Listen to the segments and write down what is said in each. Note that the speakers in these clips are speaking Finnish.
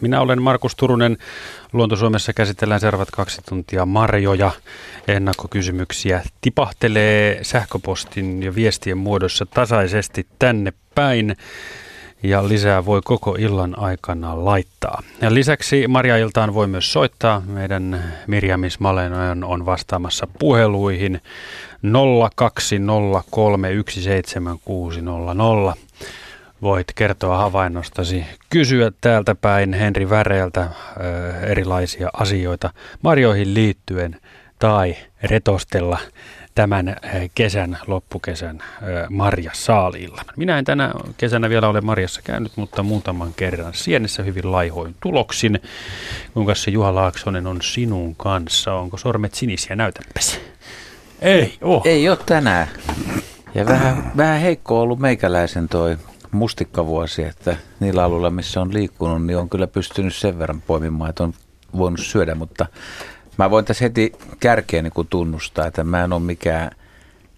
Minä olen Markus Turunen. Luontosuomessa käsitellään seuraavat kaksi tuntia marjoja. Ennakkokysymyksiä tipahtelee sähköpostin ja viestien muodossa tasaisesti tänne päin. Ja lisää voi koko illan aikana laittaa. Ja lisäksi Marja-iltaan voi myös soittaa. Meidän Mirjamis Malen on vastaamassa puheluihin 020317600 voit kertoa havainnostasi, kysyä täältä päin Henri Väreeltä erilaisia asioita marjoihin liittyen tai retostella tämän kesän, loppukesän marjasaaliilla. Minä en tänä kesänä vielä ole marjassa käynyt, mutta muutaman kerran sienessä hyvin laihoin tuloksin. Kuinka se Juha Laaksonen on sinun kanssa? Onko sormet sinisiä? Näytäpäs. Ei oh. Ei ole tänään. Ja vähän, vähän heikko ollut meikäläisen toi mustikkavuosi, että niillä alueilla, missä on liikkunut, niin on kyllä pystynyt sen verran poimimaan, että on voinut syödä, mutta mä voin tässä heti kärkeen niin tunnustaa, että mä en ole mikään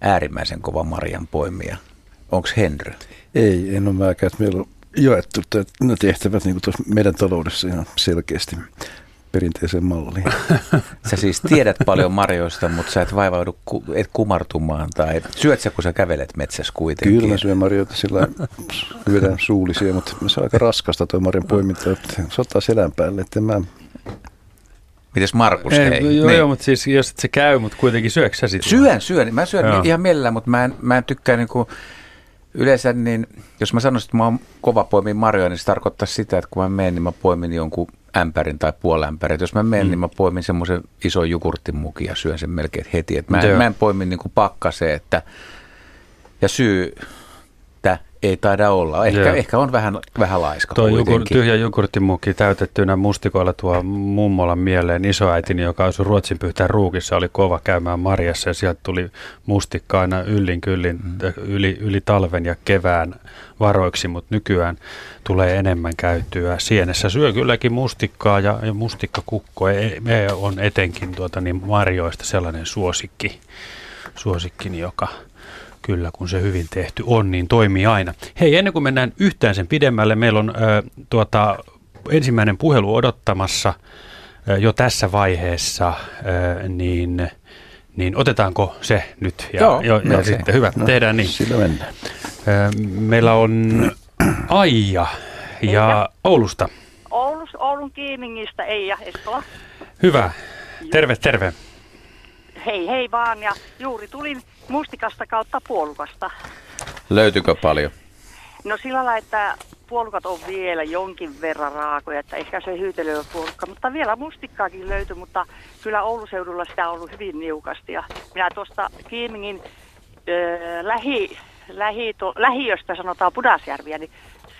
äärimmäisen kova marjan poimija. Onko Henry? Ei, en ole mäkään. Meillä on jaettu ne tehtävät niin kuin meidän taloudessa ihan selkeästi perinteiseen malliin. Sä siis tiedät paljon marjoista, mutta sä et vaivaudu ku, et kumartumaan tai syöt sä, kun sä kävelet metsässä kuitenkin? Kyllä mä syön marjoita sillä syödään suullisia, mutta se on aika raskasta tuo marjan poiminta, että se ottaa selän päälle, että mä Mites Markus, ei, hei? Joo, niin. joo, mutta siis jos et se käy, mutta kuitenkin syöksä sä sitten? Syön, syön. Mä syön joo. ihan mielellään, mutta mä en, mä en tykkää niinku, yleensä niin, jos mä sanoisin, että mä oon kova poimin marjoja, niin se tarkoittaa sitä, että kun mä menen, niin mä poimin jonkun ämpärin tai puolämpärin. Jos mä menen, mm. niin mä poimin semmoisen ison jogurttimukin ja syön sen melkein heti. Et mä, en, mä en poimi niin pakkaseen, että ja syy ei taida olla. Ehkä, ehkä on vähän, vähän laiska Tuo jukur, tyhjä jogurttimukki täytettynä mustikoilla tuo mummolan mieleen isoäitini, joka asui Ruotsin pyhtään ruukissa, oli kova käymään marjassa ja sieltä tuli mustikka aina yllin kyllin mm. yli, yli talven ja kevään varoiksi, mutta nykyään tulee enemmän käytyä. Sienessä syö kylläkin mustikkaa ja, ja mustikkakukko e, e, on etenkin tuota, niin marjoista sellainen suosikki, suosikkini, joka – kyllä, kun se hyvin tehty on, niin toimii aina. Hei, ennen kuin mennään yhtään sen pidemmälle, meillä on ö, tuota, ensimmäinen puhelu odottamassa ö, jo tässä vaiheessa, ö, niin, niin otetaanko se nyt? Ja, Joo, jo, ja sitten hyvä, no, tehdään niin. Sillä mennään. Ö, meillä on Aija ja Oulusta. Oulus, Oulun Kiimingistä, Eija Eskola. Hyvä, terve, terve. Hei hei vaan ja juuri tulin mustikasta kautta puolukasta. Löytyykö paljon? No sillä lailla, että puolukat on vielä jonkin verran raakoja, että ehkä se hyytelöä puolukka, mutta vielä mustikkaakin löytyy, mutta kyllä Oulun seudulla sitä on ollut hyvin niukasti. Ja minä tuosta Kiimingin äh, lähi, lähi, to, lähiöstä sanotaan Pudasjärviä, niin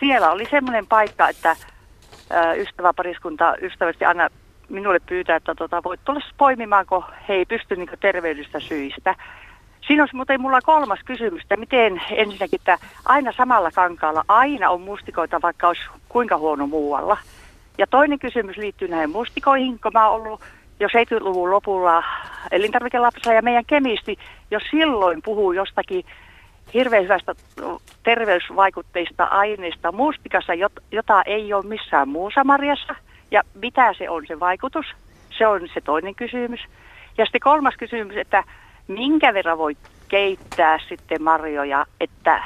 siellä oli semmoinen paikka, että äh, ystäväpariskunta ystävästi aina minulle pyytää, että tota, voit tulla poimimaan, kun he ei pysty niin terveydestä syistä. Siinä olisi muuten mulla kolmas kysymys, että miten ensinnäkin, että aina samalla kankaalla aina on mustikoita, vaikka olisi kuinka huono muualla. Ja toinen kysymys liittyy näihin mustikoihin, kun mä oon ollut jo 70-luvun lopulla elintarvikelapsa ja meidän kemisti jo silloin puhuu jostakin hirveän hyvästä terveysvaikutteista aineista mustikassa, jota ei ole missään muussa marjassa. Ja mitä se on se vaikutus? Se on se toinen kysymys. Ja sitten kolmas kysymys, että minkä verran voi keittää sitten marjoja, että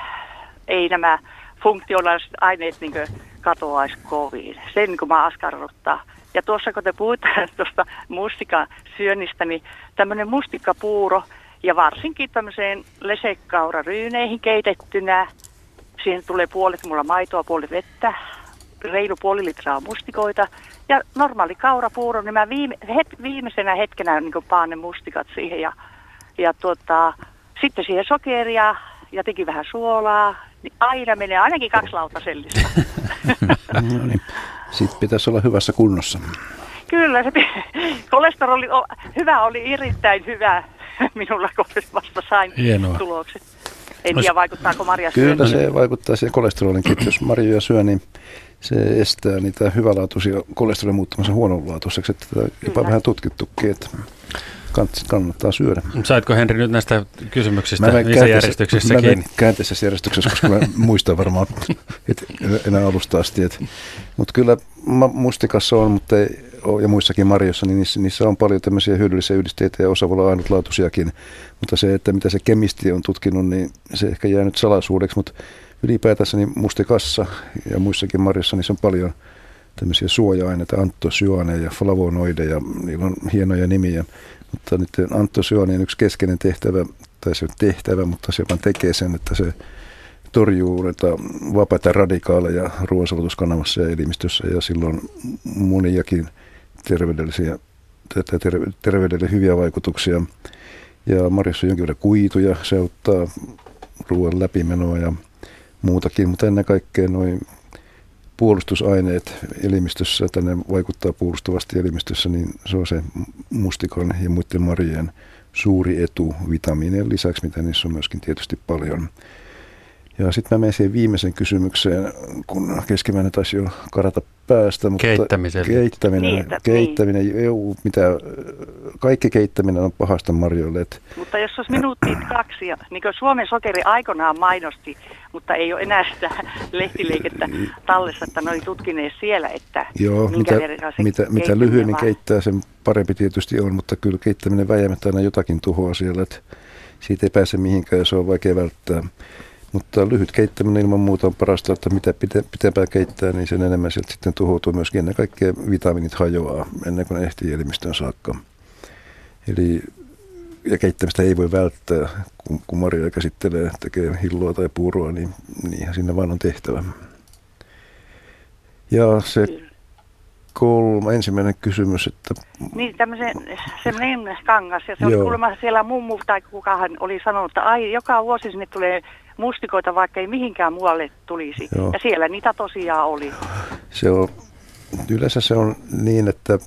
ei nämä funktionaaliset aineet niin katoaisi kovin. Sen niin kuin mä askarruttaa. Ja tuossa kun te puhutaan tuosta mustikan syönnistä, niin tämmöinen mustikkapuuro ja varsinkin tämmöiseen lesekauraryyneihin keitettynä, siihen tulee puolet mulla maitoa, puolet vettä, reilu puoli litraa mustikoita ja normaali kaurapuuro, niin mä viime, het, viimeisenä hetkenä niin paan ne mustikat siihen ja ja tuota, sitten siihen sokeria ja teki vähän suolaa, niin aina menee ainakin kaksi lautasellista. no niin. Sitten pitäisi olla hyvässä kunnossa. Kyllä, se kolesteroli, hyvä oli erittäin hyvä minulla, kun vasta sain Hienoa. tulokset. En tiedä, vaikuttaako marja Kyllä se vaikuttaa siihen kolesterolinkin. Jos marjoja syö, niin se estää niitä hyvälaatuisia kolesterolin muuttamassa huonolaatuiseksi. Että jopa vähän tutkittukin. Että kannattaa syödä. Saitko Henri nyt näistä kysymyksistä missä järjestyksessä mä kiinni? käänteisessä järjestyksessä, koska mä muistan varmaan et enää alusta asti. Mutta kyllä mustikassa on, mutta ei, ja muissakin marjoissa, niin niissä, niissä on paljon tämmöisiä hyödyllisiä yhdisteitä ja osa voi olla ainutlaatuisiakin. Mutta se, että mitä se kemisti on tutkinut, niin se ehkä jää nyt salaisuudeksi. Mutta ylipäätänsä niin mustikassa ja muissakin marjoissa niissä on paljon tämmöisiä suoja-aineita, antosyaaneja ja flavonoideja, niillä on hienoja nimiä. Mutta nyt antosyoonien yksi keskeinen tehtävä, tai se on tehtävä, mutta se vaan tekee sen, että se torjuu näitä vapaita radikaaleja ruoansulutuskanavassa ja elimistössä ja silloin moniakin terveydellisiä, terveydelle hyviä vaikutuksia. Ja marjassa on jonkin verran kuituja, se auttaa ruoan läpimenoa ja muutakin, mutta ennen kaikkea noin puolustusaineet elimistössä, että ne vaikuttaa puolustavasti elimistössä, niin se on se mustikon ja muiden marjojen suuri etu vitamiinien lisäksi, mitä niissä on myöskin tietysti paljon. Ja sitten mä menen siihen viimeisen kysymykseen, kun keskimmäinen taisi jo karata päästä. Mutta Keittämisen. Keittäminen, niin, keittäminen niin. EU, mitä, kaikki keittäminen on pahasta marjoille. Et, mutta jos olisi minuutti kaksi, niin kuin Suomen sokeri aikanaan mainosti, mutta ei ole enää sitä lehtiliikettä tallessa, että ne oli tutkineet siellä, että Joo, mitä, mitä, mitä lyhyen keittää, sen parempi tietysti on, mutta kyllä keittäminen väjämättä aina jotakin tuhoa siellä, että siitä ei pääse mihinkään ja se on vaikea välttää. Mutta lyhyt keittäminen ilman muuta on parasta, että mitä pitempään keittää, niin sen enemmän sieltä sitten tuhoutuu myöskin ennen kaikkea vitamiinit hajoaa ennen kuin ne ehtii elimistön saakka. Eli ja keittämistä ei voi välttää, kun, kun Maria käsittelee, tekee hilloa tai puuroa, niin niinhän sinne vaan on tehtävä. Ja se kolma, ensimmäinen kysymys, että... Niin, tämmöisen, semmoinen kangas, ja se on kuulemma siellä mummu tai kukahan oli sanonut, että ai, joka vuosi sinne tulee mustikoita, vaikka ei mihinkään muualle tulisi. Joo. Ja siellä niitä tosiaan oli. Se on, yleensä se on niin, että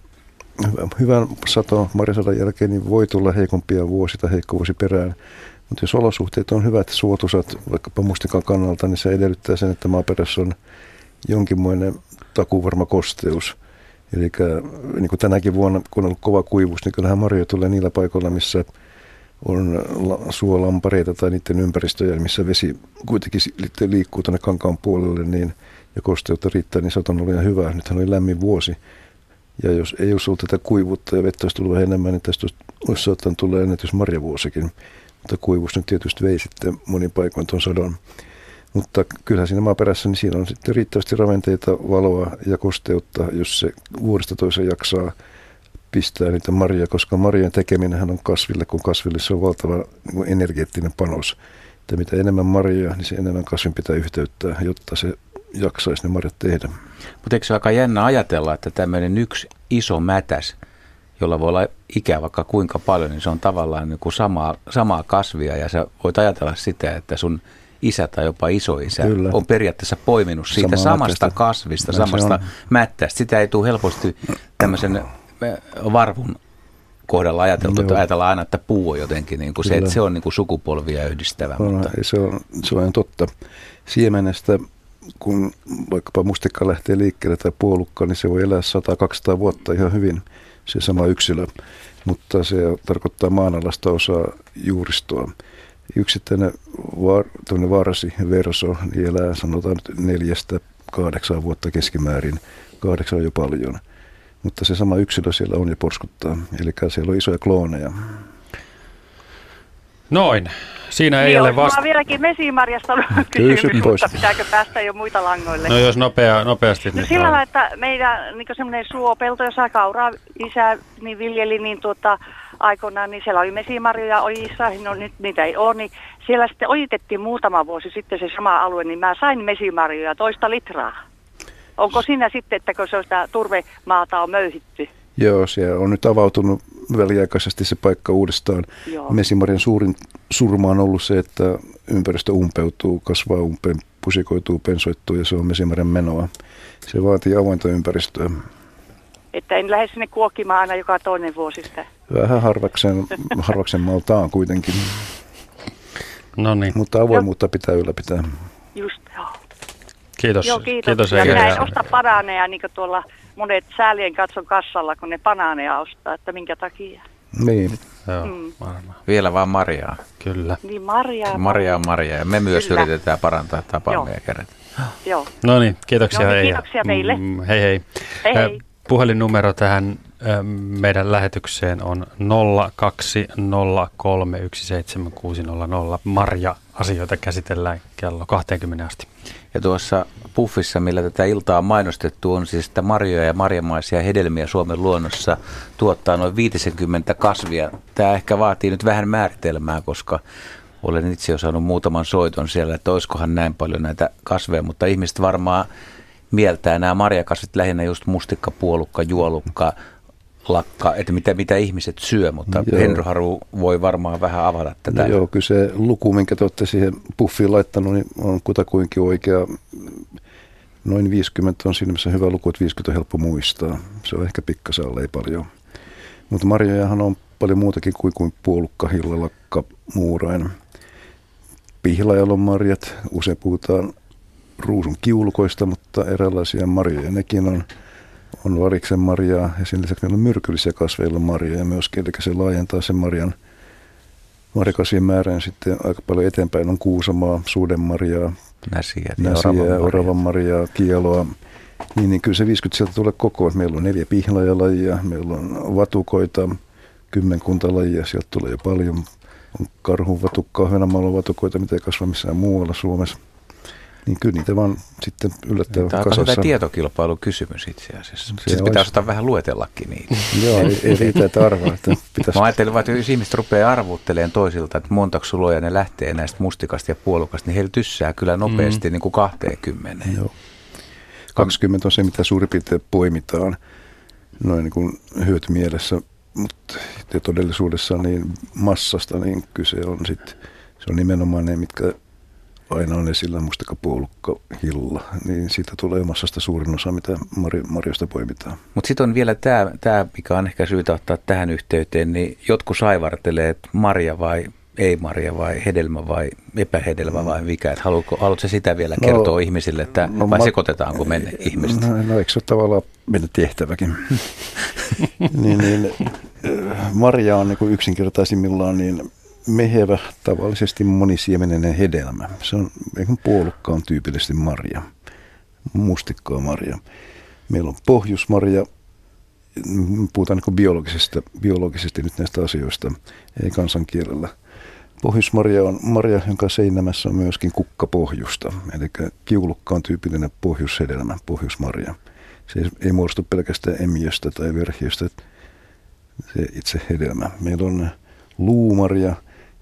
hyvän sato marjasadan jälkeen niin voi tulla heikompia vuosi tai heikko vuosi perään. Mutta jos olosuhteet on hyvät, suotusat vaikkapa mustikan kannalta, niin se edellyttää sen, että maaperässä on jonkinmoinen takuvarma kosteus. Eli niin kuin tänäkin vuonna, kun on ollut kova kuivuus, niin kyllähän marjoja tulee niillä paikoilla, missä on suolampareita tai niiden ympäristöjä, missä vesi kuitenkin liikkuu tuonne kankaan puolelle niin, ja kosteutta riittää, niin on ollut ihan hyvä. Nythän oli lämmin vuosi. Ja jos ei olisi ollut tätä kuivuutta ja vettä olisi tullut vähän enemmän, niin tästä olisi saattanut tulla ennätys marjavuosikin. Mutta kuivuus nyt tietysti vei sitten monin paikoin tuon sadon. Mutta kyllähän siinä maaperässä, niin siinä on sitten riittävästi ravinteita, valoa ja kosteutta, jos se vuodesta toiseen jaksaa pistää niitä marjoja, koska marjojen tekeminen on kasville, kun kasville se on valtava niin energeettinen panos. Että mitä enemmän marjoja, niin se enemmän kasvin pitää yhteyttää, jotta se jaksaisi ne marjat tehdä. Mutta eikö se aika jännä ajatella, että tämmöinen yksi iso mätäs, jolla voi olla ikä vaikka kuinka paljon, niin se on tavallaan niin kuin samaa, samaa kasvia ja sä voit ajatella sitä, että sun isä tai jopa isoisä Kyllä. on periaatteessa poiminut siitä Sama samasta kasvista, Näin samasta mättästä. Sitä ei tule helposti tämmöisen varvun kohdalla ajateltu, että ajatellaan aina, että puu on jotenkin niin kuin se, että se on niin kuin sukupolvia yhdistävä. On, mutta... se, on, se on totta. Siemenestä, kun vaikkapa mustikka lähtee liikkeelle tai puolukka, niin se voi elää 100-200 vuotta ihan hyvin, se sama yksilö. Mutta se tarkoittaa maanalasta osaa juuristoa. Yksittäinen vaar, vaarasi verso niin elää sanotaan neljästä kahdeksan vuotta keskimäärin. Kahdeksan jo paljon mutta se sama yksilö siellä on ja porskuttaa. Eli siellä on isoja klooneja. Noin. Siinä ei niin, ole vasta... vieläkin mesimarjasta kysymys, mutta pitääkö päästä jo muita langoille? No jos nopea, nopeasti. No sillä lailla, että meidän niin semmoinen suopelto, jossa kauraa isä niin viljeli, niin tuota, aikoinaan, niin siellä oli mesimarjoja ojissa, no nyt niitä ei ole, niin siellä sitten ojitettiin muutama vuosi sitten se sama alue, niin mä sain mesimarjoja toista litraa. Onko siinä sitten, että kun se on sitä turvemaata on möyhitty? Joo, siellä on nyt avautunut väliaikaisesti se paikka uudestaan. Joo. Mesimarjan suurin surma on ollut se, että ympäristö umpeutuu, kasvaa umpeen, pusikoituu, pensoittuu ja se on mesimarjan menoa. Se vaatii avointa ympäristöä. Että en lähde sinne kuokkimaan aina joka toinen vuosi sitä. Vähän harvaksen, harvaksen maltaan kuitenkin. No niin. Mutta avoimuutta pitää ylläpitää. Just. Kiitos. Joo, kiitos. kiitos ja minä en osta banaaneja niin kuin tuolla monet säälien katson kassalla, kun ne banaaneja ostaa, että minkä takia. Niin. Joo, mm. varmaan. Vielä vaan marjaa. Kyllä. Niin marjaa. Marjaa on marjaa ja me myös Kyllä. yritetään parantaa tapaamme ja kerätä. Joo. No niin, kiitoksia. No niin, Heija. kiitoksia teille. Mm, hei hei. Hei, Ö, hei. Puhelinnumero tähän meidän lähetykseen on 02031760. Marja, asioita käsitellään kello 20 asti. Ja tuossa puffissa, millä tätä iltaa on mainostettu, on siis, että marjoja ja marjamaisia hedelmiä Suomen luonnossa tuottaa noin 50 kasvia. Tämä ehkä vaatii nyt vähän määritelmää, koska olen itse jo saanut muutaman soiton siellä, että olisikohan näin paljon näitä kasveja, mutta ihmiset varmaan mieltää nämä marjakasvit lähinnä just mustikka, puolukka, juolukka, lakka, että mitä, mitä ihmiset syö, mutta Joo. Henry Haru voi varmaan vähän avata tätä. No joo, kyllä se luku, minkä te olette siihen puffiin laittanut, niin on kutakuinkin oikea. Noin 50 on siinä mielessä hyvä luku, että 50 on helppo muistaa. Se on ehkä pikkasen alle, ei paljon. Mutta marjojahan on paljon muutakin kuin, kuin puolukka, hillalakka, muurain. Pihlajalla on marjat. Usein puhutaan ruusun kiulukoista, mutta eräänlaisia marjoja nekin on. On variksen marjaa ja sen lisäksi meillä on myrkyllisiä kasveilla marjoja myöskin, eli se laajentaa sen marjan marjakasvien määrän sitten aika paljon eteenpäin. On kuusamaa, suudenmarjaa, Näsiä, näsiä, oravanmarjaa. oravan marjaa, kieloa. Niin, niin kyllä se 50 sieltä tulee koko. Meillä on neljä pihlajalajia, meillä on vatukoita, kymmenkunta lajia, sieltä tulee jo paljon. On karhunvatukkaa, Ahvenanmaalla on vatukoita, mitä ei kasva missään muualla Suomessa. Niin kyllä niitä vaan sitten yllättävän Tämä on hyvä kasassa. tietokilpailukysymys itse asiassa. Se Sitten olisi. pitää osata vähän luetellakin niitä. Joo, ei, ei riitä, että arvaa, että pitäisi Mä ajattelin vaan, että jos ihmiset rupeaa arvuuttelemaan toisilta, että montako suloja ne lähtee näistä mustikasta ja puolukasta, niin heillä tyssää kyllä nopeasti mm. niin kuin 20. Joo. 20 on se, mitä suurin piirtein poimitaan noin niin kuin hyötymielessä, mutta todellisuudessa niin massasta niin kyse on sitten, se on nimenomaan ne, mitkä aina on esillä, mustikka, puolukka, hilla, niin siitä tulee massasta suurin osa, mitä marjo, marjosta poimitaan. Mutta sitten on vielä tämä, tää, mikä on ehkä syytä ottaa tähän yhteyteen, niin jotkut saivartelee, että marja vai ei marja vai hedelmä vai epähedelmä vai mikä. Et haluatko, haluatko sitä vielä No, kertoa ihmisille, että no vai ma- sekoitetaanko me ne ihmiset? No, no eikö se ole tavallaan meidän tehtäväkin? niin, niin, äh, marja on niin yksinkertaisimmillaan niin mehevä, tavallisesti monisiemeninen hedelmä. Se on, puolukka on tyypillisesti marja, mustikka on marja. Meillä on pohjusmarja, puhutaan niin kuin biologisesta, biologisesti nyt näistä asioista, ei kansankielellä. Pohjusmarja on marja, jonka seinämässä on myöskin kukkapohjusta. Eli kiulukka on tyypillinen pohjushedelmä, pohjusmarja. Se ei muodostu pelkästään emiöstä tai verhiöstä, se itse hedelmä. Meillä on luumarja,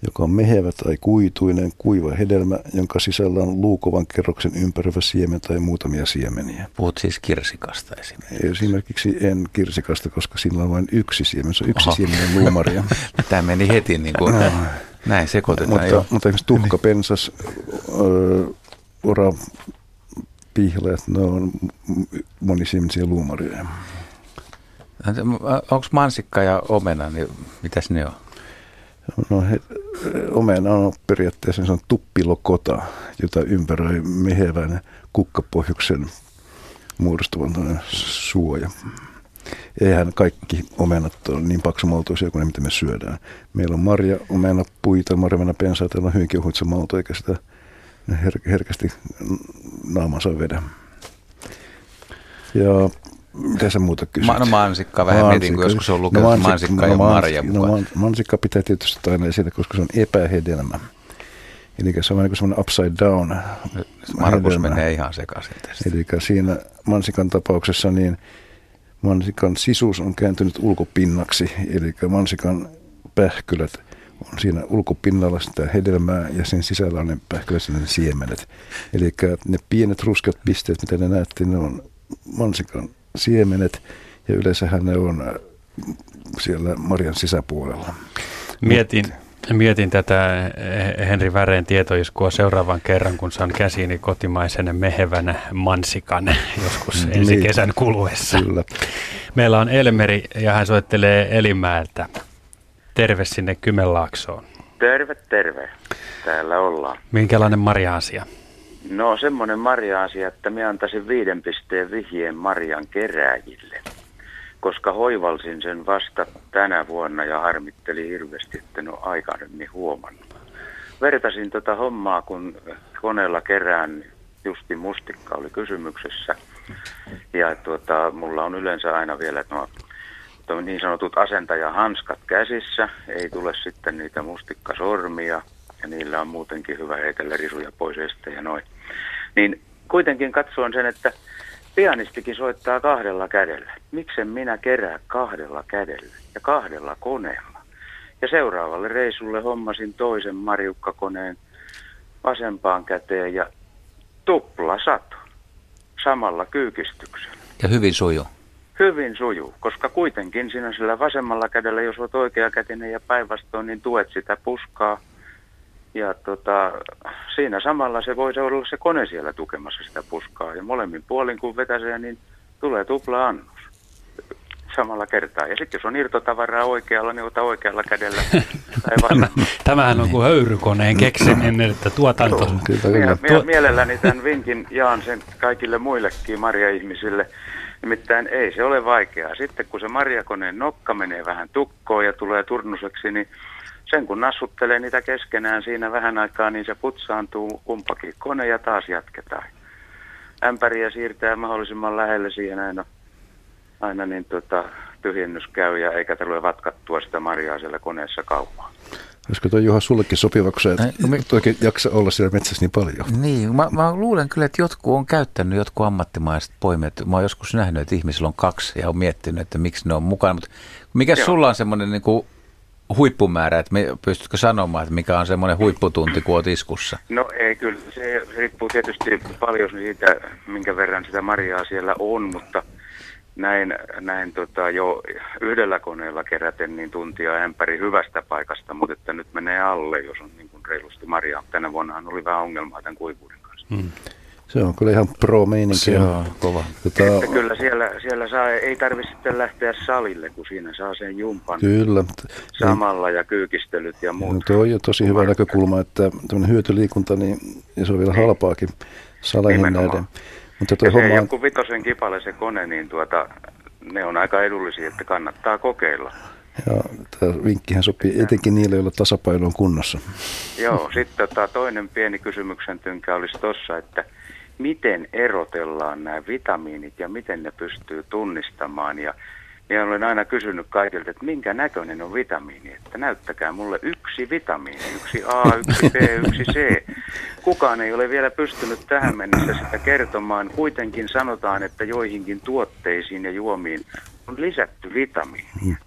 joka on mehevä tai kuituinen, kuiva hedelmä, jonka sisällä on luukovan kerroksen ympäröivä siemen tai muutamia siemeniä. Puhut siis kirsikasta esimerkiksi. Esimerkiksi en kirsikasta, koska sillä on vain yksi siemen. Se on yksi siemenen luumarja. Tämä meni heti niin kuin, näin sekoitetaan mutta, jo. mutta esimerkiksi tuhkapensas, öö, ora, pihlajat, ne on monisiemisiä luumarjoja. Onko mansikka ja omena, niin mitäs ne on? No, he, omena on periaatteessa se on tuppilokota, jota ympäröi mehevän kukkapohjuksen muodostuvan suoja. Eihän kaikki omenat ole niin paksumaltoisia kuin ne, mitä me syödään. Meillä on marja, omena, puita, marjavena pensaita, joilla on hyvinkin ohut se malto, eikä sitä her- herkästi naamansa vedä. Ja mitä sä muuta kysyt? Ma- no mansikka vähän mietin, kun joskus on lukenut, että mansikka ja mans- marja no, mukaan. mansikka pitää tietysti aina esillä, koska se on epähedelmä. Eli se on vähän niin kuin semmoinen upside down Markus hedelmä. menee ihan sekaisin tästä. Eli siinä mansikan tapauksessa niin mansikan sisuus on kääntynyt ulkopinnaksi, eli mansikan pähkylät on siinä ulkopinnalla sitä hedelmää ja sen sisällä on ne pähkylät ne siemenet. Eli ne pienet ruskeat pisteet, mitä ne näette, ne on mansikan siemenet ja yleensähän ne on äh, siellä marjan sisäpuolella. Mietin, mietin tätä eh, Henri Väreen tietoiskua seuraavan kerran, kun saan käsiini kotimaisen mehevänä mansikan joskus ensi Niin. kesän kuluessa. Kyllä. Meillä on Elmeri ja hän soittelee Elimäeltä. Terve sinne Kymenlaaksoon. Terve, terve. Täällä ollaan. Minkälainen marja-asia? No semmoinen marja-asia, että minä antaisin viiden pisteen vihjeen marjan kerääjille. koska hoivalsin sen vasta tänä vuonna ja harmitteli hirveästi, että ole aikaisemmin huomannut. Vertasin tota hommaa, kun koneella kerään justi mustikka oli kysymyksessä. Ja tuota, mulla on yleensä aina vielä nuo niin sanotut asentajahanskat käsissä, ei tule sitten niitä mustikkasormia ja niillä on muutenkin hyvä heitellä risuja pois este ja noin. Niin kuitenkin katsoin sen, että pianistikin soittaa kahdella kädellä. Miksen minä kerää kahdella kädellä ja kahdella koneella? Ja seuraavalle reisulle hommasin toisen marjukkakoneen vasempaan käteen ja tupla sato samalla kyykistyksellä. Ja hyvin sujuu. Hyvin sujuu, koska kuitenkin sinä sillä vasemmalla kädellä, jos olet oikeakätinen ja päinvastoin, niin tuet sitä puskaa. Ja tota, siinä samalla se voisi olla se kone siellä tukemassa sitä puskaa. Ja molemmin puolin kun vetäsee, niin tulee tupla annos samalla kertaa. Ja sitten jos on irtotavaraa oikealla, niin ota oikealla kädellä. Tämä, tämähän on kuin höyrykoneen keksiminen, että tuotanto... No, kyllä, kyllä. Mie- mielelläni tämän vinkin jaan sen kaikille muillekin marja-ihmisille. Nimittäin ei se ole vaikeaa. Sitten kun se marjakoneen nokka menee vähän tukkoon ja tulee turnuseksi, niin sen kun nassuttelee niitä keskenään siinä vähän aikaa, niin se putsaantuu kumpakin kone ja taas jatketaan. Ämpäriä siirtää mahdollisimman lähelle siihen aina aina niin tota, tyhjennys käy ja eikä tule vatkattua sitä marjaa siellä koneessa kauan. Olisiko tuo Juha sullekin sopiva, kun sä et me... jaksa olla siellä metsässä niin paljon? Niin, mä, mä luulen kyllä, että jotkut on käyttänyt, jotkut ammattimaiset poimijat. Mä oon joskus nähnyt, että ihmisillä on kaksi ja on miettinyt, että miksi ne on mukana. Mutta mikä Joo. sulla on semmoinen niin kuin huippumäärä, että me, pystytkö sanomaan, että mikä on semmoinen huipputunti, kun olet iskussa? No ei kyllä, se riippuu tietysti paljon siitä, minkä verran sitä marjaa siellä on, mutta – näin, näin tota, jo yhdellä koneella keräten niin tuntia ämpäri hyvästä paikasta, mutta että nyt menee alle, jos on niin kuin reilusti marjaa. Tänä vuonna oli vähän ongelmaa tämän kuivuuden kanssa. Hmm. Se on kyllä ihan pro meininki. Se on kova. Tota... Että kyllä siellä, siellä saa, ei tarvitse sitten lähteä salille, kun siinä saa sen jumpan kyllä. samalla ja kyykistelyt ja muut. No tuo on tosi hyvä näkökulma, että tämmöinen hyötyliikunta, niin, ja se on vielä halpaakin saleihin näiden. Mutta toi ja homma... se joku vitosen kipale se kone, niin tuota, ne on aika edullisia, että kannattaa kokeilla. Ja tämä vinkkihän sopii etenkin niille, joilla tasapaino on kunnossa. Joo, sitten tota, toinen pieni kysymyksen tynkä olisi tuossa, että miten erotellaan nämä vitamiinit ja miten ne pystyy tunnistamaan ja ja olen aina kysynyt kaikilta, että minkä näköinen on vitamiini, että näyttäkää mulle yksi vitamiini, yksi A, yksi B, yksi C. Kukaan ei ole vielä pystynyt tähän mennessä sitä kertomaan. Kuitenkin sanotaan, että joihinkin tuotteisiin ja juomiin on lisätty vitamiinia.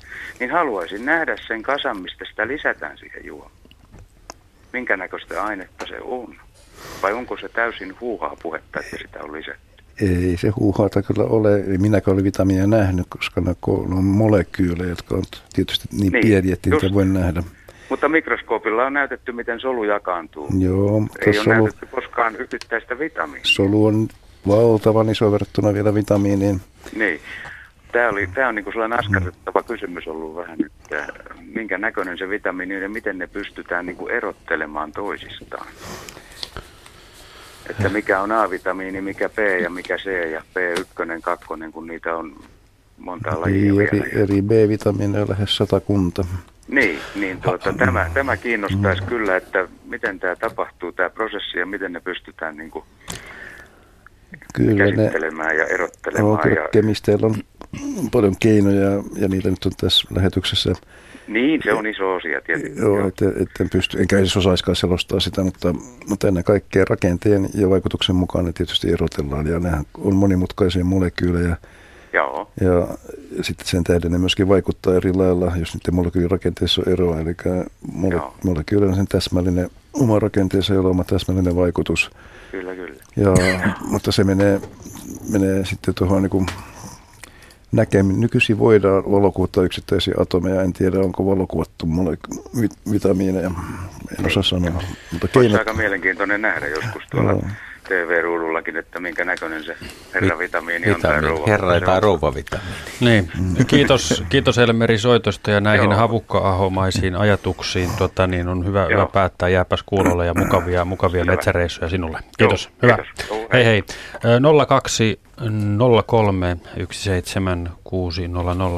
Niin haluaisin nähdä sen kasan, mistä sitä lisätään siihen juomaan. Minkä näköistä ainetta se on? Vai onko se täysin huuhaa puhetta, että sitä on lisätty? ei se huuhaata kyllä ole. Minäkään olen vitamiinia nähnyt, koska ne on molekyylejä, jotka on tietysti niin, niin pieniä, että niitä voi nähdä. Mutta mikroskoopilla on näytetty, miten solu jakaantuu. Joo, mutta Ei solu, ole näytetty koskaan yksittäistä vitamiinia. Solu on valtavan iso verrattuna vielä vitamiiniin. Niin. Tämä, oli, tämä on niin kuin sellainen askarrettava kysymys ollut vähän, että minkä näköinen se vitamiini on ja miten ne pystytään niin kuin erottelemaan toisistaan että mikä on A-vitamiini, mikä B ja mikä C ja B1, 2, kun niitä on monta lajia eri, vielä. eri B-vitamiineja lähes sata kunta. Niin, niin tuota, tämä, tämä kiinnostaisi mm. kyllä, että miten tämä tapahtuu, tämä prosessi ja miten ne pystytään niin kuin kyllä käsittelemään ne, ja erottelemaan. No, ja... Kemisteillä on paljon keinoja ja niitä nyt on tässä lähetyksessä niin, se on iso osia tietenkin. Joo, et, et, en pysty, enkä edes osaiskaan selostaa sitä, mutta, mutta ennen kaikkea rakenteen ja vaikutuksen mukaan ne tietysti erotellaan. Ja nehän on monimutkaisia molekyylejä. Joo. Ja, ja sitten sen tähden ne myöskin vaikuttaa eri lailla, jos niiden molekyylirakenteessa on eroa. Eli mole, molekyyli on sen täsmällinen oma rakenteensa, jolla on oma täsmällinen vaikutus. Kyllä, kyllä. Ja, mutta se menee, menee sitten tuohon niin näkeminen. Nykyisin voidaan valokuvattaa yksittäisiä atomeja. En tiedä, onko valokuvattu mulle vitamiineja. En osaa sanoa. Mutta keinot... aika mielenkiintoinen nähdä joskus tuolla no. TV-ruudullakin, että minkä näköinen se herra vitamiini, vitamiini. on tai rouva. Herra tai rouva vitamiini. Niin. Kiitos, kiitos Elmeri soitosta ja näihin havukka-ahomaisiin ajatuksiin. Tota, niin on hyvä, hyvä päättää. Jääpäs kuulolle ja mukavia, mukavia metsäreissuja sinulle. Kiitos. Joo, hyvä. Kiitos. Hei hei. 02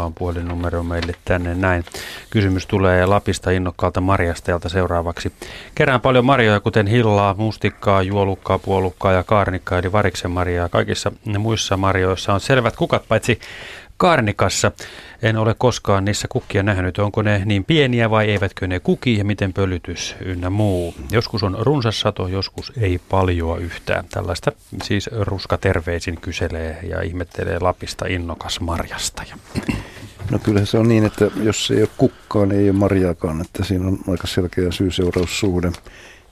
on puhelinnumero meille tänne näin. Kysymys tulee Lapista innokkaalta Marjastajalta seuraavaksi. Kerään paljon marjoja, kuten hillaa, mustikkaa, juolukkaa, puolukkaa ja kaarnikkaa, eli variksen marjaa. Kaikissa muissa marjoissa on selvät kukat, paitsi Karnikassa. En ole koskaan niissä kukkia nähnyt. Onko ne niin pieniä vai eivätkö ne kuki ja miten pölytys ynnä muu. Joskus on runsas sato, joskus ei paljoa yhtään. Tällaista siis Ruska terveisin kyselee ja ihmettelee Lapista innokas marjasta. No kyllä se on niin, että jos ei ole kukkaa, niin ei ole marjaakaan. Että siinä on aika selkeä syy-seuraussuhde.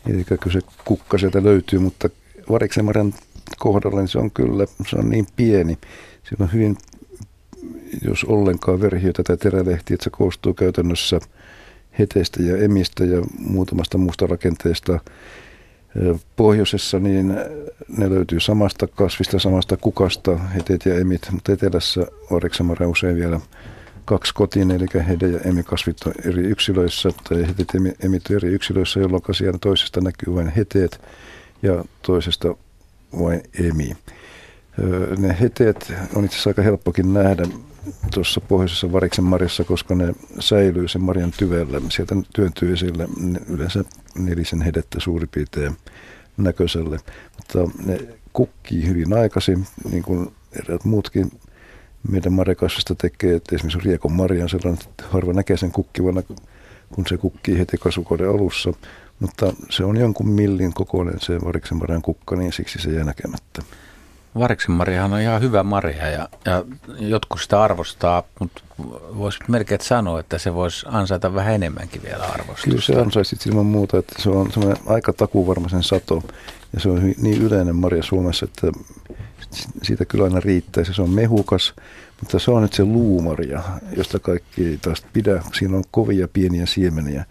Eli kyllä se kukka sieltä löytyy, mutta variksen marjan kohdalla niin se on kyllä, se on niin pieni. Siinä on hyvin jos ollenkaan verhiötä tai terälehtiä, että se koostuu käytännössä heteistä ja emistä ja muutamasta muusta rakenteesta. Pohjoisessa niin ne löytyy samasta kasvista, samasta kukasta, heteet ja emit, mutta etelässä Oreksamara usein vielä kaksi kotiin, eli hede- ja emikasvit on eri yksilöissä, tai heteet ja emit on eri yksilöissä, jolloin siellä toisesta näkyy vain heteet ja toisesta vain emi. Ne heteet on itse asiassa aika helppokin nähdä tuossa pohjoisessa variksen marjassa, koska ne säilyy sen marjan tyvellä. Sieltä työntyy esille yleensä nelisen hedettä suurin piirtein näköiselle. Mutta ne kukkii hyvin aikaisin, niin kuin eräät muutkin meidän marjakasvista tekee. Että esimerkiksi riekon marjan sellainen, että harva näkee sen kukkivana, kun se kukkii heti kasvukauden alussa. Mutta se on jonkun millin kokoinen se variksen marjan kukka, niin siksi se jää näkemättä. Variksen marjahan on ihan hyvä marja ja, ja jotkut sitä arvostaa, mutta voisi melkein sanoa, että se voisi ansaita vähän enemmänkin vielä arvostusta. Kyllä se ansaisi ilman muuta, että se on semmoinen aika takuvarmaisen sato ja se on niin yleinen marja Suomessa, että siitä kyllä aina riittää. Se on mehukas, mutta se on nyt se luumarja, josta kaikki ei taas pidä. Siinä on kovia pieniä siemeniä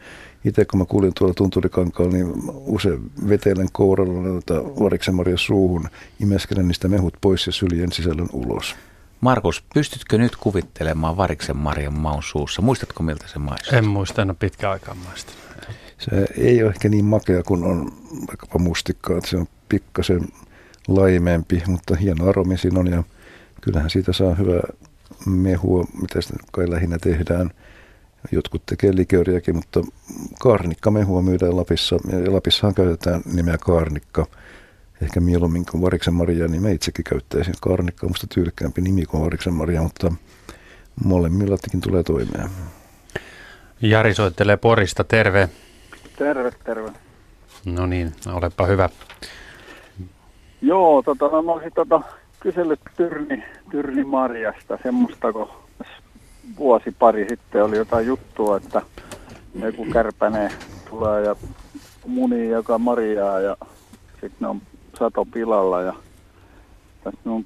itse kun mä kuulin tuolla Tunturikankaalla, niin usein vetelen kouralla noita variksen suuhun, imeskelen niistä mehut pois ja syljen sisällön ulos. Markus, pystytkö nyt kuvittelemaan variksen marjan maun suussa? Muistatko miltä se maistuu? En muista, en ole pitkä aikaa maista. Se ei ole ehkä niin makea kuin on vaikkapa mustikkaa, että se on pikkasen laimeempi, mutta hieno aromi siinä on ja kyllähän siitä saa hyvää mehua, mitä sitä kai lähinnä tehdään – Jotkut tekee likööriäkin, mutta kaarnikkamehua myydään Lapissa. Ja Lapissahan käytetään nimeä kaarnikka. Ehkä mieluummin kuin variksen maria, niin mä itsekin käyttäisin. Kaarnikka on musta tyylikkäämpi nimi kuin variksen maria, mutta molemmillakin tulee toimeen. Jari soittelee Porista, terve. Terve, terve. No niin, olepa hyvä. Joo, tota, mä olisin tota, kysellyt Tyrni, Tyrni Marjasta, semmoista, kun vuosi pari sitten oli jotain juttua, että joku kärpäne tulee ja muni joka marjaa ja sitten ne on sato pilalla ja tässä on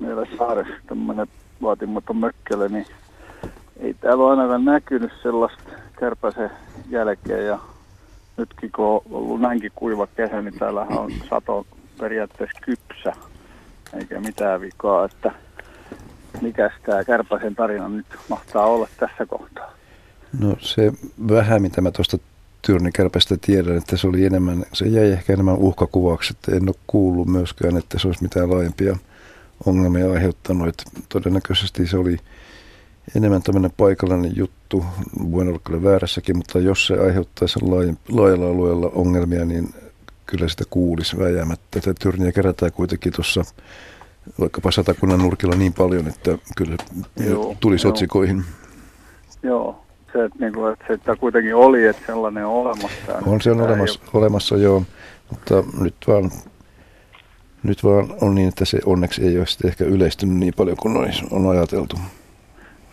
meillä saaressa tämmöinen vaatimaton mökkele, niin ei täällä ole ainakaan näkynyt sellaista kärpäsen jälkeen ja nytkin kun on ollut näinkin kuiva kesä, niin täällähän on sato periaatteessa kypsä eikä mitään vikaa, että mikä tämä Kärpäsen tarina nyt mahtaa olla tässä kohtaa? No se vähän, mitä mä tuosta Tyrnikärpästä tiedän, että se oli enemmän, se jäi ehkä enemmän uhkakuvaksi, että en ole kuullut myöskään, että se olisi mitään laajempia ongelmia aiheuttanut. Että todennäköisesti se oli enemmän tämmöinen paikallinen juttu, voin olla kyllä väärässäkin, mutta jos se aiheuttaisi laajalla alueella ongelmia, niin kyllä sitä kuulisi väjäämättä. Tätä tyrniä kerätään kuitenkin tuossa vaikkapa satakunnan nurkilla niin paljon, että kyllä joo, tulisi joo. otsikoihin. Joo, se, että, niin kuin, että se että kuitenkin oli, että sellainen on olemassa. On se on olemassa, ole. olemassa, joo, mutta nyt vaan, nyt vaan on niin, että se onneksi ei ole sitten ehkä yleistynyt niin paljon kuin on ajateltu.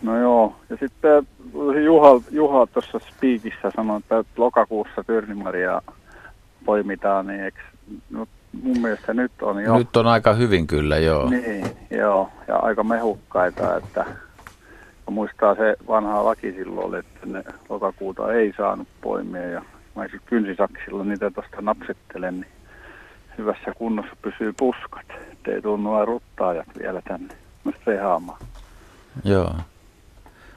No joo, ja sitten Juha, Juha tuossa Spiikissä sanoi, että lokakuussa Tyrnimaria poimitaan, niin eikö, no, mun mielestä nyt on jo. Nyt on aika hyvin kyllä, joo. Niin, joo, ja aika mehukkaita, että muistaa se vanha laki silloin, että ne lokakuuta ei saanut poimia ja mä kynsisaksilla niitä tuosta napsettelen, niin hyvässä kunnossa pysyy puskat, ettei tunnu ruttaajat vielä tänne rehaamaan. Joo.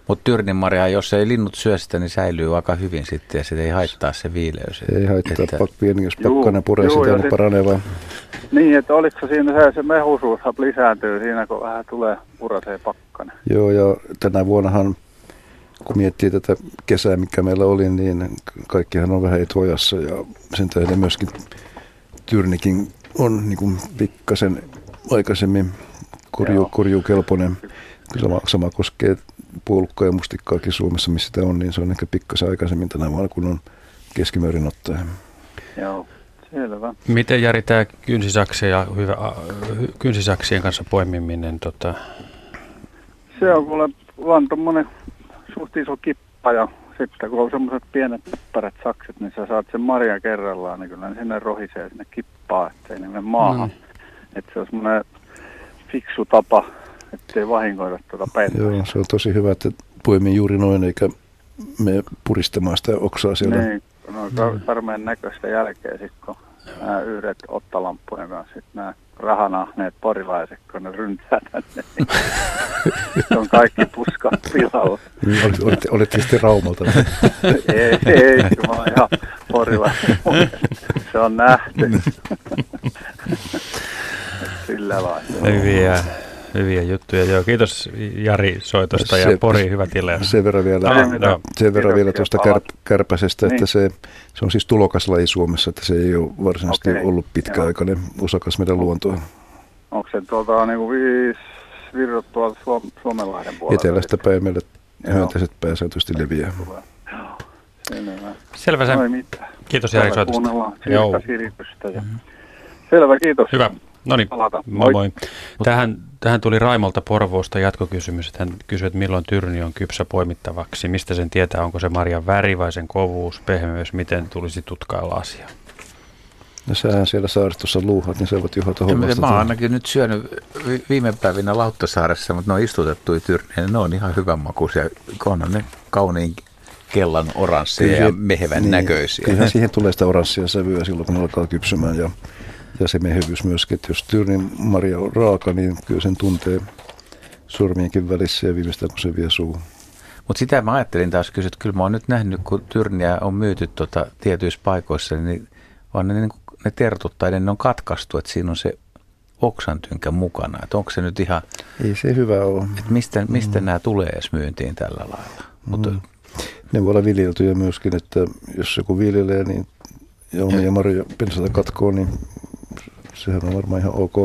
Mutta tyrninmarjaa, jos ei linnut syö sitä, niin säilyy aika hyvin sitten ja se ei haittaa se viileys. Ei haittaa, että... pieni, jos pakkanen puree sitä, niin paranee vaan. Niin, että oliko siinä se, se mehusuus lisääntyy siinä, kun vähän tulee purasee pakkanen. Joo, ja tänä vuonnahan, kun miettii tätä kesää, mikä meillä oli, niin kaikkihan on vähän etuajassa ja sen tähden myöskin Tyrnikin on niin kuin pikkasen aikaisemmin korju, korjukelpoinen. Sama, sama koskee puolukkaa ja mustikkaakin Suomessa, missä sitä on, niin se on ehkä pikkasen aikaisemmin tänä vuonna, kun on keskimäärin ottaen. Joo, selvä. Miten Jari tämä kynsisaksien, ja hyvä, kynsisaksien kanssa poimiminen? Tota... Se on kuule vaan tuommoinen suht iso kippa ja sitten kun on semmoiset pienet näppärät sakset, niin sä saat sen marja kerrallaan, niin kyllä ne sinne rohisee sinne kippaa, ettei ne mene maahan. Mm. Että se on semmoinen fiksu tapa, ettei vahingoida tuota pentaa. Joo, se on tosi hyvä, että poimii juuri noin, eikä me puristamaan sitä oksaa siellä. Niin, no karmeen näköistä jälkeen sitten, kun nämä yhdet ottalampujen kanssa, sitten nämä rahanahneet porilaiset, kun ne ryntää tänne, niin on kaikki puskat pilalla. Niin, olet, olette, olette sitten Raumalta. ei, ei, mä oon ihan porilainen. Se on nähty. Sillä lailla. Hyviä, hyviä juttuja. Joo, kiitos Jari soitosta se, ja Pori, hyvä tila. Sen verran vielä, no, sen verran vielä tuosta kär, kärpäsestä, niin. että se, se on siis tulokaslaji Suomessa, että se ei ole varsinaisesti okay. ollut pitkäaikainen Joo. osakas meidän luontoa. Onko se tuota, niin kuin viisi virrat tuolta Suom- Suomenlahden puolella? Etelästä päin meille hyönteiset pääsääntöisesti leviää. Selvä. Selvä se. Kiitos Jari soitosta. Kuunnellaan Joo. Ja... Mm-hmm. Selvä, kiitos. Hyvä. No niin, moi moi. Tähän, tähän tuli Raimolta Porvoosta jatkokysymys. Että hän kysyi, että milloin tyrni on kypsä poimittavaksi. Mistä sen tietää, onko se marjan väri vai sen kovuus, pehmeys, miten tulisi tutkailla asiaa? No sähän siellä saaristossa luuhat, niin sä voit juhata hommasta. Mä oon ainakin nyt syönyt viime päivinä Lauttasaaressa, mutta ne on istutettuja tyrniä. Ne on ihan hyvän makuisia, kun on ne kauniin kellan oransseja ja mehevän niin, näköisiä. Kyllähän siihen tulee sitä oranssia sävyä silloin, kun ne alkaa kypsymään. Ja ja se mehevyys myöskin, että jos tyrnin marja on raaka, niin kyllä sen tuntee sormienkin välissä ja viimeistään kun se vie suuhun. Mutta sitä mä ajattelin taas kysyä, että kyllä mä oon nyt nähnyt, kun tyrniä on myyty tota, tietyissä paikoissa, niin vaan ne, niin ne tertut tai ne on katkaistu, että siinä on se oksantynkä mukana. Että onko se nyt ihan... Ei se hyvä ole. Että mistä, mistä mm. nämä tulee edes myyntiin tällä lailla? Mutta, mm. Ne voi olla viljeltyjä myöskin, että jos joku viljelee niin, ja omia marjoja pensata katkoo, niin sehän on varmaan ihan ok.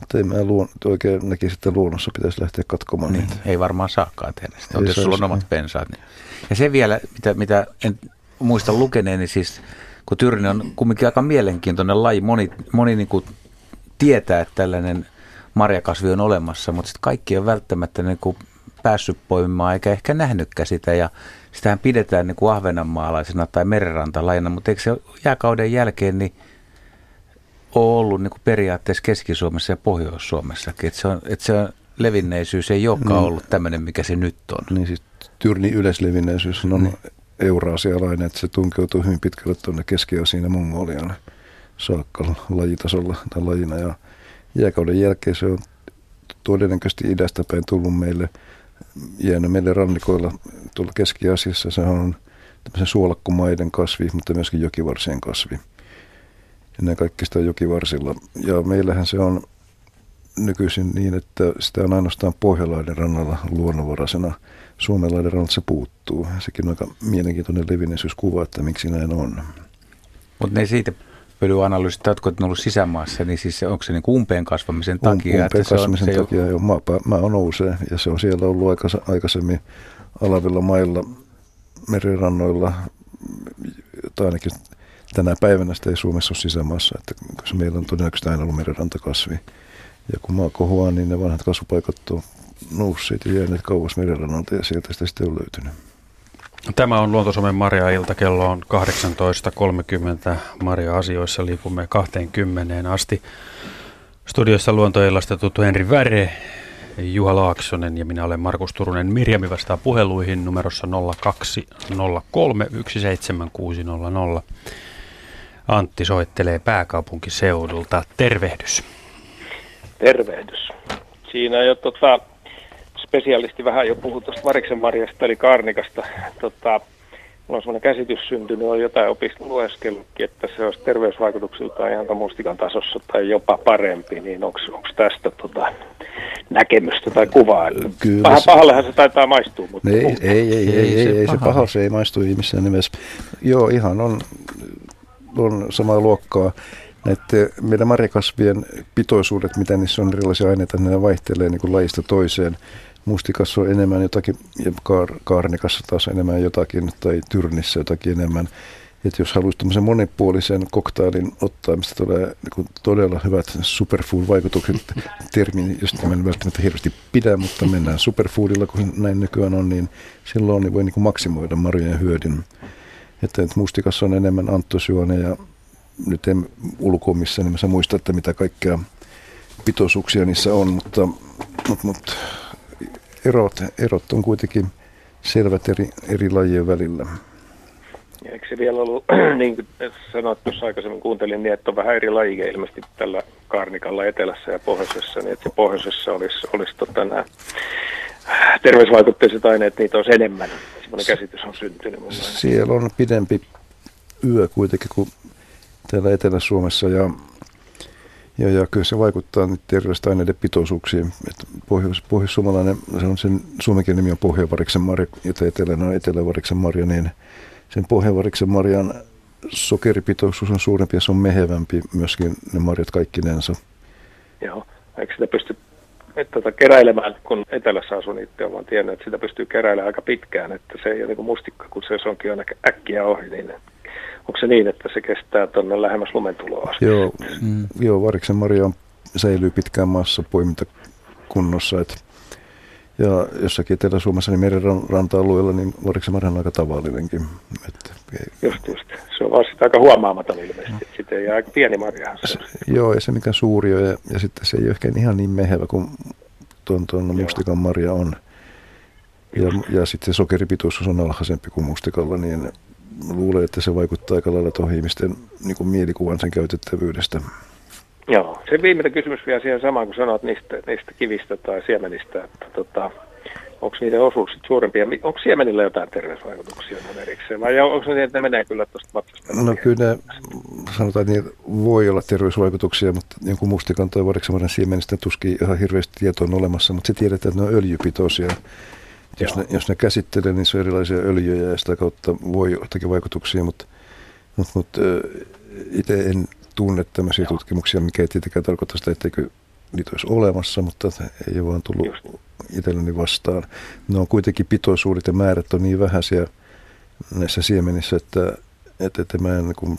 Mutta ei mä luon, oikein näkisi, että luonnossa pitäisi lähteä katkomaan niin, niitä. Ei varmaan saakkaan tehdä sitä, jos sulla on omat pensaat. Niin. Ja se vielä, mitä, mitä en muista lukeneeni, niin siis kun Tyrni on kumminkin aika mielenkiintoinen laji, moni, moni niin kuin tietää, että tällainen marjakasvi on olemassa, mutta sitten kaikki on välttämättä niin kuin päässyt poimimaan eikä ehkä nähnytkään sitä ja sitähän pidetään niin kuin ahvenanmaalaisena tai merenrantalajina, mutta eikö se jääkauden jälkeen niin – ole ollut niin kuin periaatteessa Keski-Suomessa ja Pohjois-Suomessakin. Että se, on, että se on, levinneisyys ei olekaan mm. ollut tämmöinen, mikä se nyt on. Niin siis Tyrni yleislevinneisyys on mm. euraasialainen, että se tunkeutuu hyvin pitkälle tuonne Keski-Asiin ja Mongolian saakka lajitasolla tai lajina. Ja jääkauden jälkeen se on todennäköisesti idästä päin tullut meille, jäänyt meille rannikoilla tuolla Keski-Asiassa. Se on tämmöisen suolakkomaiden kasvi, mutta myöskin jokivarsien kasvi ennen kaikkea sitä jokivarsilla. Ja meillähän se on nykyisin niin, että sitä on ainoastaan Pohjalaiden rannalla luonnonvaraisena. Suomenlaiden rannalla se puuttuu. Sekin on aika mielenkiintoinen levinneisyyskuva, että miksi näin on. Mutta ne siitä pölyanalyysit, jotka on ollut sisämaassa, niin siis onko se niin umpeen kasvamisen takia? Umpeen että kasvamisen se on, takia, se joo. Maa, maa nousee ja se on siellä ollut aikaisemmin alavilla mailla, merirannoilla, tai ainakin tänä päivänä sitä ei Suomessa ole sisämaassa, että koska meillä on todennäköisesti aina ollut merenrantakasvi. Ja kun maa kohoaa, niin ne vanhat kasvupaikat on nousseet ja jääneet kauas merenrannalta ja sieltä sitä sitten on löytynyt. Tämä on Luontosomen Maria-ilta. Kello on 18.30. Maria-asioissa liikumme 20 asti. Studiossa luontoillasta tuttu Henri Väre, Juha Laaksonen ja minä olen Markus Turunen. Mirjami vastaa puheluihin numerossa 0203 17600. Antti soittelee pääkaupunkiseudulta. Tervehdys. Tervehdys. Siinä jo tota, spesialisti vähän jo puhui tuosta variksen marjasta eli karnikasta. Tota, mulla on sellainen käsitys syntynyt, on jotain opiskelueskelutkin, että se olisi terveysvaikutuksiltaan ihan mustikan tasossa tai jopa parempi, niin onko tästä tota, näkemystä tai kuvaa? Kyllä. Vähän pahallehan se taitaa maistua, mutta... Ei, ei, ei, ei, ei, ei, ei se paha, se ei maistu ihmissään nimessä. Joo, ihan on, on samaa luokkaa. Näiden meidän marjakasvien pitoisuudet, mitä niissä on erilaisia aineita, ne vaihtelee niin kuin lajista toiseen mustikassa on enemmän jotakin ja kaar, kaarnikassa taas enemmän jotakin tai tyrnissä jotakin enemmän. Että jos haluaisi tämmöisen monipuolisen koktailin ottaa, mistä tulee niin todella hyvät superfood-vaikutukset, termi, josta mä en välttämättä hirveästi pidä, mutta mennään superfoodilla, kun näin nykyään on, niin silloin niin voi niin maksimoida marjojen hyödyn. Että, että mustikassa on enemmän anttosyöneja, nyt en ulkoa missään nimessä muista, että mitä kaikkea pitoisuuksia niissä on, mutta, mutta, mutta erot, erot on kuitenkin selvät eri, eri lajien välillä. Eikö se vielä ollut, niin kuin sanoit tuossa aikaisemmin, kuuntelin niin, että on vähän eri lajia ilmeisesti tällä karnikalla etelässä ja pohjoisessa, niin että se pohjoisessa olisi, olisi tota, nämä terveysvaikutteiset aineet, niitä olisi enemmän. Sellainen käsitys on syntynyt. Siellä on pidempi yö kuitenkin kuin täällä Etelä-Suomessa ja ja, ja kyllä se vaikuttaa nyt terveysaineiden pitoisuuksiin. Että pohjois, pohjoissuomalainen, se on sen suomenkin nimi on pohjavariksen marja, jota etelänä on etelävariksen marja, niin sen pohjavariksen marjan sokeripitoisuus on suurempi ja se on mehevämpi myöskin ne marjat kaikkinensa. Joo, eikö sitä pysty että tota, keräilemään, kun etelässä asun itse, vaan tiennyt, että sitä pystyy keräilemään aika pitkään, että se ei ole niin kuin mustikka, kun se onkin aina äkkiä ohi, niin onko se niin, että se kestää tuonne lähemmäs lumentuloa asti? Joo, mm. joo variksen marja säilyy pitkään maassa poimintakunnossa, että ja jossakin Etelä-Suomessa, niin meren ranta-alueella, niin variksen marja on aika tavallinenkin. Että, just, just. Se on vaan sitä aika huomaamaton ilmeisesti. No. Sitten ei aika pieni marja. Se, joo, ei se mikään suuri ole. Ja, ja sitten se ei ole ehkä ihan niin mehevä kuin tuon, tuon mustikan marja on. Ja, ja sitten se sokeripitoisuus on alhaisempi kuin mustikalla, niin luulen, että se vaikuttaa aika lailla tuohon ihmisten niin kuin mielikuvan sen käytettävyydestä. Joo, se viimeinen kysymys vielä siihen samaan, kun sanoit niistä, niistä kivistä tai siemenistä, että tota, onko niiden osuus suurempia, onko siemenillä jotain terveysvaikutuksia erikseen, vai onko ne niin, että ne menee kyllä tuosta vatsasta? No kyllä ne, sanotaan, että voi olla terveysvaikutuksia, mutta jonkun mustikan tai variksemaren siemenistä tuskin ihan hirveästi tietoa on olemassa, mutta se tiedetään, että ne on öljypitoisia. Jos ne, jos ne käsittelee, niin se on erilaisia öljyjä ja sitä kautta voi jotakin vaikutuksia, mutta, mutta, mutta itse en tunne tämmöisiä Joo. tutkimuksia, mikä ei tietenkään tarkoita sitä, etteikö niitä olisi olemassa, mutta ei ole vaan tullut Just. itselleni vastaan. Ne on kuitenkin pitoisuudet ja määrät on niin vähäisiä näissä siemenissä, että, että, että mä en niin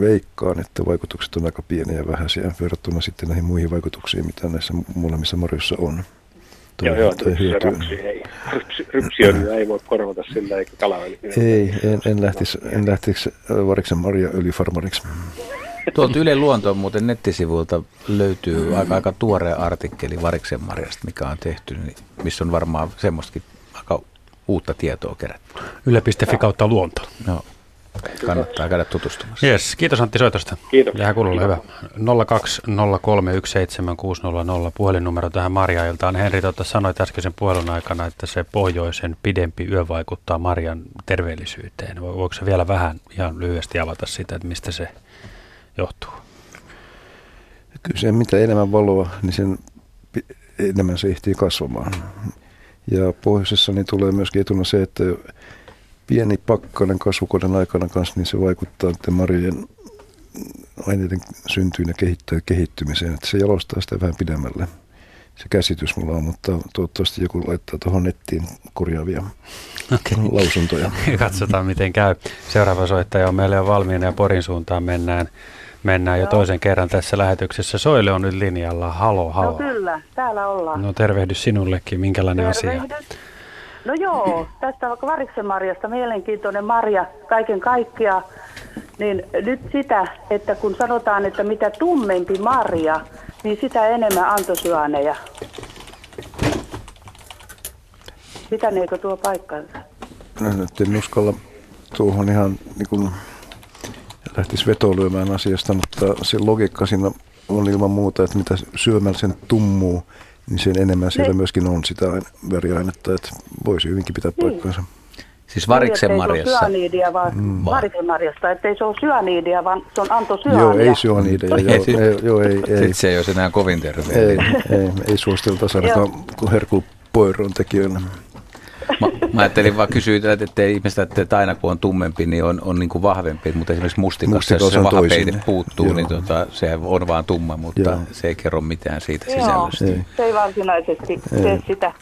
veikkaan, että vaikutukset on aika pieniä ja vähäisiä verrattuna sitten näihin muihin vaikutuksiin, mitä näissä molemmissa marjoissa on. Joo, joo, toi rapsi ei. Rypsiöljyä ei voi korvata sillä eikä kalaöljyä. Ei, en, en, lähtisi, en lähtisi variksen marjaöljyfarmariksi. Tuolta Yle Luontoon muuten nettisivuilta löytyy aika, aika tuore artikkeli variksen marjasta, mikä on tehty, niin missä on varmaan semmoistakin aika uutta tietoa kerätty. Yle.fi kautta luonto. Joo. Kannattaa käydä tutustumassa. Yes, kiitos Antti soitosta. Kiitos. Jää kululle, hyvä. 020317600 puhelinnumero tähän Marja-iltaan. Henri tuota, sanoit äskeisen puhelun aikana, että se pohjoisen pidempi yö vaikuttaa Marjan terveellisyyteen. Voiko se vielä vähän ihan lyhyesti avata sitä, että mistä se johtuu? Kyllä se, mitä enemmän valoa, niin sen enemmän se ehtii kasvamaan. Ja pohjoisessa niin tulee myöskin etuna se, että pieni pakkanen kasvukoden aikana kanssa, niin se vaikuttaa marjojen aineiden syntyyn ja kehittymiseen. Että se jalostaa sitä vähän pidemmälle. Se käsitys mulla on, mutta toivottavasti joku laittaa tuohon nettiin korjaavia okay. lausuntoja. Katsotaan miten käy. Seuraava soittaja on meille jo valmiina ja Porin suuntaan mennään. Mennään jo toisen kerran tässä lähetyksessä. Soile on nyt linjalla. Halo, halo. No kyllä, täällä ollaan. No tervehdys sinullekin. Minkälainen tervehdys. asia? No joo, tästä vaikka variksen marjasta, mielenkiintoinen marja kaiken kaikkiaan. Niin nyt sitä, että kun sanotaan, että mitä tummempi marja, niin sitä enemmän antosyaneja. Pitäneekö tuo paikkansa? No nyt en uskalla tuohon ihan niin kuin lähtisi vetolyömään asiasta, mutta se logiikka siinä on ilman muuta, että mitä syömällä sen tummuu, niin sen enemmän siellä ne. myöskin on sitä väriainetta, että voisi hyvinkin pitää niin. paikkansa. Siis variksen marjassa. Ettei se ole syaniidia, vaan mm. variksen marjasta. Että ei se ole syaniidia, vaan se on antosyanidia. Joo, ei syöniitä. Joo, ei, joo, ei, ei, Sitten se ei olisi enää kovin terve. ei, ei, ei suositelta ainakaan kuin herkupoiron tekijöille. Mä, mä ajattelin vaan kysyä, että ettei ihmiset, että aina kun on tummempi, niin on, on niin kuin vahvempi. Mutta esimerkiksi mustikassa, jos se on vahapeite puuttuu, Joo. niin tota, se on vaan tumma, mutta Joo. se ei kerro mitään siitä Joo, sisällöstä. Ei. se ei varsinaisesti tee sitä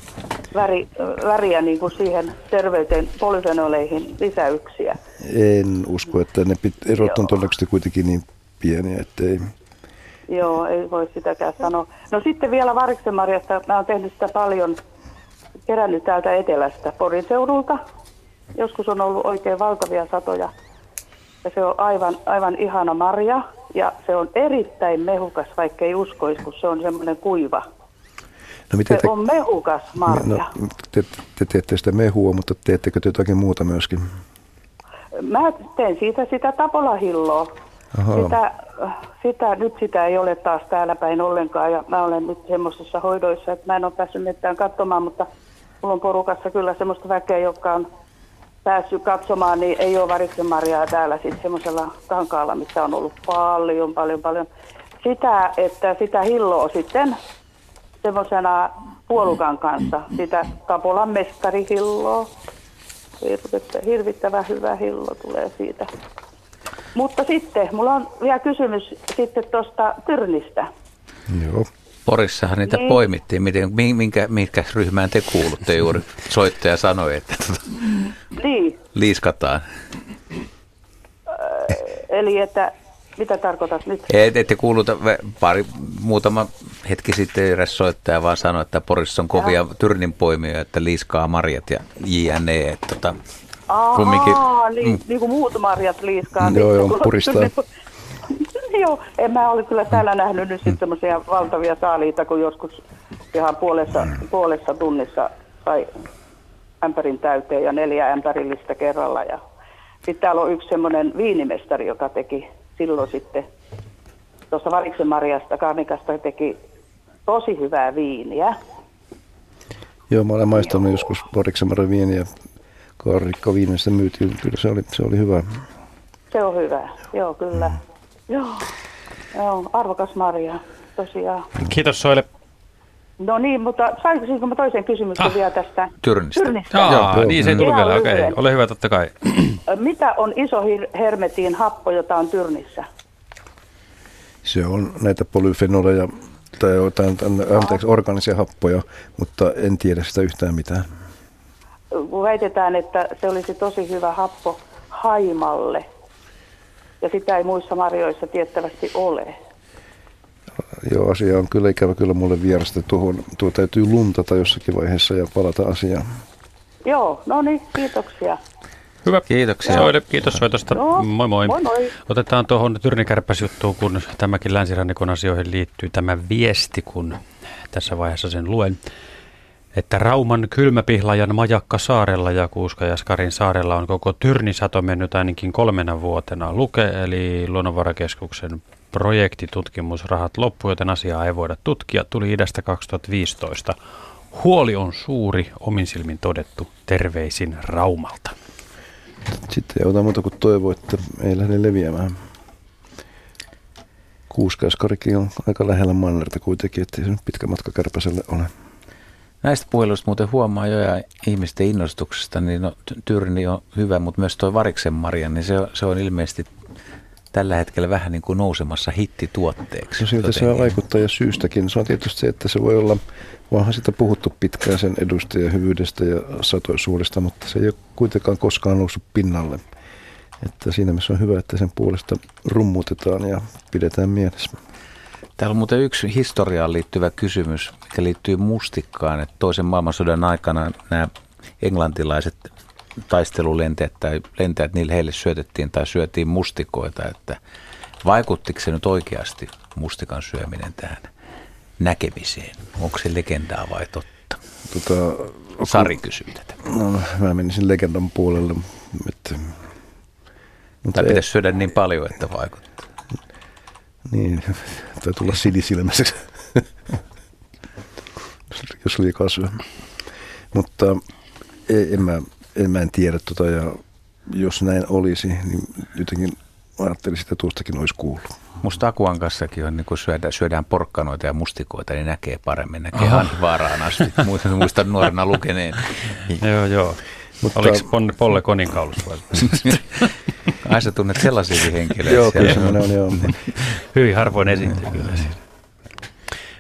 väri, väriä niin kuin siihen terveyteen polyfenoleihin lisäyksiä. En usko, että ne pit, erot on Joo. todennäköisesti kuitenkin niin pieniä, että ei. Joo, ei voi sitäkään sanoa. No sitten vielä variksen marjasta. Mä oon tehnyt sitä paljon, kerännyt täältä etelästä Porin seudulta. Joskus on ollut oikein valtavia satoja. Ja se on aivan, aivan ihana marja. Ja se on erittäin mehukas, vaikka ei uskoisi, kun se on semmoinen kuiva. No, miten Se te, on mehukas marja. no, te, te teette sitä mehua, mutta teettekö te jotakin muuta myöskin? Mä teen siitä sitä tapolahilloa. Sitä, sitä, nyt sitä ei ole taas täällä päin ollenkaan ja mä olen nyt semmoisissa hoidoissa, että mä en ole päässyt mitään katsomaan, mutta mulla on porukassa kyllä semmoista väkeä, joka on päässyt katsomaan, niin ei ole variksen marjaa täällä sitten semmoisella kankaalla, missä on ollut paljon, paljon, paljon. Sitä, että sitä hilloa sitten semmoisena puolukan kanssa, sitä Tapolan mestarihilloa. Hirvittävä, hirvittävä hyvä hillo tulee siitä. Mutta sitten, mulla on vielä kysymys sitten tuosta Tyrnistä. Joo. Porissahan niitä Niin. poimittiin. Miten, minkä, minkä ryhmään te kuulutte juuri? Soittaja sanoi, että tota, Niin, liiskataan. eli että mitä tarkoitat nyt? Et, ette kuuluta, pari, muutama hetki sitten eräs soittaja vaan sanoi, että Porissa on kovia tyrnin poimia, että liiskaa marjat ja jne. Että, tota, Aa, kumminkin- niin, mm. niin kuin muut marjat liiskaa. Joo, niistä, joo, puristaa. joo, en mä ole kyllä täällä nähnyt nyt sitten semmoisia valtavia saaliita, kun joskus ihan puolessa, puolessa tunnissa sai ämpärin täyteen ja neljä ämpärillistä kerralla. Ja sitten täällä on yksi semmoinen viinimestari, joka teki silloin sitten tuosta Variksen Marjasta, Karnikasta teki tosi hyvää viiniä. Joo, mä olen maistanut joskus Boriksen viiniä ja kaarikka viimeistä myytiin. Kyllä se oli, se oli hyvä. Se on hyvä, joo kyllä. Joo, joo arvokas Maria, tosiaan. Kiitos Soile. No niin, mutta saisinko mä toisen kysymyksen Ah. vielä tästä Tyrnistä. Tyrnistä? Aa, Joo. niin se ei tullut Ihan vielä. Okei, lyhyen. ole hyvä totta kai. Mitä on iso hermetin happo, jota on Tyrnissä? Se on näitä polyfenoleja tai jotain, anteeksi, organisia happoja, mutta en tiedä sitä yhtään mitään. Väitetään, että se olisi tosi hyvä happo haimalle. Ja sitä ei muissa marjoissa tiettävästi ole. Joo, asia on kyllä ikävä kyllä mulle vierasta. Tuohon, tuo täytyy luntata jossakin vaiheessa ja palata asiaan. Joo, no niin, kiitoksia. Hyvä. Kiitoksia. Soile, kiitos soitosta. Joo, Moi moi. moi moi. Otetaan tuohon Tyrnikärppäsjuttuun, kun tämäkin länsirannikon asioihin liittyy tämä viesti, kun tässä vaiheessa sen luen. Että Rauman kylmäpihlajan majakka saarella ja Kuuskajaskarin saarella on koko Tyrnisato mennyt ainakin kolmena vuotena. Luke, eli Luonnonvarakeskuksen projektitutkimusrahat loppu, joten asiaa ei voida tutkia. Tuli idästä 2015. Huoli on suuri, omin silmin todettu. Terveisin Raumalta. Sitten ei muuta kuin toivoa, että ei lähde leviämään. Kuuskaiskarikin on aika lähellä mannerta kuitenkin, että ei se nyt pitkä matka Kärpäselle ole. Näistä puheluista muuten huomaa jo ja ihmisten innostuksesta, niin no, Ty- Tyrni on hyvä, mutta myös tuo Variksen Marja, niin se on, se on ilmeisesti tällä hetkellä vähän niin kuin nousemassa hittituotteeksi. No siltä se vaikuttaa ja syystäkin. Se on tietysti se, että se voi olla, onhan sitä puhuttu pitkään sen edusta ja hyvyydestä ja satoisuudesta, mutta se ei ole kuitenkaan koskaan noussut pinnalle. Että siinä mielessä on hyvä, että sen puolesta rummutetaan ja pidetään mielessä. Täällä on muuten yksi historiaan liittyvä kysymys, mikä liittyy mustikkaan. Että toisen maailmansodan aikana nämä englantilaiset taistelulentäjät tai lentäjät, niille heille syötettiin tai syötiin mustikoita. Että vaikuttiko se nyt oikeasti mustikan syöminen tähän näkemiseen? Onko se legendaa vai totta? Tota, Sari kysyy tätä. no, mä menisin legendan puolelle. Että, mutta Tai ei- pitäisi syödä niin paljon, että vaikuttaa. Niin, tai tulla sinisilmäiseksi, jos liikaa syö. Mutta ei, en mä en mä en tiedä tota ja jos näin olisi, niin jotenkin ajattelin, että tuostakin olisi kuullut. Musta Akuankassakin on, niin kun syödään, syödään porkkanoita ja mustikoita, niin näkee paremmin. Näkee vaaraan asti. Muistan, muistan nuorena lukeneen. joo, joo. Mutta, Oliko Polle Koninkaulus vai? Ai sä tunnet sellaisia henkilöitä. joo, kyllä semmoinen on, joo. Hyvin harvoin esiintyy kyllä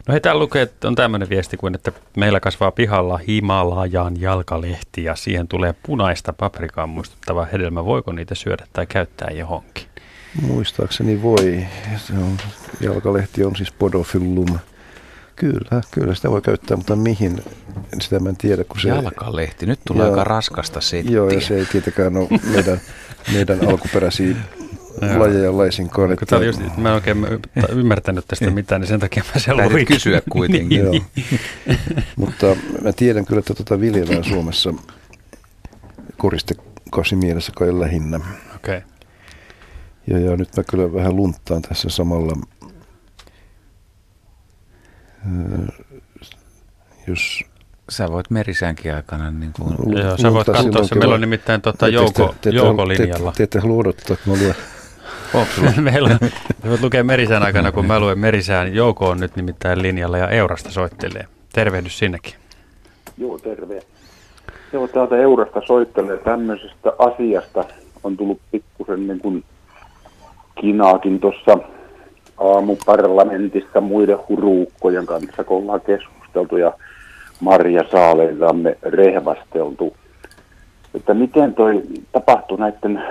No hei, täällä lukee, että on tämmöinen viesti kuin, että meillä kasvaa pihalla Himalajan jalkalehti ja siihen tulee punaista paprikaa muistuttava hedelmä. Voiko niitä syödä tai käyttää johonkin? Muistaakseni voi. Se on, jalkalehti on siis podophyllum. Kyllä, kyllä sitä voi käyttää, mutta mihin, sitä mä en tiedä. Kun se, Jalkalehti, nyt tulee ja, aika raskasta settiä. Joo, ja se ei tietenkään ole meidän, meidän alkuperäisiä lajeja laisinkaan. Että... Just, mä en oikein ymmärtänyt tästä niin. mitään, niin sen takia mä sen luin. kysyä kuitenkin. Joo. Mutta mä tiedän kyllä, että tuota viljellään Suomessa koristekasi mielessä kai lähinnä. Okei. Okay. Ja, ja nyt mä kyllä vähän lunttaan tässä samalla. Jos Sä voit merisäänkin aikana. Niin kuin... Lu- Joo, sä voit katsoa se. Meillä on nimittäin tuota jouko, te, te, joukolinjalla. Te, te, te, te luodottaa, kun mä luen. Meillä voit lukea merisään aikana, kun mä luen merisään. Jouko on nyt nimittäin linjalla ja Eurasta soittelee. Tervehdys sinnekin. Joo, terve. Joo, täältä Eurasta soittelee tämmöisestä asiasta. On tullut pikkusen niin kuin kinaakin tuossa aamuparlamentissa muiden huruukkojen kanssa, kun ollaan keskusteltu ja Marja Saaleitamme rehvasteltu, että miten toi tapahtui näiden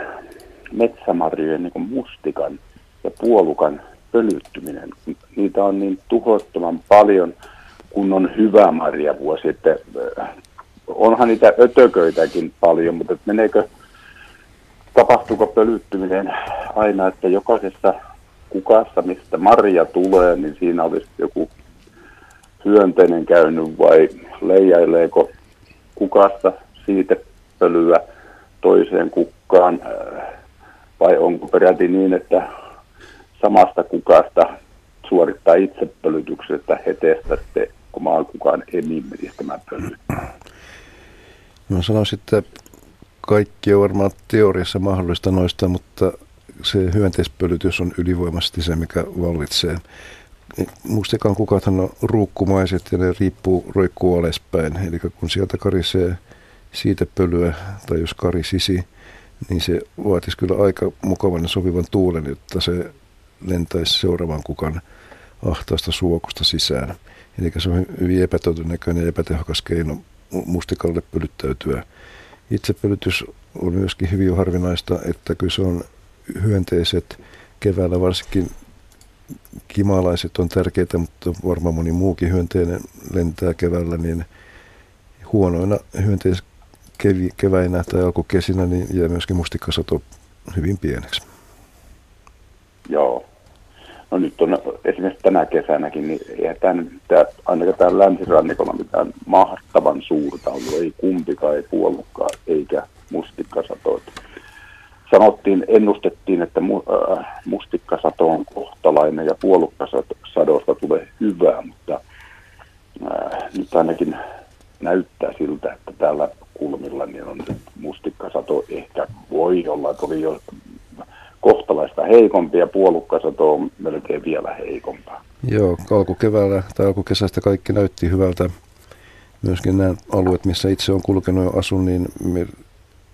metsämarjojen niin mustikan ja puolukan pölyttyminen. Niitä on niin tuhottoman paljon, kun on hyvä marjavuosi. Että äh, onhan niitä ötököitäkin paljon, mutta meneekö, tapahtuuko pölyttyminen aina, että jokaisessa kukassa, mistä marja tulee, niin siinä olisi joku hyönteinen käynyt vai leijaileeko kukasta siitepölyä toiseen kukkaan äh, vai onko peräti niin, että samasta kukasta suorittaa itsepölytyksen, että hetestä sitten omaan kukaan emimedistämään pöly. Mä sanoisin, että kaikki on varmaan teoriassa mahdollista noista, mutta se hyönteispölytys on ylivoimaisesti se, mikä vallitsee. Mustikan kukathan on ruukkumaiset ja ne riippuu, roikkuu alaspäin. Eli kun sieltä karisee siitä pölyä tai jos karisisi, niin se vaatisi kyllä aika mukavan ja sopivan tuulen, jotta se lentäisi seuraavan kukan ahtaasta suokusta sisään. Eli se on hyvin epätodennäköinen ja epätehokas keino mustikalle pölyttäytyä. Itsepölytys on myöskin hyvin harvinaista, että kyllä se on hyönteiset keväällä varsinkin kimalaiset on tärkeitä, mutta varmaan moni muukin hyönteinen lentää keväällä, niin huonoina hyönteis keväinä tai alkukesinä niin jää myöskin mustikkasato hyvin pieneksi. Joo. No nyt on esimerkiksi tänä kesänäkin, niin ei tämän, tämä, ainakaan täällä länsirannikolla mitään mahtavan suurta ollut. Ei kumpikaan, ei puolukkaa, eikä mustikkasato. Sanottiin, ennustettiin, että äh, mustikkasato on kohtalainen ja puolukkasadosta tulee hyvää, mutta äh, nyt ainakin näyttää siltä, että täällä kulmilla niin on mustikkasato ehkä voi olla, että oli jo kohtalaista heikompi ja puolukkasato on melkein vielä heikompaa. Joo, alkukeväällä tai alkukesästä kaikki näytti hyvältä. Myöskin nämä alueet, missä itse on kulkenut ja asun, niin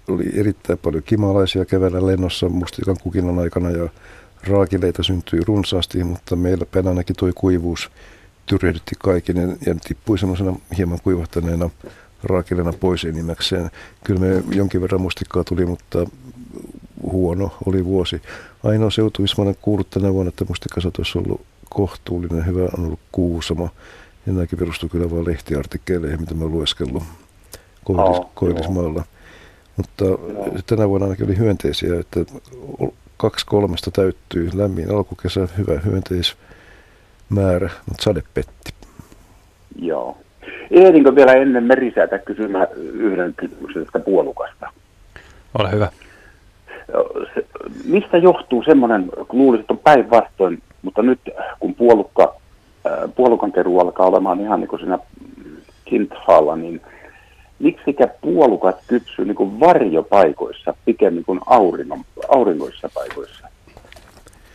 oli erittäin paljon kimalaisia keväällä lennossa mustikan kukinnan aikana ja raakileita syntyi runsaasti, mutta meillä päin ainakin tuo kuivuus tyrehdytti kaiken ja tippui semmoisena hieman kuivahtaneena raakilena pois enimmäkseen. Kyllä me jonkin verran mustikkaa tuli, mutta huono oli vuosi. Ainoa seutu, missä olen kuullut tänä vuonna, että mustikasat olisi ollut kohtuullinen, hyvä on ollut Kuusamo. Ja nämäkin perustuu kyllä vain lehtiartikkeleihin, mitä mä lueskellut Koillis, oh, Koillismaalla. Mutta joo. tänä vuonna ainakin oli hyönteisiä, että kaksi kolmesta täyttyy. Lämmin alkukesä, hyvä hyönteismäärä, mutta sade petti. Joo. Ehdinkö vielä ennen merisäätä kysymään yhden kysymyksen tästä puolukasta? Ole hyvä. Se, mistä johtuu semmoinen, kun luulisin, että on päinvastoin, mutta nyt kun puolukka, äh, puolukan keruu alkaa olemaan ihan niin kuin siinä kinthaalla, niin miksikä puolukat kypsyy niin kuin varjopaikoissa pikemmin kuin auringon, auringoissa paikoissa.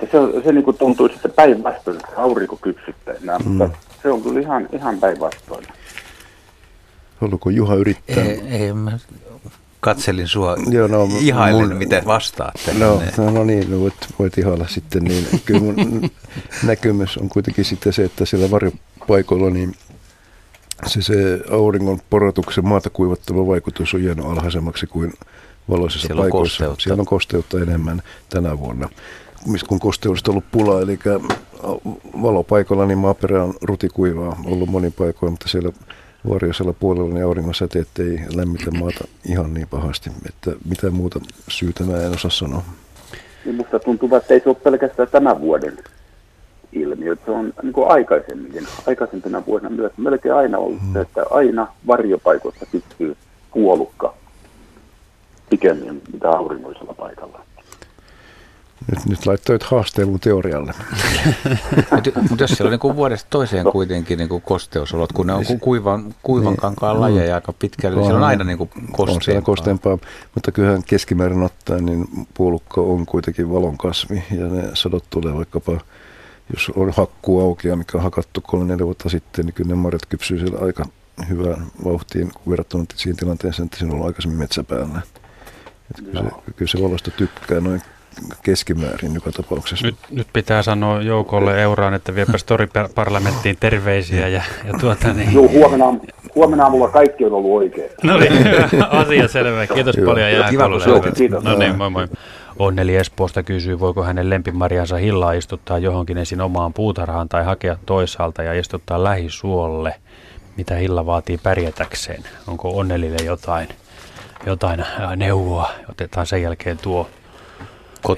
Ja se, se niin kuin tuntuu sitten päinvastoin, että aurinko kypsyttää nämä, mm. mutta se on kyllä ihan, ihan päinvastoin. Haluatko Juha yrittää? Ei, ei mä katselin sua Joo, no, ihailen, mun, miten vastaat. No, no, no niin, no voit, voit ihailla sitten. Niin, kyllä mun näkemys on kuitenkin sitten se, että siellä varjopaikoilla niin se, se auringon porotuksen maata kuivattava vaikutus on jäänyt alhaisemmaksi kuin valoisissa Siellä paikoissa. On Siellä on kosteutta enemmän tänä vuonna, kun kosteudesta on ollut pula. Eli valopaikalla niin maaperä on rutikuivaa ollut monin paikoin, mutta siellä varjoisella puolella niin auringon säteet ei lämmitä maata ihan niin pahasti, että mitä muuta syytä mä en osaa sanoa. Niin musta tuntuu, että ei se ole pelkästään tämän vuoden ilmiö. Se on niin kuin aikaisemmin, aikaisempina vuosina myös melkein aina ollut se, että aina varjopaikoissa pystyy puolukka pikemmin mitä auringoisella paikalla. Nyt, nyt laittoit haasteelun teorialle. Mutta mut jos siellä on niin vuodesta toiseen kuitenkin niin kosteusolot, kun ne on kuivan, kuivan niin, kankaan lajeja aika pitkälle, niin on, siellä on aina niin kosteampaa. On siellä kosteampaa, mutta kyllähän keskimäärin ottaen niin puolukka on kuitenkin valonkasvi ja ne sadot tulee vaikkapa jos on hakkuu auki, mikä on hakattu kolme neljä vuotta sitten, niin kyllä ne marjat kypsyy siellä aika hyvään vauhtiin verrattuna siihen tilanteeseen, että siinä on aikaisemmin metsä päällä. kyllä, se, kyllä se valosta tykkää noin keskimäärin joka tapauksessa. Nyt, nyt pitää sanoa joukolle euraan, että viepä Story-parlamenttiin terveisiä. Ja, ja tuota, niin. Joo, huomenna, huomenna aamulla kaikki on ollut oikein. No niin, asia selvä. Kiitos paljon jääpalolle. Kiitos. No niin, moi moi. Onneli Espoosta kysyy, voiko hänen lempimarjansa hillaa istuttaa johonkin ensin omaan puutarhaan tai hakea toisaalta ja istuttaa lähisuolle. Mitä hilla vaatii pärjätäkseen? Onko Onnelille jotain, jotain neuvoa? Otetaan sen jälkeen tuo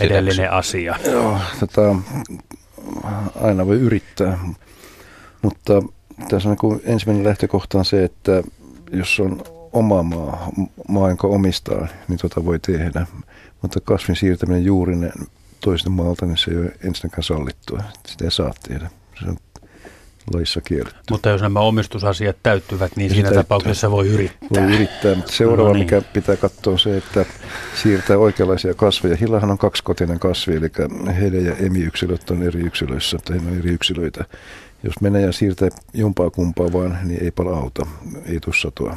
edellinen asia. Joo, tota, aina voi yrittää, mutta tässä on niin ensimmäinen lähtökohta on se, että jos on oma maa, maa jonka omistaa, niin tota voi tehdä. Mutta kasvin siirtäminen juurinen toisten maalta, niin se ei ole ensinnäkään sallittua. Sitä ei saa tehdä. Se on laissa kielletty. Mutta jos nämä omistusasiat täyttyvät, niin ja siinä tapauksessa voi yrittää. Voi yrittää, mutta seuraava, no niin. mikä pitää katsoa on se, että siirtää oikeanlaisia kasveja. Hillahan on kaksiskotinen kasvi, eli heidän ja emi-yksilöt on eri yksilöissä, mutta he on eri yksilöitä. Jos menee ja siirtää jompaa kumpaa vaan, niin ei paljon auta, ei tule satoa.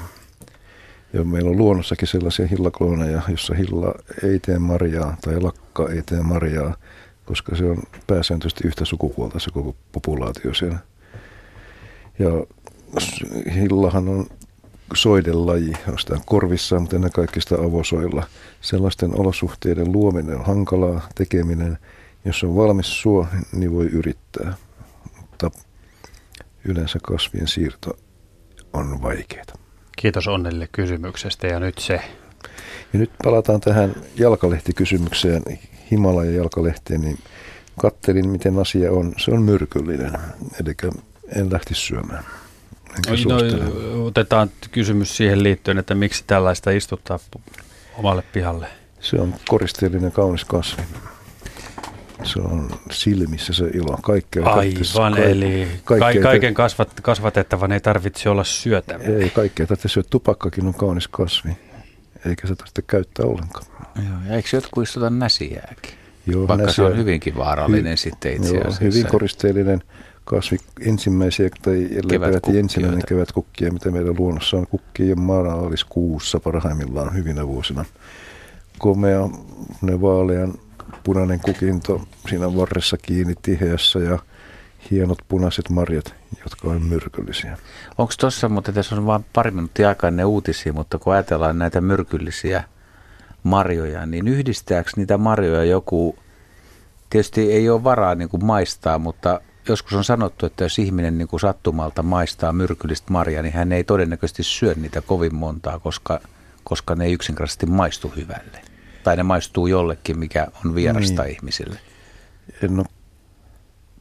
Ja meillä on luonnossakin sellaisia hillaklooneja, jossa hilla ei tee marjaa tai lakka ei tee marjaa, koska se on pääsääntöisesti yhtä sukupuolta se koko populaatio siellä. Ja hillahan on soidelaji, jostain korvissa, mutta ennen kaikkea sitä avosoilla. Sellaisten olosuhteiden luominen on hankalaa tekeminen. Jos on valmis suo, niin voi yrittää. Mutta yleensä kasvien siirto on vaikeaa. Kiitos Onnelle kysymyksestä ja nyt se. Ja nyt palataan tähän jalkalehtikysymykseen, Himalajan jalkalehteen, niin kattelin miten asia on. Se on myrkyllinen, eli en lähti syömään. No, otetaan kysymys siihen liittyen, että miksi tällaista istuttaa omalle pihalle? Se on koristeellinen kaunis kasvi se on silmissä se ilo. Kaikkea Aivan, ka- eli kaikkea, kaiken kasvat, kasvatettavan ei tarvitse olla syötävä. Ei, kaikkea tarvitse syödä. Tupakkakin on kaunis kasvi, eikä se tarvitse käyttää ollenkaan. Joo, ja eikö jotkut istuta näsiääkin? Joo, Vaikka näsiä, se on hyvinkin vaarallinen hy, sitten itse joo, asiassa. Hyvin koristeellinen kasvi. Ensimmäisiä tai peräti ensimmäinen kevätkukkia, mitä meidän luonnossa on. Kukkien kuussa parhaimmillaan hyvinä vuosina. Komea, ne vaalean punainen kukinto siinä varressa kiinni tiheässä ja hienot punaiset marjat, jotka on myrkyllisiä. Onko tuossa, mutta tässä on vain pari minuuttia aikaa ne uutisia, mutta kun ajatellaan näitä myrkyllisiä marjoja, niin yhdistääkö niitä marjoja joku, tietysti ei ole varaa niin kuin maistaa, mutta joskus on sanottu, että jos ihminen niin kuin sattumalta maistaa myrkyllistä marjaa, niin hän ei todennäköisesti syö niitä kovin montaa, koska, koska ne ei yksinkertaisesti maistu hyvälle tai ne maistuu jollekin, mikä on vierasta niin. ihmisille? En ole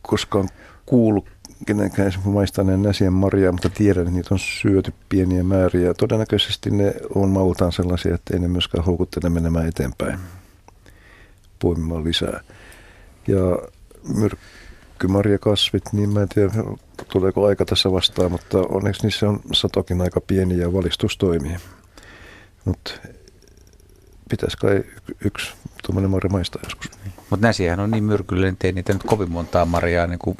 koskaan kuullut kenenkään maistaneen näsien marjaa, mutta tiedän, että niitä on syöty pieniä määriä. Todennäköisesti ne on maultaan sellaisia, että ei ne myöskään houkuttele menemään eteenpäin poimimaan lisää. Ja myrkkymarjakasvit, niin mä en tiedä, tuleeko aika tässä vastaan, mutta onneksi niissä on satokin aika pieni ja valistus toimii. Mutta pitäisi kai yksi tuommoinen marja maistaa joskus. Mutta näsiähän on niin myrkyllinen, että ei niitä nyt kovin montaa marjaa niin kuin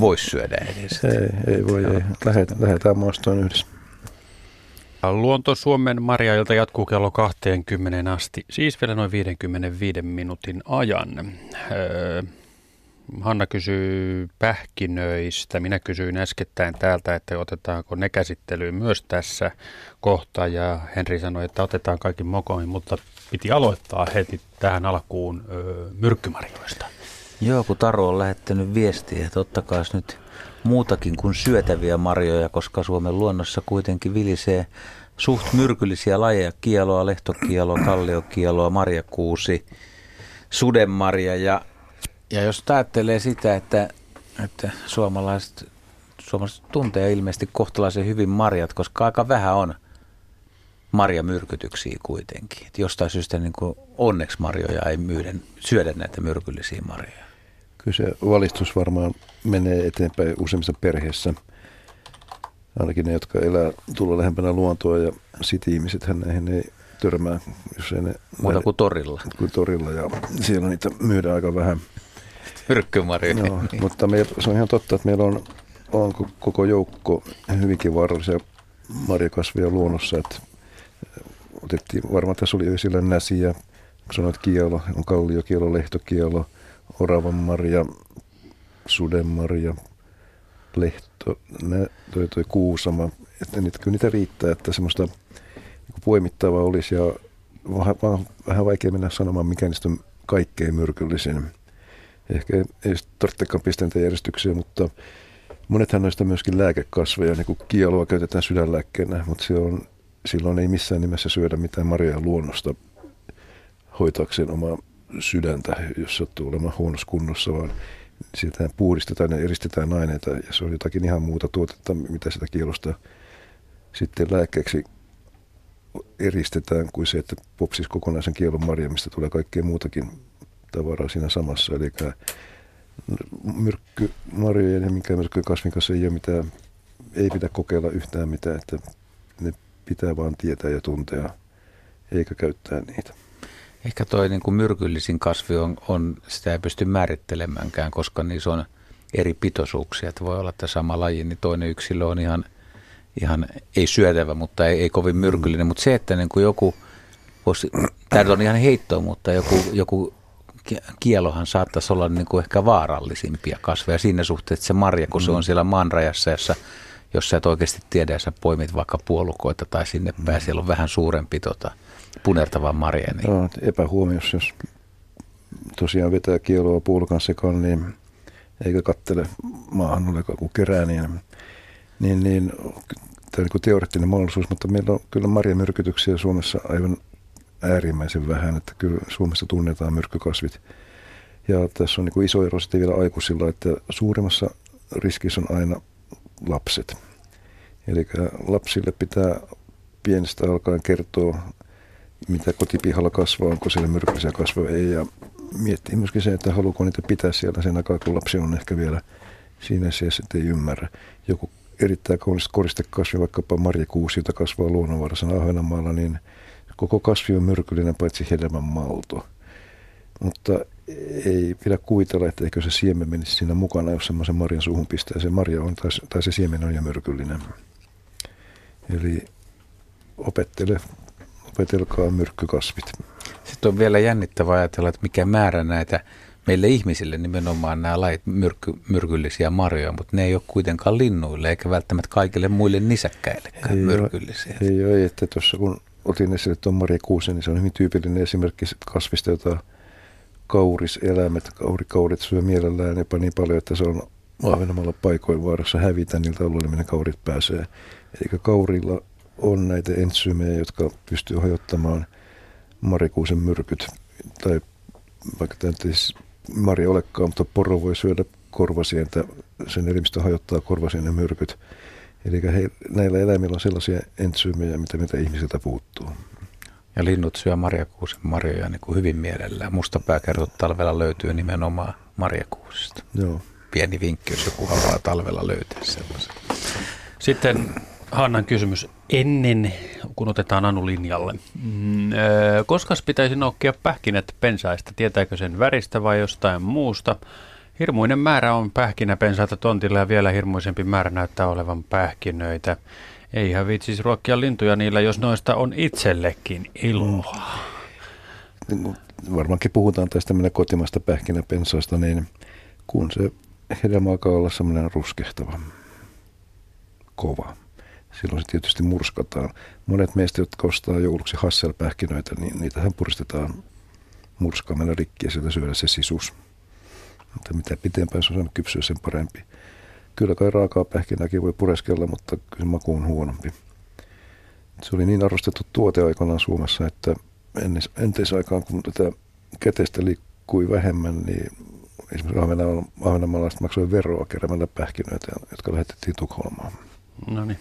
voisi syödä edes. Ei, ei voi, ei. Lähetään, lähetään maastoon yhdessä. Luonto Suomen Marjailta jatkuu kello 20 asti, siis vielä noin 55 minuutin ajan. Öö, Hanna kysyy pähkinöistä. Minä kysyin äskettäin täältä, että otetaanko ne käsittelyyn myös tässä kohtaa. Ja Henri sanoi, että otetaan kaikki mokoihin, mutta piti aloittaa heti tähän alkuun öö, myrkkymarjoista. Joo, kun Taro on lähettänyt viestiä, että ottakaa nyt muutakin kuin syötäviä marjoja, koska Suomen luonnossa kuitenkin vilisee suht myrkyllisiä lajeja, kieloa, lehtokieloa, kalliokieloa, marjakuusi, sudenmarja ja, ja jos ajattelee sitä, että, että suomalaiset, suomalaiset tuntee ilmeisesti kohtalaisen hyvin marjat, koska aika vähän on marjamyrkytyksiä kuitenkin. Et jostain syystä niin kuin onneksi marjoja ei myydä, syödä näitä myrkyllisiä marjoja. Kyllä se valistus varmaan menee eteenpäin useimmissa perheissä. Ainakin ne, jotka elää tulla lähempänä luontoa ja sit-ihmiset näihin ei törmää, jos ei ne... Muuta kuin torilla. Kuin torilla ja siellä niitä myydään aika vähän. Myrkkymarjoja. Joo, mutta me, se on ihan totta, että meillä on, on koko joukko hyvinkin vaarallisia marjakasveja luonnossa, että otettiin, varmaan tässä oli esillä näsiä, sanoit kielo, on kalliokielo, lehtokielo, oravanmarja, sudenmarja, lehto, nä, toi, toi kuusama, että niitä, kyllä niitä riittää, että semmoista niin poimittavaa olisi ja vähän, vähän vaikea mennä sanomaan, mikä niistä on kaikkein myrkyllisin. Ehkä ei tarvitsekaan pisteitä järjestyksiä, mutta monethan noista myöskin lääkekasveja, niin kuin kieloa käytetään sydänlääkkeenä, mutta se on, silloin ei missään nimessä syödä mitään marjoja luonnosta hoitaakseen omaa sydäntä, jos sattuu olemaan huonossa kunnossa, vaan sieltä puhdistetaan ja eristetään aineita ja se on jotakin ihan muuta tuotetta, mitä sitä kielosta sitten lääkkeeksi eristetään kuin se, että popsis kokonaisen kielon marja, mistä tulee kaikkea muutakin tavaraa siinä samassa. Eli myrkky marjojen ja minkään myrkky kasvin kanssa ei ole mitään, ei pidä kokeilla yhtään mitään, että ne pitää vaan tietää ja tuntea, eikä käyttää niitä. Ehkä toi niin kuin myrkyllisin kasvi on, on, sitä ei pysty määrittelemäänkään, koska niissä on eri pitoisuuksia. Että voi olla, että sama laji, niin toinen yksilö on ihan, ihan ei syötävä, mutta ei, ei kovin myrkyllinen. Mutta se, että niin kuin joku, voisi, tämä on ihan heittoa, mutta joku, joku kielohan saattaisi olla niin kuin ehkä vaarallisimpia kasveja siinä suhteessa, että se marja, kun se on mm. siellä maanrajassa, jossa jos sä et oikeasti tiedä, sä poimit vaikka puolukoita tai sinne päin, siellä on vähän suurempi tota, punertavan marja. Niin. Joo, epähuomiossa, jos tosiaan vetää kieloa puulukan sekaan, niin eikä kattele maahan ole kun kerää, niin, niin, niin tämä on niin teoreettinen mahdollisuus, mutta meillä on kyllä marjamyrkytyksiä Suomessa aivan äärimmäisen vähän, että kyllä Suomessa tunnetaan myrkkykasvit. Ja tässä on niin iso ero sitten vielä aikuisilla, että suurimmassa riskissä on aina lapset. Eli lapsille pitää pienestä alkaen kertoa mitä kotipihalla kasvaa, onko siellä myrkyllisiä kasvoja ei. Ja miettii myöskin se, että haluuko niitä pitää siellä sen aikaa, kun lapsi on ehkä vielä siinä sijassa, että ei ymmärrä. Joku erittäin kaunis koristekasvi, vaikkapa marjakuusi, jota kasvaa luonnonvaraisena Ahvenanmaalla, niin koko kasvi on myrkyllinen paitsi hedelmän malto. Mutta ei pidä kuvitella, että eikö se siemen menisi siinä mukana, jos semmoisen marjan suuhun pistää. Se marja on, tai, tai se siemen on jo myrkyllinen. Eli opettele opetelkaa myrkkykasvit. Sitten on vielä jännittävää ajatella, että mikä määrä näitä meille ihmisille nimenomaan nämä lajit myrky, myrkyllisiä marjoja, mutta ne ei ole kuitenkaan linnuille eikä välttämättä kaikille muille nisäkkäillekään ei myrkyllisiä. Ole, ei ole, että tuossa kun otin esille tuon Maria Kuusen, niin se on hyvin tyypillinen esimerkki kasvista, jota kauriseläimet, kaurikaurit syö mielellään jopa niin paljon, että se on Ahvenanmaalla paikoin vaarassa hävitä niiltä alueille, minne kaurit pääsee. Eli kaurilla on näitä entsyymejä, jotka pystyy hajottamaan marikuusen myrkyt. Tai vaikka tämä ei siis mari olekaan, mutta poro voi syödä korvasientä, sen elimistö hajottaa korvasienen myrkyt. Eli he, näillä eläimillä on sellaisia entsyymejä, mitä, mitä ihmisiltä puuttuu. Ja linnut syö marjakuusen marjoja niin kuin hyvin mielellään. Mustapääkertot talvella löytyy nimenomaan marjakuusesta. Joo. Pieni vinkki, jos joku haluaa talvella löytää sellaisen. Sitten Hannan kysymys. Ennen kun otetaan Anu linjalle. Mm, koskas pitäisi noukkia pähkinät pensaista? Tietääkö sen väristä vai jostain muusta? Hirmuinen määrä on pähkinäpensaita tontilla ja vielä hirmuisempi määrä näyttää olevan pähkinöitä. Eihän viitsisi ruokkia lintuja niillä, jos noista on itsellekin iloa. Mm. Varmaankin puhutaan tästä meidän kotimaista pähkinäpensaasta, niin kun se hedelmä alkaa olla semmoinen ruskehtava, kova. Silloin se tietysti murskataan. Monet meistä, jotka ostaa jouluksi hasselpähkinöitä, niin niitähän puristetaan murskaamalla rikki ja sieltä syödä se sisus. Mutta mitä pitempään se on saanut kypsyä, sen parempi. Kyllä kai raakaa pähkinääkin voi pureskella, mutta kyllä maku on huonompi. Se oli niin arvostettu tuote aikanaan Suomessa, että entisaikaan kun tätä käteistä liikkui vähemmän, niin esimerkiksi ahvenanmaalaiset maksoi veroa keräämällä pähkinöitä, jotka lähetettiin Tukholmaan. No niin.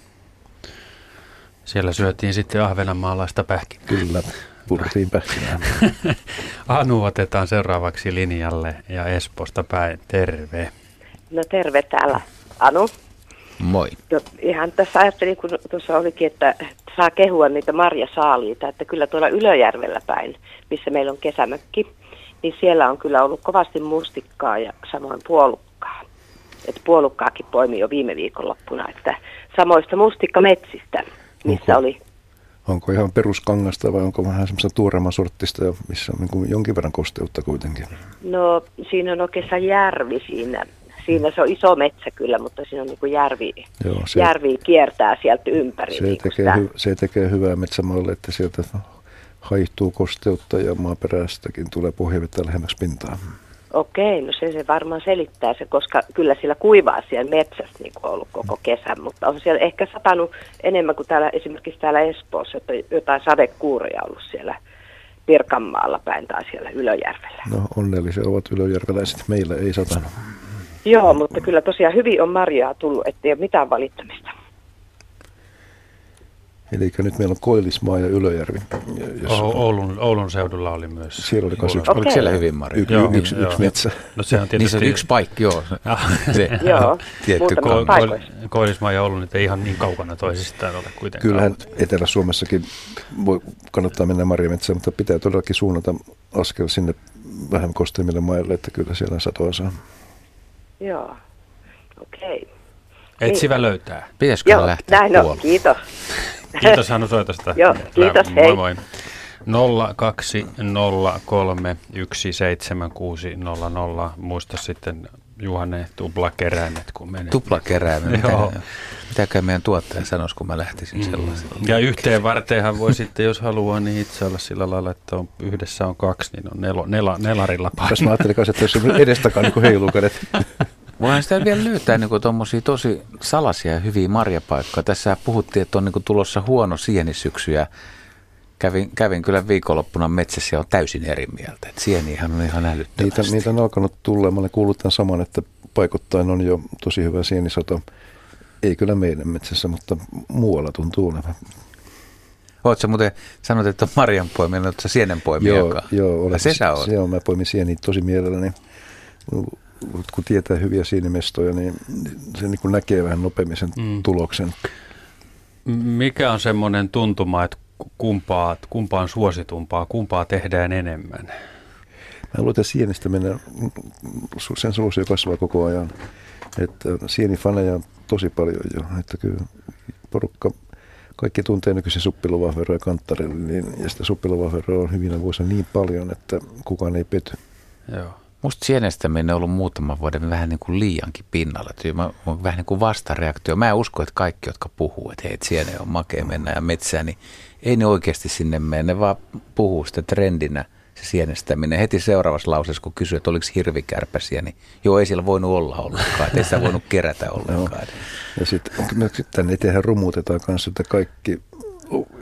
Siellä syötiin sitten ahvenanmaalaista pähkinää. Kyllä, purtiin pähkinää. Anu otetaan seuraavaksi linjalle ja Esposta päin. Terve. No terve täällä. Anu. Moi. Jo, ihan tässä ajattelin, kun tuossa olikin, että saa kehua niitä marjasaaliita, että kyllä tuolla Ylöjärvellä päin, missä meillä on kesämökki, niin siellä on kyllä ollut kovasti mustikkaa ja samoin puolukkaa. Että puolukkaakin poimi jo viime viikonloppuna, että samoista mustikkametsistä, missä Onko? oli Onko ihan peruskangasta vai onko vähän semmoista tuoreemman sorttista, missä on niin kuin jonkin verran kosteutta kuitenkin? No siinä on oikeastaan järvi siinä. Siinä se on iso metsä kyllä, mutta siinä on niin kuin järvi, Joo, se, järvi kiertää sieltä ympäri. se, niin tekee, hy, se tekee hyvää metsämaalle, että sieltä haihtuu kosteutta ja maaperästäkin tulee pohjavettä lähemmäksi pintaa. Okei, no se, se varmaan selittää se, koska kyllä sillä kuivaa siellä metsässä niin kuin ollut koko kesän, mutta on siellä ehkä satanut enemmän kuin täällä, esimerkiksi täällä Espoossa, että jotain sadekuuria ollut siellä Pirkanmaalla päin tai siellä Ylöjärvellä. No onnellisia ovat ylöjärveläiset, meillä ei satanut. Joo, mutta kyllä tosiaan hyvin on marjaa tullut, ettei ole mitään valittamista. Eli nyt meillä on Koillismaa jaYlöjärvi. Jos O- Oulun, Oulun seudulla oli myös. Siellä oli myös yksi, Oliko Okei. siellä hyvin Marja? yksi, Joo, yksi, joo. yksi metsä. No se on Niin tietysti... se on yksi paikka, joo. Se, Joo, tietty Ko- ko- Koillismaa ja Oulu nyt ei ihan niin kaukana toisistaan ole kuitenkaan. Kyllähän Etelä-Suomessakin voi, kannattaa mennä marjametsään, mutta pitää todellakin suunnata askel sinne vähän kosteemmille maille, että kyllä siellä satoa saa. Joo, okei. Etsivä löytää. Pitäisikö Joo, lähteä näin on, puolelle? kiitos. Kiitos Hannu soitosta. Joo, kiitos, Moi hei. moi. 020317600. Muista sitten Juhane tuplakeräimet, kun menee. Tuplakerääminen. Joo. Mitä, mitäkään meidän tuottaja sanoisi, kun mä lähtisin sellaisella. Ja yhteen varteenhan voi sitten, jos haluaa, niin itse olla sillä lailla, että on, yhdessä on kaksi, niin on nelo, nela, nelarilla Tässä paikka. mä ajattelin kanssa, että jos se edestäkaan niin heiluu kädet. Voihan sitä vielä löytää niin tuommoisia tosi salaisia ja hyviä marjapaikkoja. Tässä puhuttiin, että on niin tulossa huono sienisyksy ja kävin, kävin kyllä viikonloppuna metsässä ja on täysin eri mieltä. Et sienihän on ihan älyttömästi. Niitä, niitä on alkanut tulla. Mä olen kuullut tämän saman, että paikottain on jo tosi hyvä sienisato. Ei kyllä meidän metsässä, mutta muualla tuntuu olevan. Oletko muuten sanonut, että on marjanpoimija, oletko sienenpoimija? Joo, joka- joo olen, Se sä oot. Se on, mä poimin sieniä tosi mielelläni. Kun tietää hyviä sienimestoja, niin se niin kuin näkee vähän nopeammin sen Mm. tuloksen. Mikä on semmoinen tuntuma, että kumpaa, kumpaa on suositumpaa, kumpaa tehdään enemmän? Mä luulen, että sienestä mennä, sen suosio kasvaa koko ajan. Että sienifaneja on tosi paljon jo. Että kyllä porukka, kaikki tuntee nykyisen suppiluvahveroa ja kanttarin, niin, ja sitä suppiluvahveroa on hyvinä vuosina niin paljon, että kukaan ei pety. Joo. Musta sienestäminen on ollut muutaman vuoden vähän niin kuin liiankin pinnalla. Mä, mä vähän niin kuin vastareaktio. Mä en usko, että kaikki, jotka puhuu, että hei, et siene on makea mennä ja metsään, niin ei ne oikeasti sinne mene. Ne vaan puhuu sitä trendinä se sienestäminen. Heti seuraavassa lauseessa, kun kysyy, että oliko hirvikärpäsiä, niin joo, ei siellä voinut olla ollenkaan. Ei sitä voinut kerätä ollenkaan. Ja sitten tänne eteenhän rummutetaan kanssa, että kaikki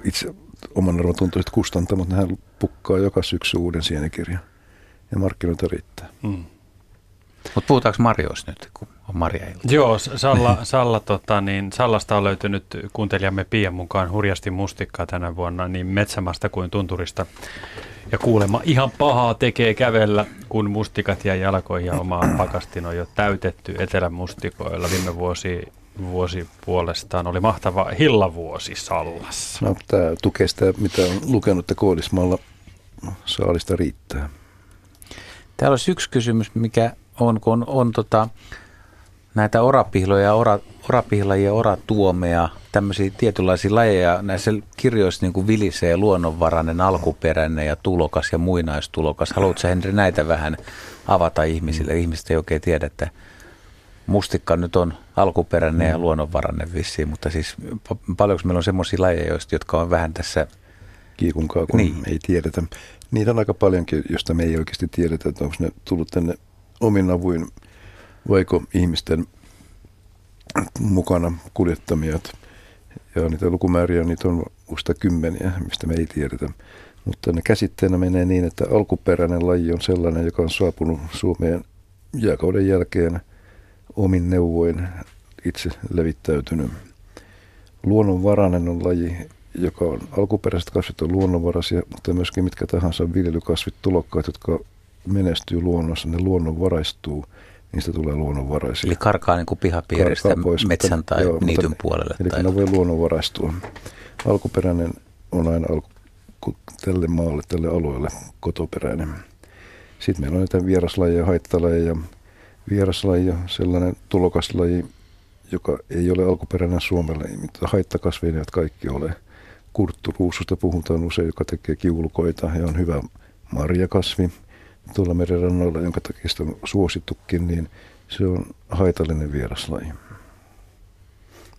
itse oman arvon tuntuiset kustantamot, nehän pukkaa joka syksy uuden sienikirjan. Ja markkinoita riittää. Mm. Mutta puhutaanko marjoista nyt, kun on marjailta? Joo, Salla, Salla, tota, niin Sallasta on löytynyt kuuntelijamme Pian mukaan hurjasti mustikkaa tänä vuonna niin metsämasta kuin tunturista. Ja kuulemma ihan pahaa tekee kävellä, kun mustikat jää jalkoihin ja oma pakastin on jo täytetty etelämustikoilla. Viime vuosi vuosi puolestaan oli mahtava hillavuosi Sallassa. No, tämä tukee sitä, mitä on lukenut, että Koodismalla saalista riittää. Täällä olisi yksi kysymys, mikä on, kun on, on tota, näitä orapihloja, ora, orapihlajia, oratuomeja, tämmöisiä tietynlaisia lajeja. Näissä kirjoissa niin kuin vilisee luonnonvarainen, alkuperäinen ja tulokas ja muinaistulokas. Haluatko Henri näitä vähän avata ihmisille? Mm. Ihmiset ei oikein tiedä, että mustikka nyt on alkuperäinen mm. ja luonnonvarainen vissiin, mutta siis paljonko meillä on semmoisia lajeja, jotka on vähän tässä... Kiikunkaa, kun niin. ei tiedetä. Niitä on aika paljonkin, josta me ei oikeasti tiedetä, että onko ne tullut tänne omin avuin vaiko ihmisten mukana kuljettamia. Ja niitä lukumääriä niitä on usta kymmeniä, mistä me ei tiedetä. Mutta ne käsitteenä menee niin, että alkuperäinen laji on sellainen, joka on saapunut Suomeen jääkauden jälkeen omin neuvoin itse levittäytynyt. Luonnonvarainen on laji, joka on alkuperäiset kasvit on luonnonvaraisia, mutta myöskin mitkä tahansa viljelykasvit, tulokkaat, jotka menestyy luonnossa, ne luonnonvaraistuu – niistä tulee luonnonvaraisia. Eli karkaa niin kuin pihapiiristä karkaa pois, metsän tai joo, niityn mutta, puolelle. Eli tai... ne voi luonnonvaraistua. Alkuperäinen on aina alku, tälle maalle, tälle alueelle kotoperäinen. Sitten meillä on näitä vieraslajeja, haittalajeja. Vieraslaji sellainen tulokaslaji, joka ei ole alkuperäinen Suomelle, mutta haittakasveja eivät kaikki ole. Kurtturuususta puhutaan usein, joka tekee kiulukoita ja on hyvä marjakasvi tuolla merenrannoilla, jonka takia sitä on suosittukin, niin se on haitallinen vieraslaji,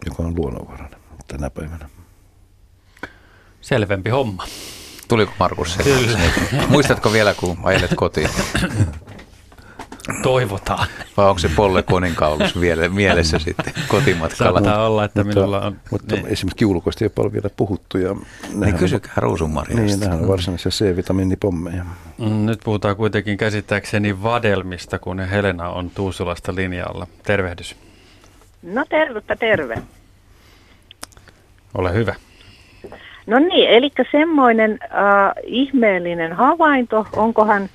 joka on luonnonvarainen tänä päivänä. Selvempi homma. Tuliko Markus? Kyllä. Muistatko vielä, kun ajelet kotiin? Toivotaan. Vai onko se Polle Koninkaulus vielä mielessä sitten kotimatkalla? Saattaa olla, että mutta, minulla on... Mutta niin. esimerkiksi kiulukoista ei paljon vielä puhuttu. Ja niin kysykää ruusunmarjasta. Niin, nehän on varsinaisia C-vitamiinipommeja. Mm, nyt puhutaan kuitenkin käsittääkseni vadelmista, kun Helena on Tuusulasta linjalla. Tervehdys. No tervettä terve. Ole hyvä. No niin, eli semmoinen äh, ihmeellinen havainto, onkohan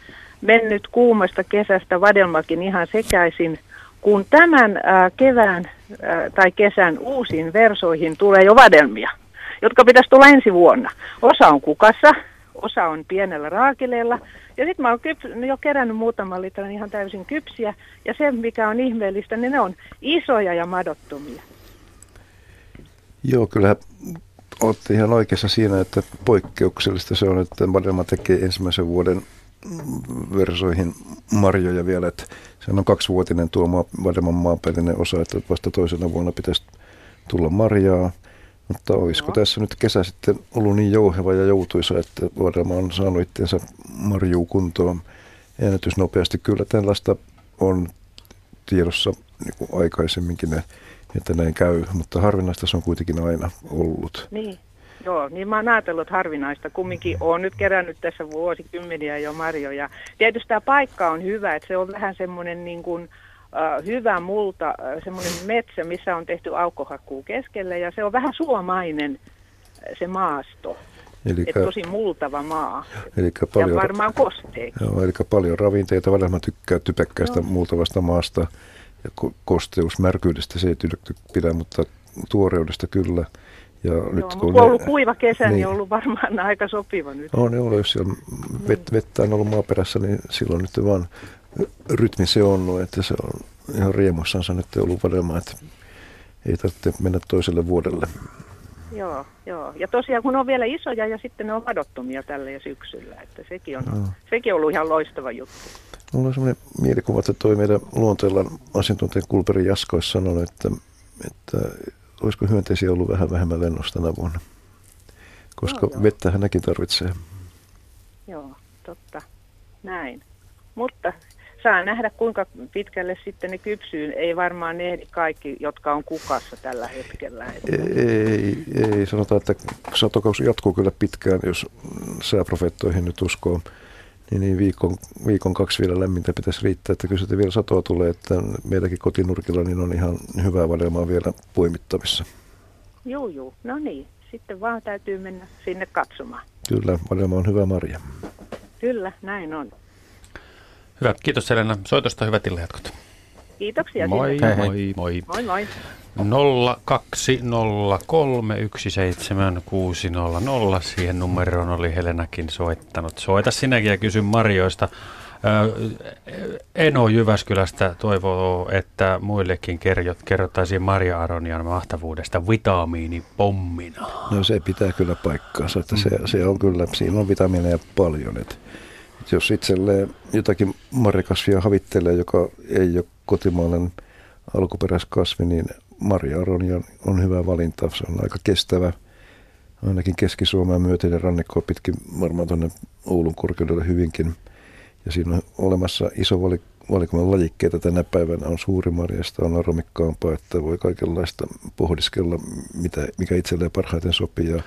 mennyt kuumasta kesästä vadelmakin ihan sekäisin, kun tämän ää, kevään ää, tai kesän uusiin versoihin tulee jo vadelmia, jotka pitäisi tulla ensi vuonna. Osa on kukassa, osa on pienellä raakileella, ja sitten mä oon kyp- jo kerännyt muutaman litran ihan täysin kypsiä, ja se mikä on ihmeellistä, niin ne on isoja ja madottomia. Joo, kyllä olette ihan oikeassa siinä, että poikkeuksellista se on, että Vadelma tekee ensimmäisen vuoden versoihin marjoja vielä, että se on kaksivuotinen tuo maa, varmaan maapellinen osa, että vasta toisena vuonna pitäisi tulla marjaa. Mutta olisiko no. tässä nyt kesä sitten ollut niin jouheva ja joutuisa, että Vadelma on saanut itseensä marjuu kuntoon ennätysnopeasti. Kyllä tällaista on tiedossa niin aikaisemminkin, että näin käy, mutta harvinaista se on kuitenkin aina ollut. Niin. Joo, niin mä oon ajatellut harvinaista. Kumminkin oon nyt kerännyt tässä vuosikymmeniä jo marjoja. Tietysti tämä paikka on hyvä, että se on vähän semmoinen niin kuin, uh, hyvä multa, uh, semmoinen metsä, missä on tehty aukkohakkuu keskelle ja se on vähän suomainen se maasto. Elikkä, Et tosi multava maa. Elikkä paljon, ja varmaan kosteekin. Joo, eli paljon ravinteita. Välillä mä tykkään typekkäästä no. multavasta maasta ja ko- kosteus, märkyydestä se ei pidä, mutta tuoreudesta kyllä. Ja Joo, nyt kun on ollut kuiva kesä, niin, niin on ollut varmaan aika sopiva nyt. On, on jos siellä vet, vettä on ollut maaperässä, niin silloin nyt vaan rytmi se on, että se on ihan riemussansa nyt ollut varmaan, että ei tarvitse mennä toiselle vuodelle. Joo, joo. Ja tosiaan kun on vielä isoja ja sitten ne on madottomia tällä ja syksyllä, että sekin on, no. sekin on ollut ihan loistava juttu. Mulla on sellainen mielikuva, että toi meidän luonteella asiantuntija Kulperi Jasko sanonut, että, että olisiko hyönteisiä ollut vähän vähemmän lennosta tänä vuonna? Koska no, vettä hänäkin tarvitsee. Joo, totta. Näin. Mutta saa nähdä, kuinka pitkälle sitten ne kypsyy. Ei varmaan ne ehdi kaikki, jotka on kukassa tällä hetkellä. Ei, ei, sanotaan, että satokausi jatkuu kyllä pitkään, jos sääprofeettoihin nyt uskoo niin, niin viikon, viikon kaksi vielä lämmintä pitäisi riittää, että kyllä vielä satoa tulee, että meilläkin kotinurkilla niin on ihan hyvää vadelmaa vielä poimittavissa. Joo, joo. No niin, sitten vaan täytyy mennä sinne katsomaan. Kyllä, vadelma on hyvä marja. Kyllä, näin on. Hyvä, kiitos Selena soitosta, hyvät illanjatkot. Kiitoksia. Moi, sinne. moi, moi. Moi moi. 020317600. Siihen numeroon oli Helenakin soittanut. Soita sinäkin ja kysy Marjoista. Eno Jyväskylästä toivoo, että muillekin kerrot, kerrottaisiin Maria Aronian mahtavuudesta vitamiinipommina. No se pitää kyllä paikkaansa, että se, se on kyllä, siinä on vitamiineja paljon. Että jos itselleen jotakin marjakasvia havittelee, joka ei ole kotimainen alkuperäiskasvi, niin Maria Aronia on hyvä valinta. Se on aika kestävä, ainakin Keski-Suomea myöten ja rannikkoa pitkin varmaan tuonne Oulun korkeudelle hyvinkin. Ja siinä on olemassa iso valikoma lajikkeita tänä päivänä. On suuri marjasta, on aromikkaampaa, että voi kaikenlaista pohdiskella, mitä, mikä itselleen parhaiten sopii. Ja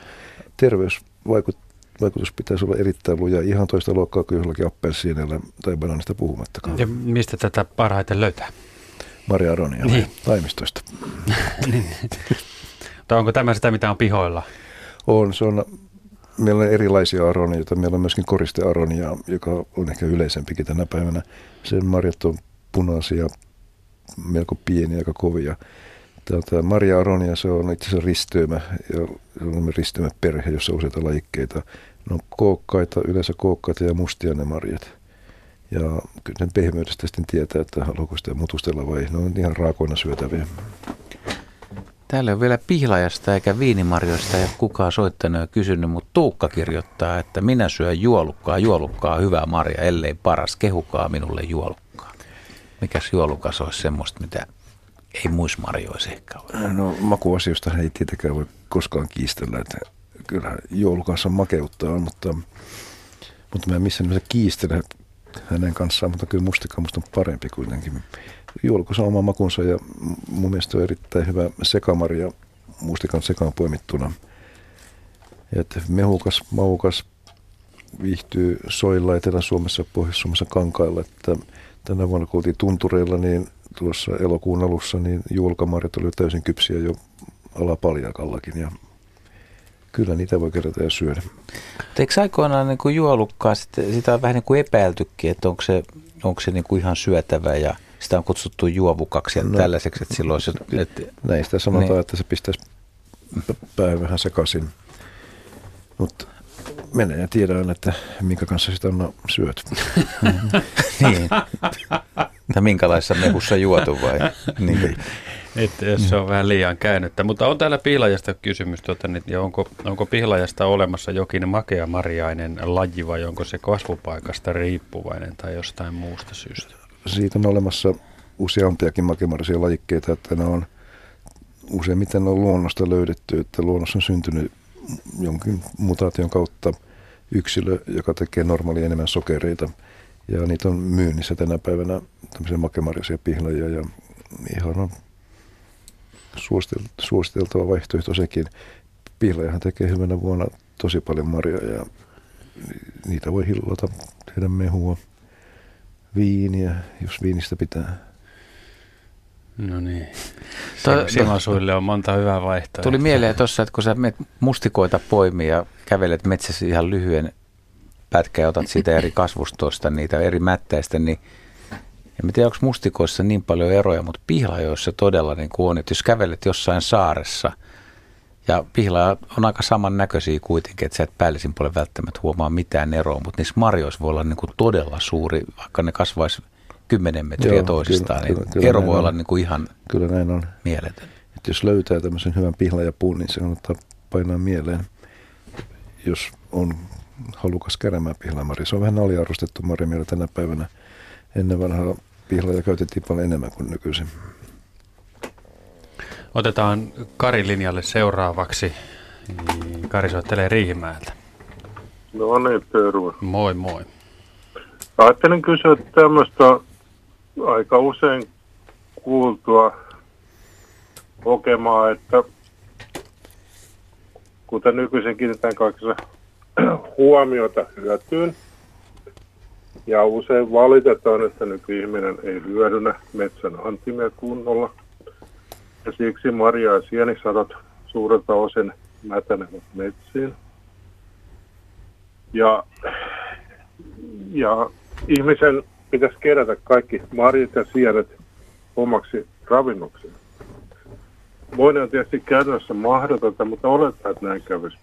terveysvaikutus pitäisi olla erittäin luja. Ihan toista luokkaa kuin jollakin appelsiinilla tai bananista puhumattakaan. Ja mistä tätä parhaiten löytää? Maria Aronia niin. taimistoista. niin. Tai onko tämä sitä, mitä on pihoilla? On, se on meillä on erilaisia aronioita. Meillä on myöskin koristearonia, joka on ehkä yleisempikin tänä päivänä. Sen marjat on punaisia, melko pieniä, aika kovia. Tämä Maria Aronia, se on itse asiassa risteymä, ja risteymäperhe, jossa on useita lajikkeita. Ne on kookkaita, yleensä kookkaita ja mustia ne marjat. Ja kyllä sen pehmeydestä sitten tietää, että haluaako sitä mutustella vai ne on ihan raakoina syötäviä. Täällä on vielä pihlajasta eikä viinimarjoista ja kukaan soittanut ja kysynyt, mutta Tuukka kirjoittaa, että minä syön juolukkaa, juolukkaa hyvää marja, ellei paras, kehukaa minulle juolukkaa. Mikäs juolukas olisi semmoista, mitä ei muissa marjoissa ehkä ole? No makuasioista ei tietenkään voi koskaan kiistellä, että kyllä juolukas on makeutta on, mutta, mutta mä en missään nimessä kiistele hänen kanssaan, mutta kyllä mustikka musta on parempi kuitenkin. Juolukus on oma makunsa ja mun mielestä on erittäin hyvä sekamaria mustikan sekaan poimittuna. Et mehukas, maukas, viihtyy soilla Etelä-Suomessa, Pohjois-Suomessa kankailla. Että tänä vuonna kun oltiin tuntureilla, niin tuossa elokuun alussa, niin juolkamarjat oli täysin kypsiä jo alapaljaakallakin ja kyllä niitä voi kerätä ja syödä. Eikö aikoinaan niin kuin juolukkaa, sitä on vähän niin kuin epäiltykin, että onko se, onko se niin kuin ihan syötävä ja sitä on kutsuttu juovukaksi ja no, tällaiseksi, että silloin se... Että, näistä sanotaan, niin. että se pistäisi pää vähän sekaisin. Mutta menee ja tiedän, että minkä kanssa sitä on syöty. niin. Tai minkälaisessa mehussa juotu vai? Niin. Että jos se on vähän liian käännyttä. Mutta on täällä pihlajasta kysymys, tuota, niin, ja onko, onko pihlajasta olemassa jokin makea marjainen laji vai onko se kasvupaikasta riippuvainen tai jostain muusta syystä? Siitä on olemassa useampiakin makemarisia lajikkeita, että ne on useimmiten ne on luonnosta löydetty, että luonnossa on syntynyt jonkin mutaation kautta yksilö, joka tekee normaali enemmän sokereita. Ja niitä on myynnissä tänä päivänä tämmöisiä makemarisia pihlajia ja ihan on suositeltava vaihtoehto sekin. Pihlajahan tekee hyvänä vuonna tosi paljon marjoja ja niitä voi hillata, tehdä mehua, viiniä, jos viinistä pitää. No niin. Silmäsuille on monta hyvää vaihtoehtoa. Tuli mieleen tuossa, että kun sä menet mustikoita poimia ja kävelet metsässä ihan lyhyen pätkä ja otat siitä eri kasvustoista niitä eri mättäistä, niin en tiedä, onko mustikoissa niin paljon eroja, mutta pihlajoissa todella niin kuin on, että jos kävelet jossain saaressa ja pihla on aika samannäköisiä kuitenkin, että sä et päällisin puolella välttämättä huomaa mitään eroa, mutta niissä marjoissa voi olla niin kuin todella suuri, vaikka ne kasvaisi 10 metriä Joo, toisistaan, kyllä, niin kyllä, kyllä ero voi olla niin kuin ihan kyllä näin on. mieletön. Et jos löytää tämmöisen hyvän pihlajapuun, niin se kannattaa painaa mieleen, jos on halukas kärämään pihlajamari. Se on vähän aliarvostettu marja meillä tänä päivänä. Ennen vanhaa pihlaja käytettiin paljon enemmän kuin nykyisin. Otetaan Kari linjalle seuraavaksi. Kari soittelee Riihimäeltä. No niin, terve. Moi moi. Ajattelin kysyä tämmöistä aika usein kuultua kokemaa, että kuten nykyisin kiinnitetään kaikessa huomiota hyötyyn, ja usein valitetaan, että nykyihminen ei hyödynnä metsän antimia kunnolla. Ja siksi marja- ja sienisadot suurelta osin mätänevät metsiin. Ja, ja ihmisen pitäisi kerätä kaikki marjat ja sienet omaksi ravinnoksi. Voidaan tietysti käytännössä mahdotonta, mutta olettaa, että näin kävisi.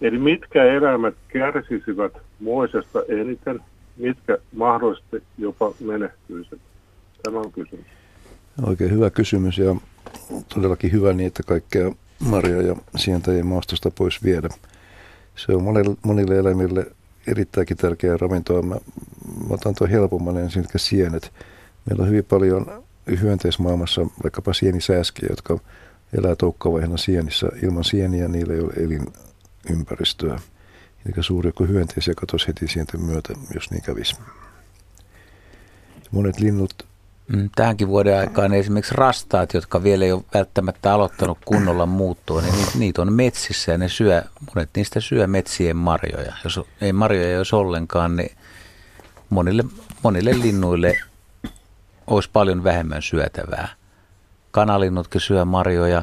Eli mitkä eläimet kärsisivät moisesta eniten, mitkä mahdollisesti jopa menehtyisivät? Tämä on kysymys. Oikein hyvä kysymys ja todellakin hyvä niin, että kaikkea marja- ja sientä maastosta pois viedä. Se on monille, monille eläimille erittäinkin tärkeää ravintoa. Mä, mä otan tuon helpomman ensin, eli sienet. Meillä on hyvin paljon hyönteismaailmassa vaikkapa sienisääskiä, jotka elää toukkavaiheena sienissä. Ilman sieniä niillä ei ole elinympäristöä. Eli suuri joku hyönteisiä katosi heti sienten myötä, jos niin kävisi. Monet linnut tähänkin vuoden aikaan esimerkiksi rastaat, jotka vielä ei ole välttämättä aloittanut kunnolla muuttua, niin niitä, on metsissä ja ne syö, monet niistä syö metsien marjoja. Jos ei marjoja jos ollenkaan, niin monille, monille linnuille olisi paljon vähemmän syötävää. Kanalinnutkin syö marjoja.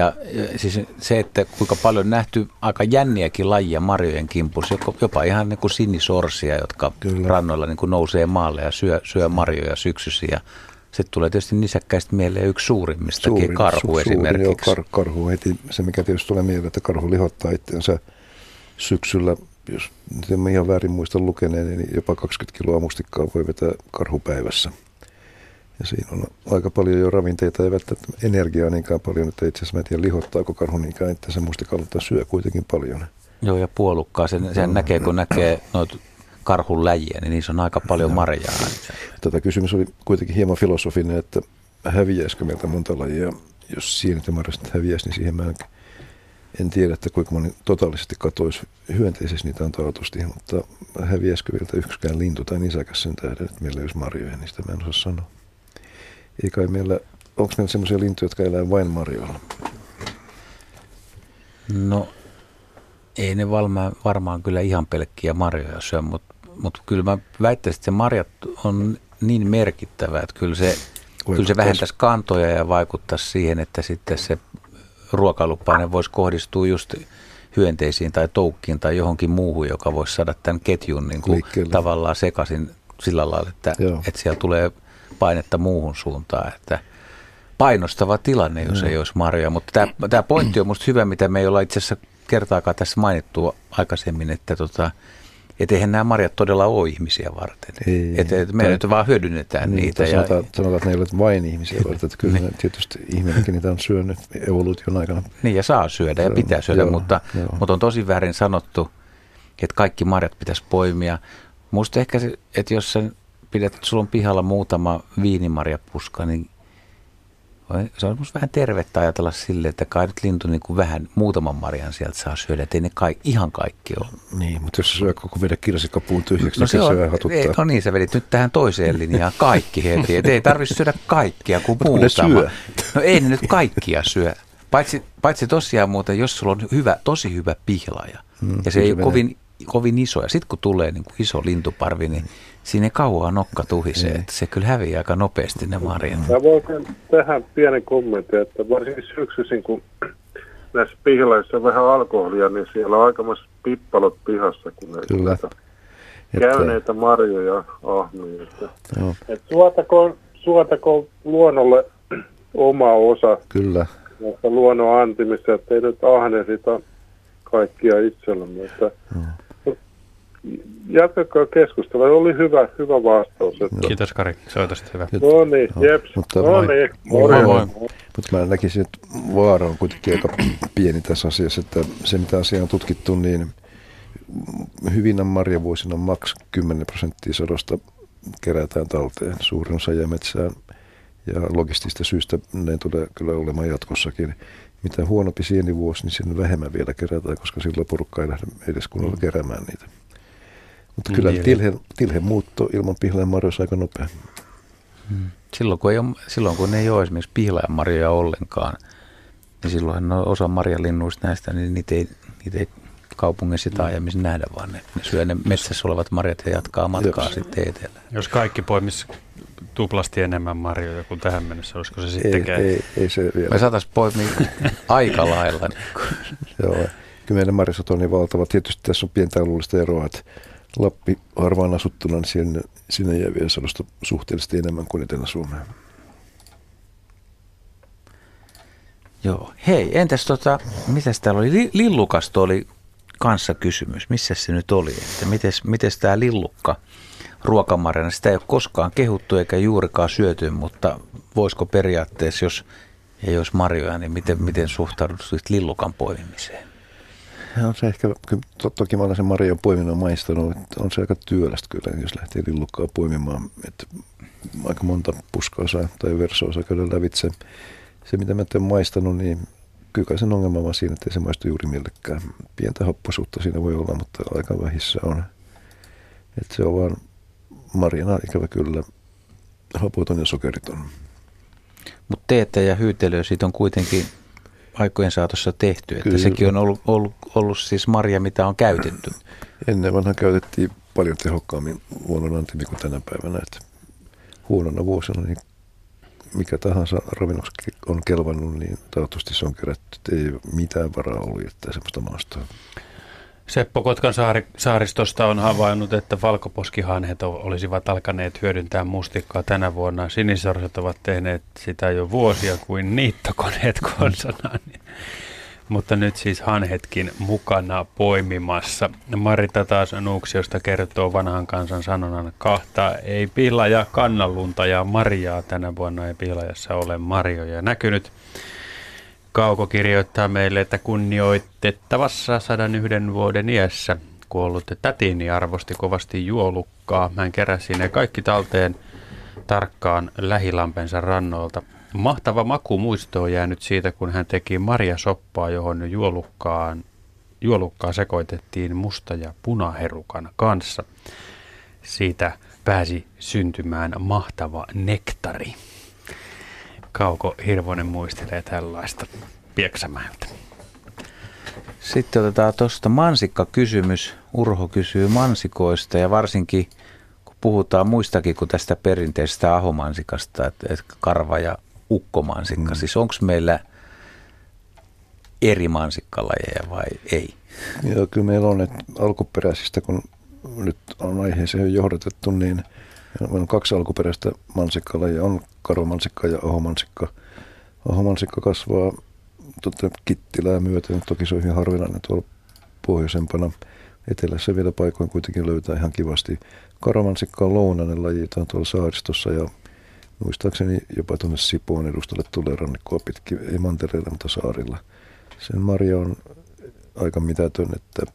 Ja, siis se, että kuinka paljon nähty aika jänniäkin lajia marjojen kimpussa, jopa ihan niin kuin sinisorsia, jotka Kyllä. rannoilla niin kuin nousee maalle ja syö, syö marjoja syksyisiä. Sitten tulee tietysti nisäkkäistä mieleen yksi suurimmistakin, Suurin, karhu su, esimerkiksi. Joo, kar, karhu heti. Se, mikä tietysti tulee mieleen, että karhu lihottaa itseänsä syksyllä, jos en ihan väärin muista lukeneen, niin jopa 20 kiloa mustikkaa voi vetää karhupäivässä. Ja siinä on aika paljon jo ravinteita, ei välttämättä energiaa niinkään paljon, että itse asiassa mä en tiedä lihottaako karhu niinkään, että se mustikallutta syö kuitenkin paljon. Joo, ja puolukkaa. Sen, sen no, näkee, kun näkee noita karhun läjiä, niin niissä on aika paljon marjaa. Tätä kysymys oli kuitenkin hieman filosofinen, että häviäisikö meiltä monta lajia, jos sienet ja marjasta häviäisi, niin siihen mä en, en tiedä, että kuinka moni totaalisesti katoisi hyönteisesti niitä on taatusti, mutta häviäisikö meiltä yksikään lintu tai nisäkäs sen tähden, että meillä ei olisi marjoja, niin sitä mä en osaa sanoa. Ei kai meillä, onko meillä sellaisia lintuja, jotka elää vain marjoilla? No ei ne varmaan, varmaan kyllä ihan pelkkiä marjoja syö, mutta, mutta kyllä mä väittäisin, että se marjat on niin merkittävä, että kyllä se, kyllä se vähentäisi kantoja ja vaikuttaisi siihen, että sitten se ruokailupaine voisi kohdistua just hyönteisiin tai toukkiin tai johonkin muuhun, joka voisi saada tämän ketjun niin kuin tavallaan sekaisin sillä lailla, että, että siellä tulee – painetta muuhun suuntaan, että painostava tilanne, jos no. ei olisi marjoja. Mutta tämä, tämä pointti on minusta hyvä, mitä me ei olla itse asiassa kertaakaan tässä mainittu aikaisemmin, että tota, että eihän nämä marjat todella ole ihmisiä varten. Ei, että, että me tai, nyt vaan hyödynnetään niin, niitä. Sanotaan, ja, sanotaan, että ne eivät vain ihmisiä varten. Että kyllä niin. tietysti ihminenkin niitä on syönyt evoluution aikana. Niin ja saa syödä ja pitää syödä, joo, mutta, joo. mutta on tosi väärin sanottu, että kaikki marjat pitäisi poimia. Musta ehkä se, että jos sen pidät, sulla on pihalla muutama viinimarjapuska, niin se on vähän tervettä ajatella sille, että kai nyt lintu niin kuin vähän muutaman marjan sieltä saa syödä, että ei ne kai, ihan kaikki ole. Niin, mutta jos syö koko vedä kirsikkapuun tyhjäksi, no niin se, on, se hatuttaa. Ei, no niin, sä vedit nyt tähän toiseen linjaan kaikki heti, että ei tarvitse syödä kaikkia kuin muutama. No ei ne nyt kaikkia syö. Paitsi, paitsi tosiaan muuten, jos sulla on hyvä, tosi hyvä pihlaaja, hmm, ja se ei ole kovin, kovin iso, ja sitten kun tulee niin kuin iso lintuparvi, niin siinä ei kauaa nokka tuhisee, niin. että se kyllä häviää aika nopeasti ne marjat. Mä voin tähän pienen kommentin, että varsinkin syksyisin, kun näissä pihlaissa on vähän alkoholia, niin siellä on aikamoiset pippalot pihassa, kun ne kyllä. Tuota, käyneitä marjoja ahmii. Että, et suotako, suotako luonnolle oma osa Kyllä. luonnon antimista, että ei nyt ahneisita kaikkia itsellemme. Että, no jatkakaa keskustelua. Oli hyvä, hyvä vastaus. Että... Kiitos Kari, soitosta hyvä. No niin, jeps. Mutta no niin, moi. moi. Mutta mä näkisin, että vaara on kuitenkin aika pieni tässä asiassa, että se mitä asiaa on tutkittu, niin hyvinä marjavuosina maks 10 prosenttia sadosta kerätään talteen. Suurin osa jää metsään ja logistista syystä ne tulee kyllä olemaan jatkossakin. Mitä huonompi sienivuosi, niin sen vähemmän vielä kerätään, koska silloin porukka ei lähde edes kunnolla keräämään niitä. Mutta kyllä niin, tilhe, tilhe muutto ilman pihlajanmarjoja olisi aika nopea. Hmm. Silloin, kun ei ole, silloin kun ei ole esimerkiksi pihlajanmarjoja ollenkaan, niin silloin no, osa marjalinnuista näistä, niin niitä ei, niitä ei kaupungissa tai aiemmissa nähdä, vaan ne, ne syö ne metsässä olevat marjat ja jatkaa matkaa Jos. sitten etelään. Jos kaikki poimis tuplasti enemmän marjoja kuin tähän mennessä, olisiko se sitten ei, ei, ei, se vielä. Me saataisiin poimia aika lailla. Niin Joo, kymmenen marjasot on niin valtava. Tietysti tässä on pientä alueellista eroa, että Lappi harvaan asuttuna, niin sinne, sinne jää vielä sadosta suhteellisesti enemmän kuin Etelä-Suomeen. Joo. Hei, entäs tota, mitäs täällä oli? Lillukasta oli kanssa kysymys. Missä se nyt oli? Että mites, mites tää lillukka ruokamarjana? Sitä ei ole koskaan kehuttu eikä juurikaan syöty, mutta voisiko periaatteessa, jos ei olisi marjoja, niin miten, miten suhtaudut lillukan poimimiseen? On se ehkä, to, toki mä olen sen marjan poiminnon maistanut, että on se aika työlästä kyllä, jos lähtee lillukkaa poimimaan. Että aika monta puskaa saa tai versoa saa käydä lävitse. Se, mitä mä olen maistanut, niin kyllä sen ongelma vaan siinä, että ei se maistu juuri millekään. Pientä happosuutta siinä voi olla, mutta aika vähissä on. Että se on vaan marjana ikävä kyllä hapoton ja sokeriton. Mutta teetä ja hyytelyä siitä on kuitenkin aikojen saatossa tehty. Että Kyllä. sekin on ollut, ollut, ollut siis marja, mitä on käytetty. Ennen vanha käytettiin paljon tehokkaammin luonnonantimia kuin tänä päivänä. Että huonona vuosina niin mikä tahansa ravinnoksi on kelvannut, niin toivottavasti se on kerätty. Ei mitään varaa ollut jättää sellaista maastoa. Seppo Kotkan saari, saaristosta on havainnut, että valkoposkihanhet olisivat alkaneet hyödyntää mustikkaa tänä vuonna. Sinisorset ovat tehneet sitä jo vuosia kuin niittokoneet konsanaan. Mutta nyt siis hanhetkin mukana poimimassa. Marita taas Nuuksiosta kertoo vanhan kansan sanonnan kahta. Ei pihlaja kannanlunta ja marjaa tänä vuonna ei pihlajassa ole marjoja näkynyt. Kauko kirjoittaa meille, että kunnioitettavassa 101 vuoden iässä kuollut tätini arvosti kovasti juolukkaa. Hän keräsi ne kaikki talteen tarkkaan lähilampensa rannolta. Mahtava maku muisto on jäänyt siitä, kun hän teki marjasoppaa, johon juolukkaan, juolukkaa sekoitettiin musta- ja punaherukan kanssa. Siitä pääsi syntymään mahtava nektari. Kauko Hirvonen muistelee tällaista Pieksämäeltä. Sitten otetaan tuosta mansikka-kysymys. Urho kysyy mansikoista ja varsinkin kun puhutaan muistakin kuin tästä perinteisestä ahomansikasta, että, että karva ja ukkomansikka. Mm. Siis onko meillä eri mansikkalajeja vai ei? Joo, kyllä meillä on, että alkuperäisistä, kun nyt on aiheeseen johdatettu, niin On kaksi alkuperäistä mansikkalajia, on karomansikka ja ahomansikka. Ahomansikka kasvaa totta, kittilää myöten, toki se on hyvin harvinainen tuolla pohjoisempana. Etelässä vielä paikoin kuitenkin löytää ihan kivasti. Karomansikka on lounainen laji, on tuolla saaristossa ja muistaakseni jopa tuonne Sipoon edustalle tulee rannikkoa pitkin, ei mantereilla, mutta saarilla. Sen marja on aika mitätön, että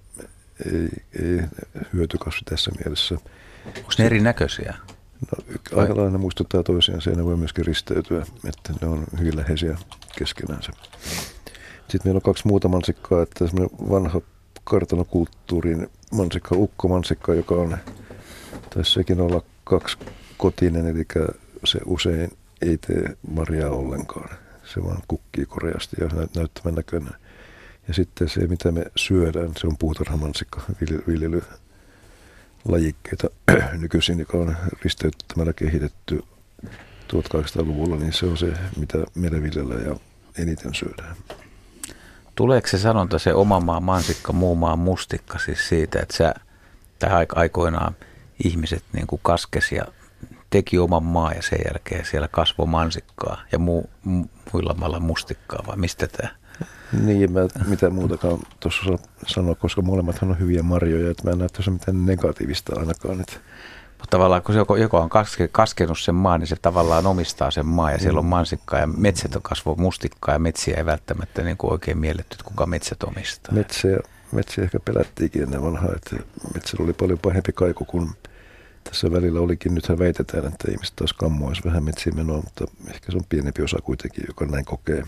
ei, ei hyötykasvi tässä mielessä. Onko ne erinäköisiä? No, aika lailla ne muistuttaa toisiaan, se ne voi myöskin risteytyä, että ne on hyvin läheisiä keskenänsä. Sitten meillä on kaksi muuta mansikkaa, että semmoinen vanha kartanokulttuurin mansikka, ukkomansikka, joka on, taisi sekin olla kaksi kotinen, eli se usein ei tee marjaa ollenkaan. Se vaan kukkii koreasti ja näyttävän näköinen. Ja sitten se, mitä me syödään, se on puutarhamansikka, viljely, lajikkeita nykyisin, joka on risteyttämällä kehitetty 1800-luvulla, niin se on se, mitä meillä viljellä ja eniten syödään. Tuleeko se sanonta se oma maa mansikka, muu maa mustikka, siis siitä, että sä, tai aikoinaan ihmiset niin kuin kaskes ja teki oman maa ja sen jälkeen siellä kasvoi mansikkaa ja muu, muilla mailla mustikkaa, vai mistä tämä? Niin, mä mitään muutakaan tuossa sanoa, koska molemmathan on hyviä marjoja, että mä en näe tuossa mitään negatiivista ainakaan. Että. Mutta tavallaan kun joko, joko on kaske, kaskenut sen maan, niin se tavallaan omistaa sen maan ja siellä on mm. mansikkaa ja metsät on kasvo mustikkaa ja metsiä ei välttämättä niin kuin oikein mielletty, että kuka metsät omistaa. Metsiä, metsiä ehkä pelättiinkin ennen vanhaa, että metsällä oli paljon pahempi kaiku kuin tässä välillä olikin. Nythän väitetään, että ihmiset taas kammoisi vähän metsiin menoa, mutta ehkä se on pienempi osa kuitenkin, joka näin kokee.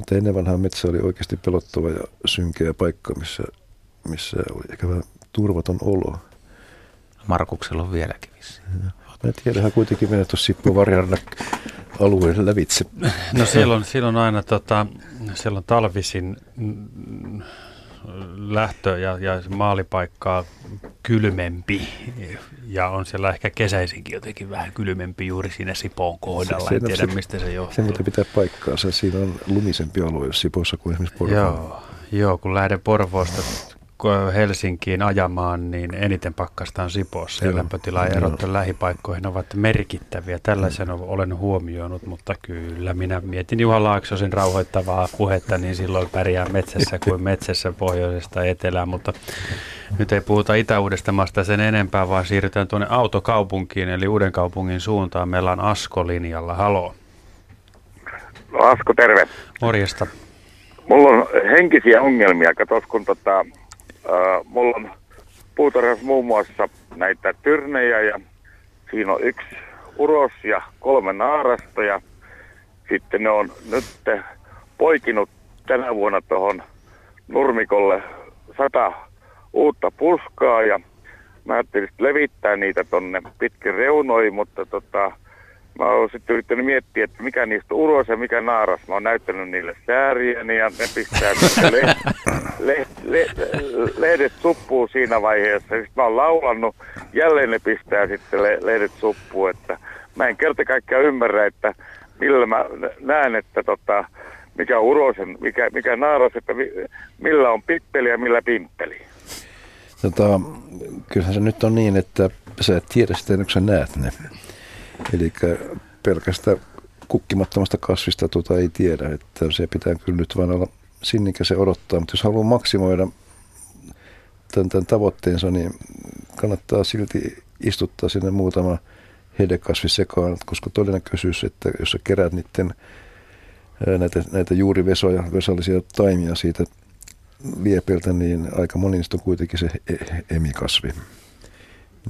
Mutta ennen vanhaa metsä oli oikeasti pelottava ja synkeä paikka, missä, missä oli ehkä vähän turvaton olo. Markuksella on vieläkin vissiin. Mä tiedän, hän kuitenkin menee tuossa Sippo Varjarna alueen lävitse. No siellä on, siellä on aina tota, siellä on talvisin lähtö- ja, ja maalipaikkaa kylmempi ja on siellä ehkä kesäisinkin jotenkin vähän kylmempi juuri siinä Sipoon kohdalla. Se, en tiedä, se, mistä se johtuu. Se mitä pitää paikkaansa. Siinä on lumisempi alue Sipossa kuin esimerkiksi Porvoo. Joo, joo, kun lähden Porvoosta Helsinkiin ajamaan, niin eniten pakkasta on Sipoossa ja lämpötila erot lähipaikkoihin ovat merkittäviä. Tällaisen mm. olen huomioinut, mutta kyllä minä mietin Juha Laaksosin rauhoittavaa puhetta, niin silloin pärjää metsässä kuin metsässä pohjoisesta etelään, mutta nyt ei puhuta Itä-Uudestamaasta sen enempää, vaan siirrytään tuonne autokaupunkiin, eli Uuden kaupungin suuntaan. Meillä on Asko linjalla. Halo. No Asko, terve. Morjesta. Mulla on henkisiä ongelmia. Katos, kun tota, äh, mulla on puutarhassa muun muassa näitä tyrnejä ja siinä on yksi uros ja kolme naarasta ja sitten ne on nyt poikinut tänä vuonna tuohon nurmikolle sata uutta puskaa ja mä ajattelin levittää niitä tonne pitkin reunoihin, mutta tota, mä oon sitten yrittänyt miettiä, että mikä niistä on uros ja mikä naaras. Mä oon näyttänyt niille sääriäni ja ne pistää le, le, le, lehdet suppuu siinä vaiheessa. Sitten mä oon laulannut, jälleen ne pistää sitten le, lehdet suppuu, että mä en kerta kaikkiaan ymmärrä, että millä mä näen, että tota, mikä on urosen, mikä, mikä naaras, että millä on pippeli ja millä pimppeli. Tota, kyllähän se nyt on niin, että sä et tiedä sitä, kun sä näet ne. Eli pelkästä kukkimattomasta kasvista tuota ei tiedä, että se pitää kyllä nyt vain olla sinnikäisen odottaa, mutta jos haluaa maksimoida tämän, tämän tavoitteensa, niin kannattaa silti istuttaa sinne muutama hedekasvi sekaan, koska todennäköisyys, että jos sä kerät niiden näitä, näitä juurivesoja, vesallisia taimia siitä liepeltä, niin aika moni on kuitenkin se e- emikasvi.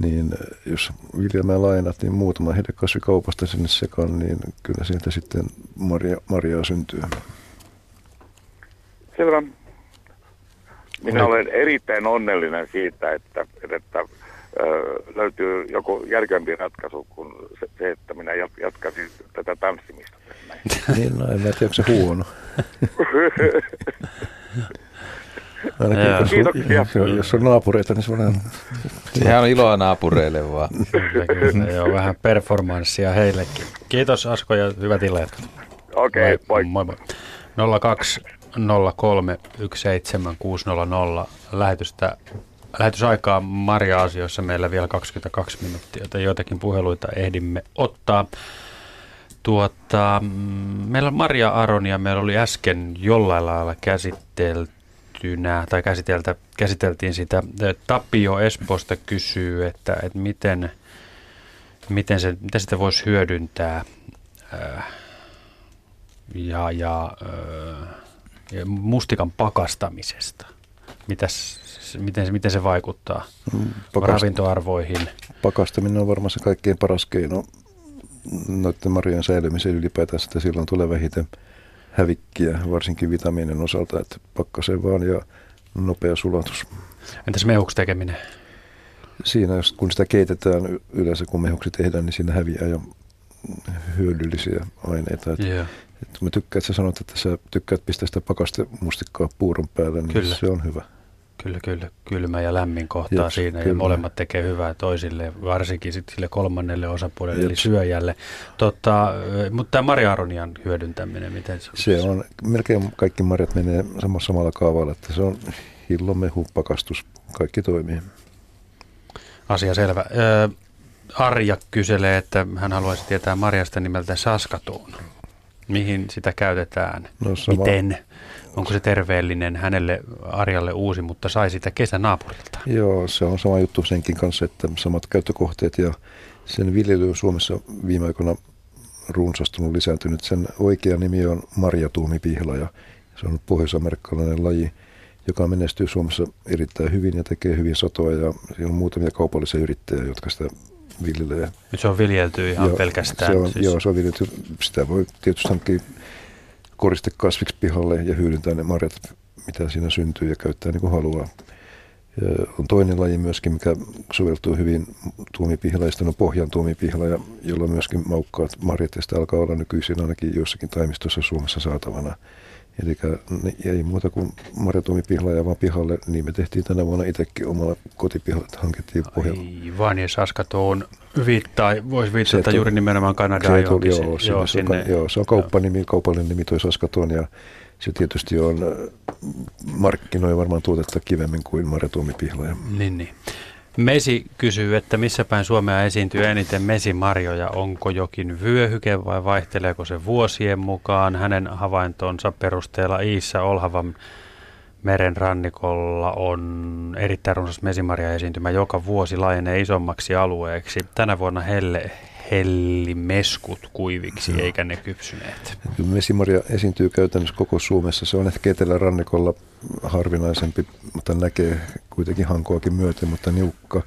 Niin jos viljelmään lainat, niin muutama hedekasvi kaupasta sinne sekaan, niin kyllä sieltä sitten marja, marjaa syntyy. Selvä. Minä olen erittäin onnellinen siitä, että, että ö, löytyy joku järkevämpi ratkaisu kuin se, se että minä jatkaisin tätä tanssimista. niin, no en mä tiedä, onko se huono. Ainakin, jos, Kiitoksia. Jos on naapureita, niin se on... Sehän on iloa naapureille vaan. kyllä, joo, vähän performanssia heillekin. Kiitos Asko ja hyvät illat. Okei, okay, moi. moi. moi. 02 03 17600 lähetystä Lähetysaikaa Maria-asioissa meillä vielä 22 minuuttia, joten joitakin puheluita ehdimme ottaa. Tuota, mm, meillä on Maria Aronia, meillä oli äsken jollain lailla käsitelty käsiteltynä tai käsiteltä, käsiteltiin sitä. Tapio Espoosta kysyy, että, että miten, miten, se, miten sitä voisi hyödyntää ja, ja, ja mustikan pakastamisesta. Mitäs, miten, se, miten se vaikuttaa mm, Pakast- ravintoarvoihin? Pakastaminen on varmaan se kaikkein paras keino noiden marjojen säilymiseen ylipäätään, että silloin tulee vähiten – hävikkiä, varsinkin vitamiinin osalta, että pakkaseen vaan ja nopea sulatus. Entäs mehuksi tekeminen? Siinä, kun sitä keitetään yleensä, kun mehuksi tehdään, niin siinä häviää jo hyödyllisiä aineita. Että, yeah. että mä tykkään, että sä sanot, että sä tykkäät pistää sitä pakaste mustikkaa puuron päälle, niin Kyllä. se on hyvä. Kyllä, kyllä. Kylmä ja lämmin kohtaa Jeps, siinä kyllä. ja molemmat tekee hyvää toisille, varsinkin sitten sille kolmannelle osapuolelle, Jeps. eli syöjälle. Totta, mutta tämä marjaaronian hyödyntäminen, miten se, se on? Melkein kaikki marjat menee samassa samalla kaavalla, että se on hillomehu, pakastus, kaikki toimii. Asia selvä. Arja kyselee, että hän haluaisi tietää marjasta nimeltä Saskatoon. Mihin sitä käytetään? No, sama, Miten? Onko se terveellinen hänelle Arjalle uusi, mutta sai sitä kesänaapurilta? Joo, se on sama juttu senkin kanssa, että samat käyttökohteet ja sen viljely on Suomessa viime aikoina runsastunut, lisääntynyt. Sen oikea nimi on marjatuumipihla ja se on pohjois-amerikkalainen laji, joka menestyy Suomessa erittäin hyvin ja tekee hyvin satoa ja siellä on muutamia kaupallisia yrittäjiä, jotka sitä viljelee. Nyt se on viljelty ihan ja pelkästään? Se on, siis. Joo, se on viljelty. Sitä voi tietysti hankkia koristekasviksi pihalle ja hyödyntää ne marjat, mitä siinä syntyy ja käyttää niin kuin haluaa. Ja on toinen laji myöskin, mikä soveltuu hyvin tuomipihleistä, on pohjan tuomipihla, ja jolla myöskin maukkaat marjat, ja sitä alkaa olla nykyisin ainakin joissakin taimistossa Suomessa saatavana. Eli ei muuta kuin marjatuomipihlaaja vaan pihalle, niin me tehtiin tänä vuonna itsekin omalla kotipihalla, hankittiin pohjalla. Aivan, ja Saskatoon viittaa, voisi viittata juuri nimenomaan Kanadaan johonkin. Joo, joo, sinne, se on, joo, se on kauppanimi, kaupallinen nimi toi Saskatoon, ja se tietysti on markkinoi varmaan tuotetta kivemmin kuin marjatuomipihlaja. Niin, niin. Mesi kysyy, että missä päin Suomea esiintyy eniten mesimarjoja. Onko jokin vyöhyke vai vaihteleeko se vuosien mukaan? Hänen havaintonsa perusteella Iissä Olhavan meren rannikolla on erittäin runsas mesimarja esiintymä joka vuosi laajenee isommaksi alueeksi. Tänä vuonna helle, hellimeskut kuiviksi, Joo. eikä ne kypsyneet. Mesimarja esiintyy käytännössä koko Suomessa. Se on ehkä etelärannikolla harvinaisempi, mutta näkee kuitenkin hankoakin myöten, mutta niukka.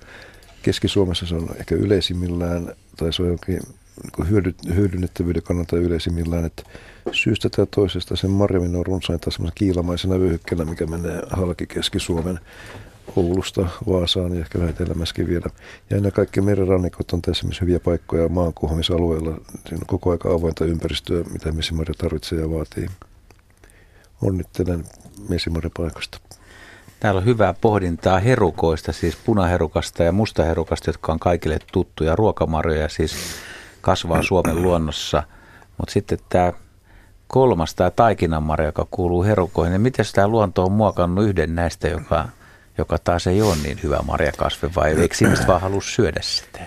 Keski-Suomessa se on ehkä yleisimmillään, tai se on jonkin niin hyödy, hyödynnettävyyden kannalta yleisimmillään, että syystä tai toisesta sen marjaminen on runsainta semmoisena kiilamaisena vyöhykkeellä, mikä menee halki Keski-Suomen Oulusta Vaasaan ja ehkä vähän etelämäskin vielä. Ja ennen kaikkea merenrannikot on tässä hyviä paikkoja maankuohumisalueella. Siinä on koko aika avointa ympäristöä, mitä mesimarja tarvitsee ja vaatii. Onnittelen mesimarjapaikasta. Täällä on hyvää pohdintaa herukoista, siis punaherukasta ja mustaherukasta, jotka on kaikille tuttuja ruokamarjoja, siis kasvaa Suomen luonnossa. Mutta sitten tämä kolmas, tämä taikinanmarja, joka kuuluu herukoihin, niin miten tämä luonto on muokannut yhden näistä, joka joka taas ei ole niin hyvä marjakasvi, vai eikö ihmiset vaan halua syödä sitä?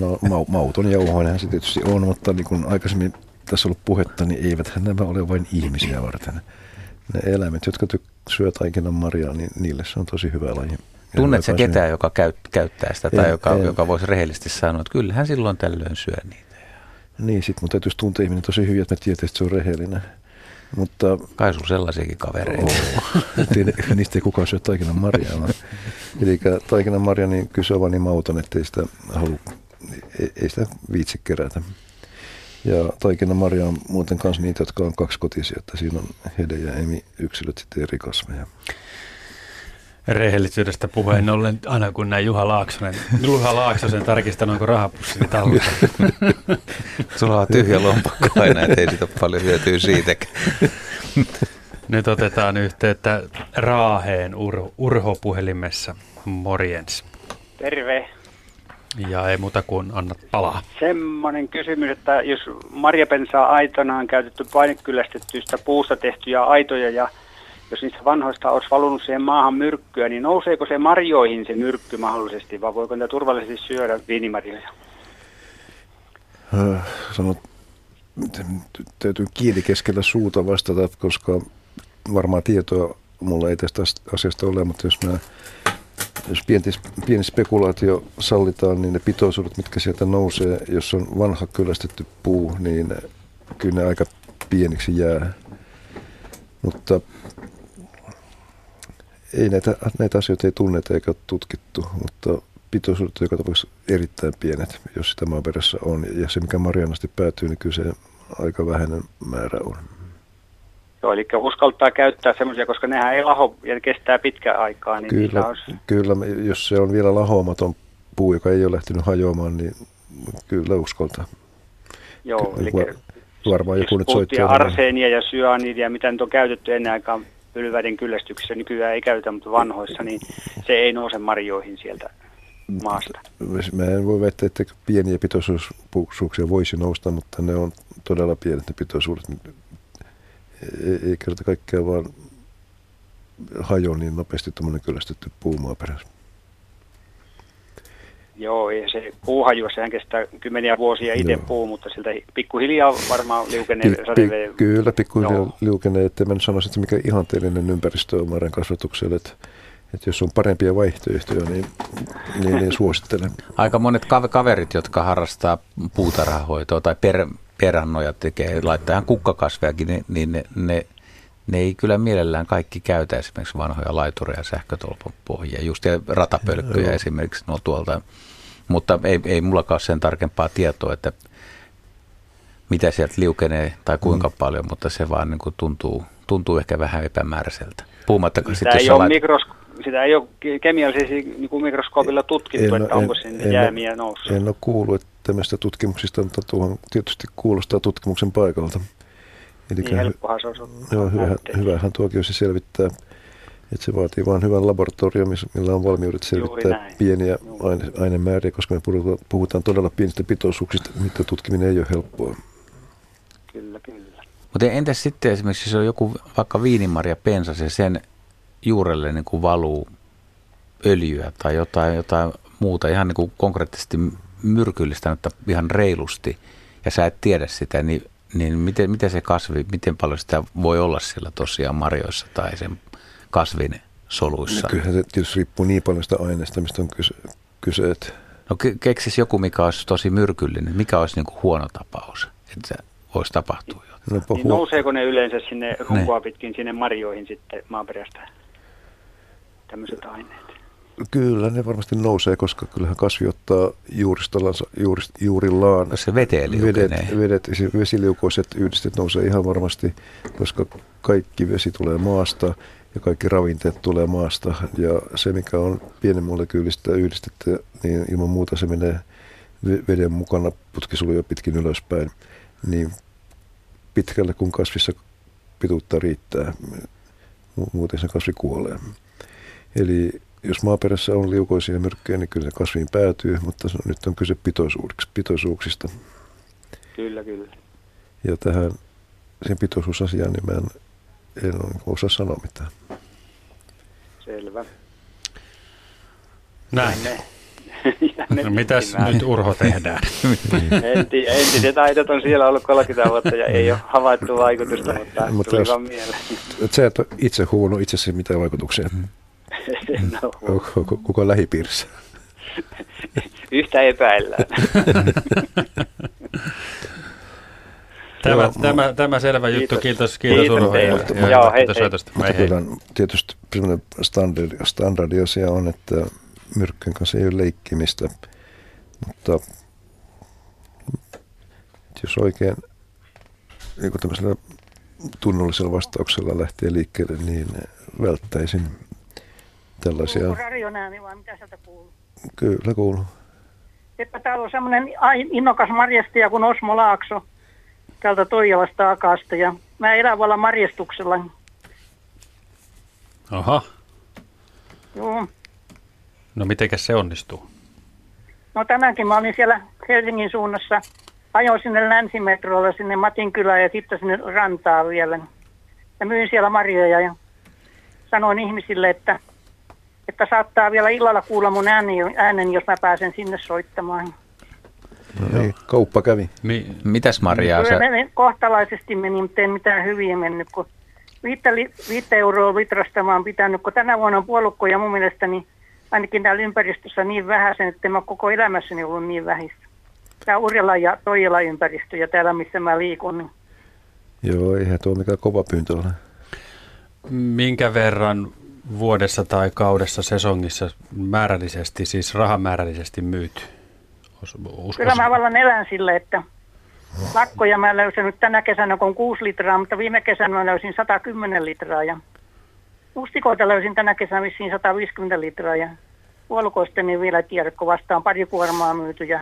No ma- mauton jauhoinhan se tietysti on, mutta niin kuin aikaisemmin tässä ollut puhetta, niin eivät nämä ole vain ihmisiä varten. Ne eläimet, jotka tyk- syö taikinan marjaa, niin niille se on tosi hyvä laji. Tunnet ketään, joka käyt, käyttää sitä tai en, joka, en. joka voisi rehellisesti sanoa, että kyllähän silloin tällöin syö niitä? Niin, sitten mun täytyisi tuntea ihminen tosi hyvin, että mä tiedän, että se on rehellinen. Mutta, Kai sun sellaisiakin kavereita. Oh, niistä ei kukaan syö taikinan marjaa. Eli taikinan marja, niin kyse on vaan niin mauton, että ei sitä, halu, ei, ei sitä viitsi kerätä. Ja taikinan marja on muuten myös niitä, jotka on kaksikotisia, että siinä on hede ja emi yksilöt sitten eri kasveja rehellisyydestä puheen ollen, aina kun näin Juha Laaksonen, Juha Laaksosen tarkistan, onko rahapussini tallella. Sulla on tyhjä lompakko aina, ettei siitä paljon hyötyä siitäkään. Nyt otetaan yhteyttä Raaheen Ur- Urho-puhelimessa. Morjens. Terve. Ja ei muuta kuin annat palaa. Semmoinen kysymys, että jos marjapensaa aitona on käytetty painekyllästettyistä puusta tehtyjä aitoja ja jos niistä vanhoista olisi valunut siihen maahan myrkkyä, niin nouseeko se marjoihin se myrkky mahdollisesti, vai voiko niitä turvallisesti syödä viinimarjoja? Äh, sanot, täytyy kieli keskellä suuta vastata, koska varmaan tietoa mulla ei tästä asiasta ole, mutta jos mä jos pieni, pieni spekulaatio sallitaan, niin ne pitoisuudet, mitkä sieltä nousee, jos on vanha kyllästetty puu, niin kyllä ne aika pieniksi jää. Mutta ei näitä, näitä asioita ei tunneta eikä ole tutkittu, mutta pitoisuudet joka tapauksessa erittäin pienet, jos sitä maaperässä on. Ja se, mikä Marianasti päätyy, niin kyllä se aika vähäinen määrä on. Joo, eli uskaltaa käyttää semmoisia, koska nehän ei laho ja kestää pitkään aikaa. Niin kyllä, olisi... kyllä, jos se on vielä lahoamaton puu, joka ei ole lähtenyt hajoamaan, niin kyllä uskaltaa. Joo, eli varmaan joku nyt soittaa. arseenia ja syanidia, mitä nyt on käytetty ennen aikaa pylväiden kyllästyksissä, nykyään ei käytä, mutta vanhoissa, niin se ei nouse marjoihin sieltä maasta. Mä en voi väittää, että pieniä pitoisuuksia voisi nousta, mutta ne on todella pienet ne pitoisuudet. Ei, ei kerta kaikkea vaan hajo niin nopeasti tuommoinen kyllästetty puu maaperässä. Joo, ja se puuhaju, sehän kestää kymmeniä vuosia itse puu, mutta siltä pikkuhiljaa varmaan liukenee pi, pi, Kyllä, pikkuhiljaa Joo. liukenee, että mä sanoisin, että mikä ihanteellinen ympäristö on marjan kasvatukselle, että, että jos on parempia vaihtoehtoja, niin, niin, niin suosittelen. Aika monet kaverit, jotka harrastaa puutarhahoitoa tai per, perannoja tekee, laittaa ihan kukkakasvejakin, niin, niin ne, ne ne ei kyllä mielellään kaikki käytä esimerkiksi vanhoja laitureja, sähkötolpan pohjia, just ja ratapölkkyjä Joo. esimerkiksi no tuolta mutta ei, ei mullakaan ole sen tarkempaa tietoa, että mitä sieltä liukenee tai kuinka mm. paljon, mutta se vaan niin kuin tuntuu, tuntuu ehkä vähän epämääräiseltä. Puhumattakaan sitä, ei ole lait... mikros- sitä ei ole kemiallisesti niin kuin mikroskoopilla tutkittu, en, että onko sinne en, jäämiä noussut. En ole kuullut että tämmöistä tutkimuksista, mutta tuohon tietysti kuulostaa tutkimuksen paikalta. Eli niin helppohan se on. Joo, hyvä, hyvähän tuokin se selvittää että se vaatii vain hyvän laboratorion, millä on valmiudet selvittää pieniä aine, ainemääriä, koska me puhutaan, puhutaan todella pienistä pitoisuuksista, mitä tutkiminen ei ole helppoa. Kyllä, kyllä. Mutta entäs sitten esimerkiksi, jos on joku vaikka viinimarja pensas ja sen juurelle niin kuin valuu öljyä tai jotain, jotain muuta ihan niin kuin konkreettisesti myrkyllistä, mutta ihan reilusti, ja sä et tiedä sitä, niin, niin miten, miten se kasvi, miten paljon sitä voi olla siellä tosiaan marjoissa tai sen kasvin soluissa? No kyllähän se tietysti riippuu niin paljon sitä aineesta, mistä on kyse. kyse että... No keksis joku, mikä olisi tosi myrkyllinen. Mikä olisi niin kuin huono tapaus, että se voisi tapahtua jotain? No, niin nouseeko ne yleensä sinne runkoa pitkin sinne marjoihin sitten maaperästä? Tämmöiset aineet. Kyllä, ne varmasti nousee, koska kyllähän kasvi ottaa juuristollansa, juurist, juurillaan. Se veteen vedet, vedet, vesiliukoiset yhdistet nousee ihan varmasti, koska kaikki vesi tulee maasta ja kaikki ravinteet tulee maasta. Ja se, mikä on pienen molekyylistä yhdistettä, niin ilman muuta se menee veden mukana putkisoluja pitkin ylöspäin. Niin pitkälle kun kasvissa pituutta riittää, muuten se kasvi kuolee. Eli jos maaperässä on liukoisia myrkkyjä, niin kyllä se kasviin päätyy, mutta nyt on kyse pitoisuuksista. Kyllä, kyllä. Ja tähän sen pitoisuusasiaan niin mä en, en osaa sanoa mitään. Selvä. Näin. No, mitäs nyt Urho tehdään? Enti, entiset taidot on siellä ollut 30 vuotta ja ei ole havaittu vaikutusta, mutta, mutta tuli jos, vaan mieleen. Sä et ole itse huomannut itsesi mitään vaikutuksia. No. Kuka, kuka lähipiirissä? Yhtä epäillään. Tämä, tämä, tämä selvä kiitos. juttu, kiitos, kiitos, kiitos Urho. Ja, ja, Joo, hei. Mutta kyllä tietysti sellainen standardi, standardi asia on, että myrkkyn kanssa ei ole leikkimistä, mutta jos oikein niin tämmöisellä tunnollisella vastauksella lähtee liikkeelle, niin välttäisin tällaisia... Kuuluuko radion ääni vai mitä sieltä kuuluu? Kyllä kuuluu. Että täällä on semmoinen innokas marjastaja kuin Osmo Laakso täältä Toijalasta Akaasta ja mä elän vallan marjastuksella. Aha. Joo. No mitenkäs se onnistuu? No tänäänkin mä olin siellä Helsingin suunnassa. Ajoin sinne länsimetrolla sinne Matinkylään ja sitten sinne rantaa vielä. Ja myin siellä marjoja ja sanoin ihmisille, että että saattaa vielä illalla kuulla mun äänen, jos mä pääsen sinne soittamaan. No ei, kauppa kävi. Mi- Mitäs Maria? Kyllä sä... kohtalaisesti meni, mutta ei mitään hyviä mennyt, kun viittä, li, viittä euroa litrasta mä oon pitänyt, kun tänä vuonna on puolukkoja mun mielestä, niin ainakin täällä ympäristössä niin vähäisen, että mä koko elämässäni ollut niin vähissä. Tämä Urjala ja Toijala ympäristö ja täällä missä mä liikun. Niin. Joo, eihän tuo mikään kova pyyntö ole. Minkä verran vuodessa tai kaudessa, sesongissa määrällisesti, siis rahamäärällisesti myyty? Kyllä mä vallan elän sille, että lakkoja mä löysin nyt tänä kesänä kun 6 litraa, mutta viime kesänä mä löysin 110 litraa ja mustikoita löysin tänä kesänä vissiin 150 litraa ja puolukoista niin vielä tiedä, kun vastaan pari kuormaa myyty ja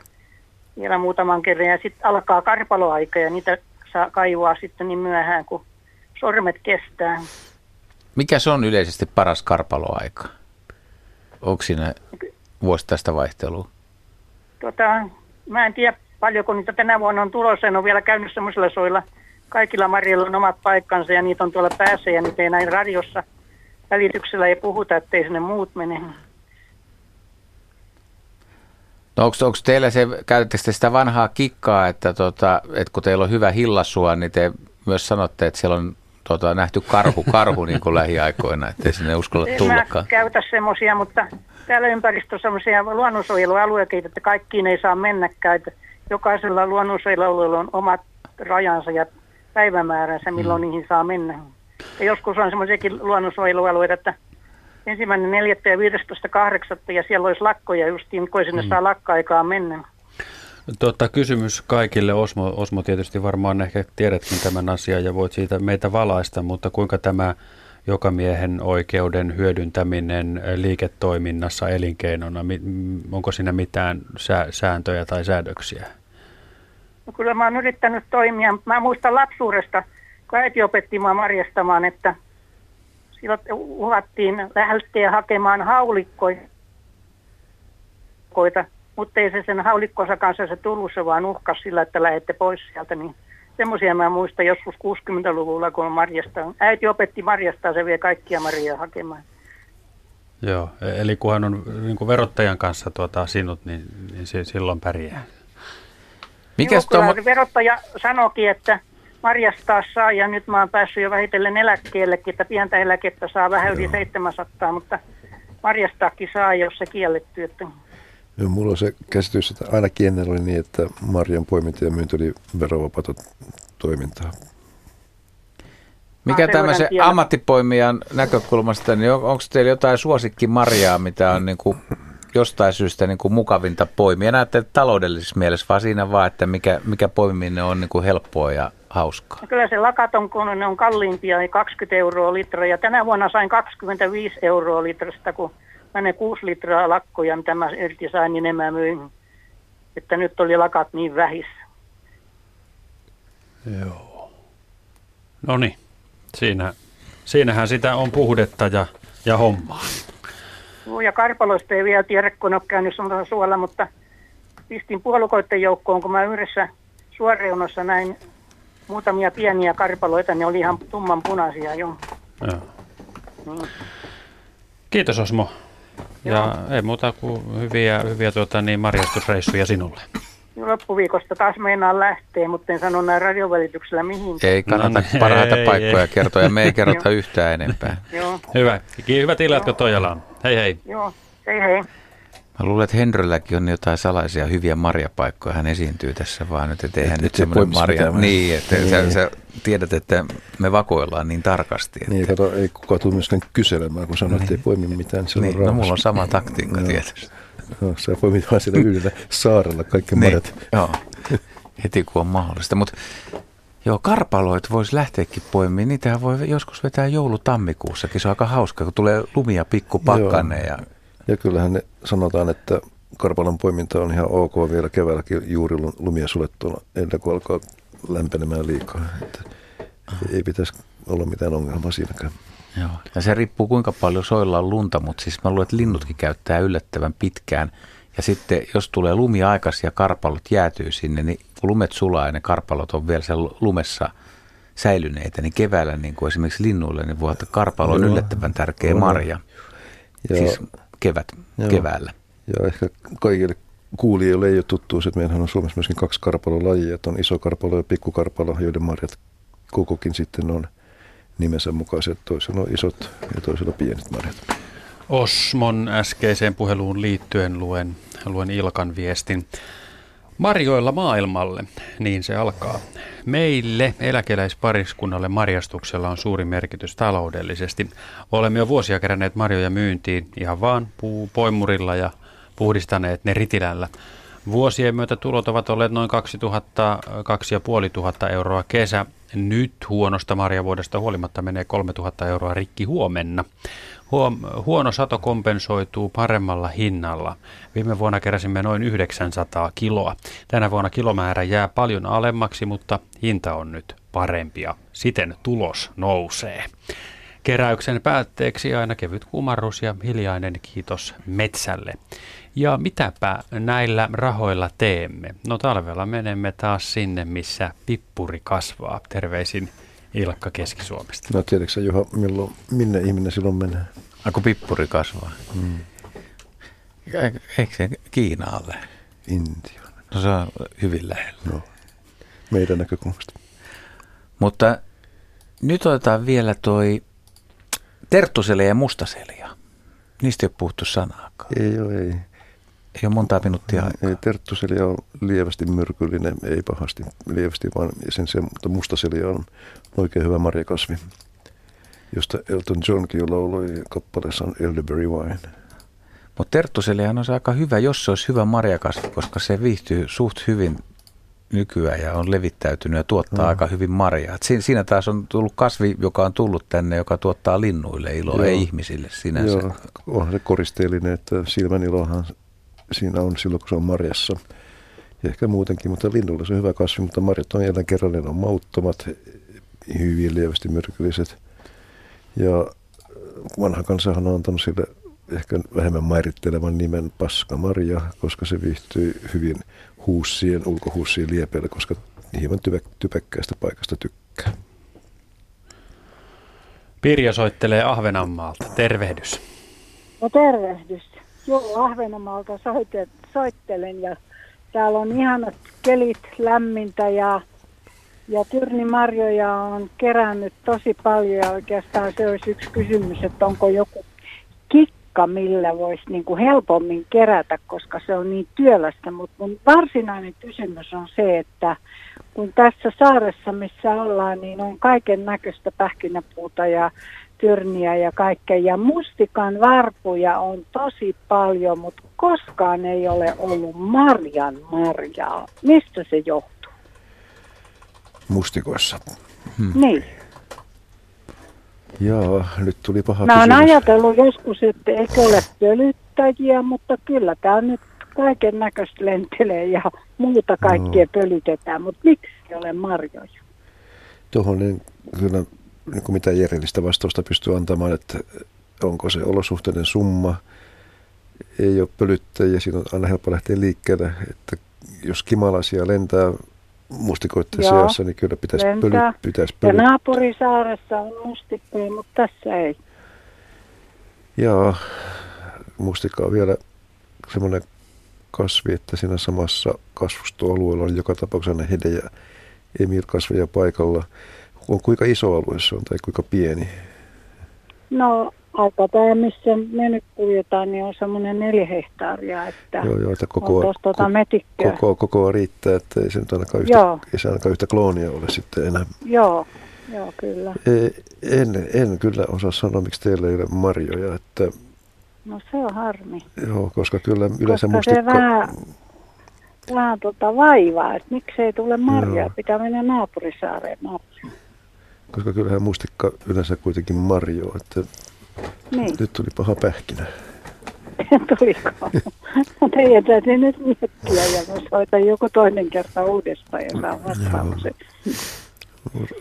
vielä muutaman kerran ja sitten alkaa karpaloaika ja niitä saa kaivaa sitten niin myöhään, kun sormet kestää. Mikä se on yleisesti paras karpaloaika? Onko siinä vuosittaista vaihtelua? Tota, mä en tiedä paljonko niitä tänä vuonna on tulossa. En ole vielä käynyt semmoisilla soilla. Kaikilla marjoilla on omat paikkansa ja niitä on tuolla päässä ja niitä ei näin radiossa välityksellä ei puhuta, ettei sinne muut mene. No onko, onko teillä se, käytättekö te sitä vanhaa kikkaa, että, tota, että kun teillä on hyvä hillasua, niin te myös sanotte, että siellä on tota, nähty karhu, karhu niin kuin lähiaikoina, ettei sinne uskalla tullakaan. Mä käytä semmoisia, mutta täällä ympäristössä on semmoisia luonnonsuojelualueita, että kaikkiin ei saa mennäkään. Että jokaisella luonnonsuojelualueella on omat rajansa ja päivämääränsä, milloin mm. niihin saa mennä. Ja joskus on semmoisiakin luonnonsuojelualueita, että ensimmäinen 4. ja 15.8. ja siellä olisi lakkoja justiin, kun sinne mm. saa lakka-aikaa mennä. Tota, kysymys kaikille. Osmo, Osmo tietysti varmaan ehkä tiedätkin tämän asian ja voit siitä meitä valaista, mutta kuinka tämä jokamiehen oikeuden hyödyntäminen liiketoiminnassa elinkeinona, onko siinä mitään sääntöjä tai säädöksiä? No kyllä mä oon yrittänyt toimia. Mä muistan lapsuudesta, kun äiti opetti mua marjastamaan, että silloin uhattiin lähteä hakemaan haulikkoja mutta ei se sen haulikkonsa kanssa se tullut, se vaan uhkas sillä, että lähette pois sieltä. Niin semmoisia mä muistan joskus 60-luvulla, kun marjasta. Äiti opetti marjastaa, se vie kaikkia marjaa hakemaan. Joo, e- eli kun hän on niin kuin verottajan kanssa tuota, sinut, niin, niin se, silloin pärjää. Mikäs Joo, tuo... verottaja sanoikin, että marjastaa saa ja nyt mä oon päässyt jo vähitellen eläkkeellekin, että pientä eläkettä saa vähän yli 700, mutta marjastaakin saa, jos se kielletty. Että... Joo, mulla on se käsitys, että ainakin ennen oli niin, että marjan poiminta ja myynti oli verovapaata toimintaa. Mikä tämmöisen ammattipoimijan näkökulmasta, niin on, onko teillä jotain suosikkimarjaa, mitä on niin kuin jostain syystä niin kuin mukavinta poimia? Näette taloudellisessa mielessä, vaan siinä vaan, että mikä, mikä poimiminen on niin kuin helppoa ja hauskaa? No kyllä se lakaton, kun ne on kalliimpia, niin 20 euroa litra. Ja tänä vuonna sain 25 euroa litrasta, kun mä ne 6 litraa lakkoja, mitä mä irti sain, niin mä myin. Että nyt oli lakat niin vähissä. Joo. No niin. Siinä, siinähän sitä on puhdetta ja, ja hommaa. Joo, ja karpaloista ei vielä tiedä, kun ole käynyt suolla, mutta pistin puolukoiden joukkoon, kun mä yhdessä suoreunassa näin muutamia pieniä karpaloita, ne oli ihan tumman punaisia jo. Joo. Mm. Kiitos Osmo. Ja Joo. ei muuta kuin hyviä, hyviä tuota, niin marjastusreissuja sinulle loppuviikosta taas meinaan lähteä, mutta en sano näin radiovälityksellä mihin. Ei kannata no, parhaita ei, paikkoja ei. kertoa ja me ei kerrota yhtään enempää. Joo. Hyvä. Hyvät illat, kun Toijala on. Hei hei. Joo, hei hei. Mä luulen, että Henrylläkin on jotain salaisia hyviä marjapaikkoja. Hän esiintyy tässä vaan nyt, että eihän et, nyt semmoinen marja. Niin, että niin. Sä, sä, tiedät, että me vakoillaan niin tarkasti. Että... Niin, kato, ei kukaan tule myöskään kyselemään, kun sanoo, että ei poimi mitään. Se niin, no mulla on sama taktiikka tietysti. No, sä poimit vaan siellä yhdellä saarella kaikki niin, marjat. Joo, heti kun on mahdollista. Mutta joo, karpaloit voisi lähteäkin poimimaan. Niitähän voi joskus vetää joulutammikuussakin. Se on aika hauska, kun tulee lumia pikkupakkanne. Ja... ja kyllähän ne sanotaan, että karpalon poiminta on ihan ok vielä keväälläkin juuri lumia sulettuna, ennen kuin alkaa lämpenemään liikaa. Että ei pitäisi olla mitään ongelmaa siinäkään. Joo. Ja se riippuu kuinka paljon soilla on lunta, mutta siis mä luulen, että linnutkin käyttää yllättävän pitkään. Ja sitten jos tulee lumi aikaisin ja karpalot jäätyy sinne, niin kun lumet sulaa ja ne karpalot on vielä siellä lumessa säilyneitä, niin keväällä niin kuin esimerkiksi linnuille, niin voi että karpalo on yllättävän tärkeä marja. Joo. Siis kevät, Joo. keväällä. Ja ehkä kaikille kuulijoille ei ole tuttu, että meillähän on Suomessa myöskin kaksi karpalolajia, että on iso karpalo ja pikkukarpalo, joiden marjat kokokin sitten on – nimensä mukaiset. Toisella on isot ja toisella pienet marjat. Osmon äskeiseen puheluun liittyen luen, luen Ilkan viestin. Marjoilla maailmalle, niin se alkaa. Meille eläkeläispariskunnalle marjastuksella on suuri merkitys taloudellisesti. Olemme jo vuosia keränneet marjoja myyntiin ihan vaan puupoimurilla ja puhdistaneet ne ritilällä. Vuosien myötä tulot ovat olleet noin 2000, 2500 euroa kesä. Nyt huonosta marjavuodesta huolimatta menee 3000 euroa rikki huomenna. Huono sato kompensoituu paremmalla hinnalla. Viime vuonna keräsimme noin 900 kiloa. Tänä vuonna kilomäärä jää paljon alemmaksi, mutta hinta on nyt parempia. Siten tulos nousee. Keräyksen päätteeksi aina kevyt kumarrus ja hiljainen kiitos metsälle. Ja mitäpä näillä rahoilla teemme? No talvella menemme taas sinne, missä pippuri kasvaa. Terveisin Ilkka Keski-Suomesta. No tiedätkö Juha, milloin, minne ihminen silloin menee? Ako pippuri kasvaa? Hmm. Eikö se Kiinaalle? Intia. No se on hyvin lähellä. No, meidän näkökulmasta. Mutta nyt otetaan vielä toi terttusele ja mustaselja. Niistä ei ole puhuttu sanaakaan. Ei ole, ei. Ei ole monta minuuttia aikaa. Ei, terttuselia on lievästi myrkyllinen, ei pahasti lievästi, vaan sen se, mutta mustaselia on oikein hyvä marjakasvi, josta Elton Johnkin lauloi kappaleessaan Elderberry Wine. Mutta terttuselia on se aika hyvä, jos se olisi hyvä marjakasvi, koska se viihtyy suht hyvin nykyään ja on levittäytynyt ja tuottaa mm. aika hyvin marjaa. Si- siinä taas on tullut kasvi, joka on tullut tänne, joka tuottaa linnuille iloa, Joo. ei ihmisille sinänsä. Joo, onhan se koristeellinen, että silmän ilohan siinä on silloin, kun se on marjassa. Ja ehkä muutenkin, mutta linnulla se on hyvä kasvi, mutta marjat on jälleen kerran, ne on mauttomat, hyvin lievästi myrkylliset. Ja vanha kansahan on antanut sille ehkä vähemmän mairittelevan nimen paskamarja, koska se viihtyy hyvin huussien, ulkohuussien liepeillä, koska hieman typekkäästä paikasta tykkää. Pirjo soittelee Ahvenanmaalta. Tervehdys. No tervehdys. Joo, Ahvenanmaalta soittelen ja täällä on ihanat kelit, lämmintä ja, ja tyrnimarjoja on kerännyt tosi paljon ja oikeastaan se olisi yksi kysymys, että onko joku kikka, millä voisi niin kuin helpommin kerätä, koska se on niin työlästä. Mutta mun varsinainen kysymys on se, että kun tässä saaressa, missä ollaan, niin on kaiken näköistä pähkinäpuuta ja tyrniä ja kaikkea. Ja mustikan varpuja on tosi paljon, mutta koskaan ei ole ollut marjan marjaa. Mistä se johtuu? Mustikoissa. Hmm. Niin. Joo, nyt tuli paha Mä oon ajatellut joskus, että eikö ole pölyttäjiä, mutta kyllä tämä nyt kaiken näköistä lentelee ja muuta kaikkea no. pölytetään, mutta miksi ei ole marjoja? Tuohon niin kyllä niin kuin mitä järjellistä vastausta pystyy antamaan, että onko se olosuhteiden summa, ei ole pölyttäjiä, siinä on aina helppo lähteä liikkeelle, että jos kimalaisia lentää mustikoiden Joo, seassa, niin kyllä pitäisi pöly, pitäisi pöly. Ja naapurisaaressa on mustikkoja, mutta tässä ei. Joo, mustikka on vielä semmoinen kasvi, että siinä samassa kasvustoalueella on joka tapauksessa hede ja emilkasveja paikalla kuinka iso alue se on tai kuinka pieni? No aika tämä, missä me nyt kuljetaan, niin on semmoinen neljä hehtaaria, että joo, joo, että koko, on tuota ko, koko, koko riittää, että ei se nyt ainakaan yhtä, joo. ei se ainakaan yhtä kloonia ole sitten enää. Joo, joo kyllä. En, en kyllä osaa sanoa, miksi teillä ei ole marjoja, että No se on harmi. Joo, koska kyllä yleensä koska mustikka... se vähän, vähän tota vaivaa, että miksei tule marjaa, pitää mennä naapurisaareen naapuriin koska kyllähän mustikka yleensä kuitenkin marjoa, että niin. nyt tuli paha pähkinä. Tuliko? No teidän täytyy nyt miettiä ja mä soitan joku toinen kerta uudestaan ja vastauksen.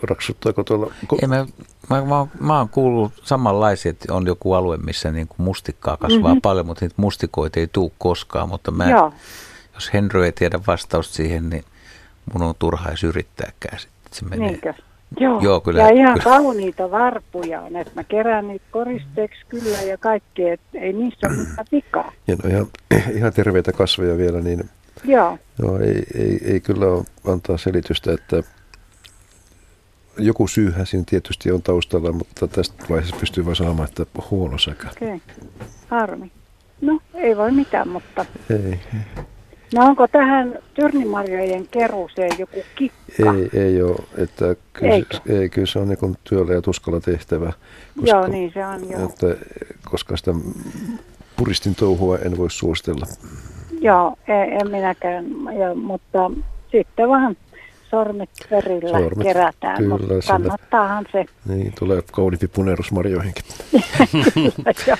Raksuttaako tuolla? Ei, mä, mä, mä, mä oon kuullut samanlaisia, että on joku alue, missä niin kuin mustikkaa kasvaa mm-hmm. paljon, mutta niitä mustikoita ei tule koskaan. Mutta mä, Joo. jos Henry ei tiedä vastausta siihen, niin mun on turha edes yrittääkään sitten. Se menee. Niinkö? Joo, Joo kyllä, ja ihan kyllä. kauniita varpuja on, että mä kerään niitä koristeeksi kyllä ja kaikkea, että ei niissä ole mitään vikaa. Ja no ihan, ihan terveitä kasveja vielä, niin Joo. Joo, ei, ei, ei kyllä ole antaa selitystä, että joku syyhän siinä tietysti on taustalla, mutta tästä vaiheessa pystyy vain sanomaan, että huono säkä. Okei, okay. harmi. No, ei voi mitään, mutta... Ei. No onko tähän tyrnimarjojen keruuseen joku kikka? Ei, ei ole. Että kyllä, ei, kyllä se on niin työllä ja tuskalla tehtävä. Koska, joo, niin se on joo. Että, koska sitä puristin touhua en voi suostella. Joo, en, en minäkään, ja, mutta sitten vaan sormet verillä sormet, kerätään, kyllä, mutta kannattaahan se. Niin, tulee kauniimpi punerus marjoihinkin.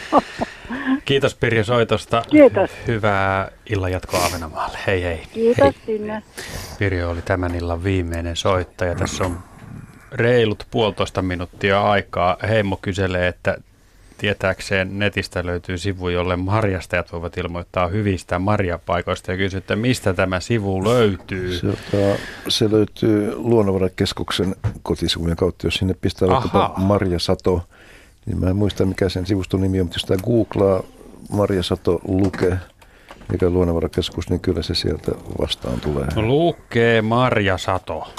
Kiitos Pirjo soitosta. Kiitos. Hyvää illan jatkoa Ahvenanmaalle. Hei hei. Kiitos sinne. Pirjo oli tämän illan viimeinen soittaja. Tässä on reilut puolitoista minuuttia aikaa. Heimo kyselee, että tietääkseen netistä löytyy sivu, jolle marjastajat voivat ilmoittaa hyvistä marjapaikoista ja kysyä, että mistä tämä sivu löytyy. Se, se löytyy Luonnonvarakeskuksen kotisivujen kautta, jos sinne pistää vaikkapa Marjasato, niin mä en muista mikä sen sivuston nimi on, mutta jos tämä googlaa Marjasato Luke, mikä Luonnonvarakeskus, niin kyllä se sieltä vastaan tulee. Lukee Marjasato.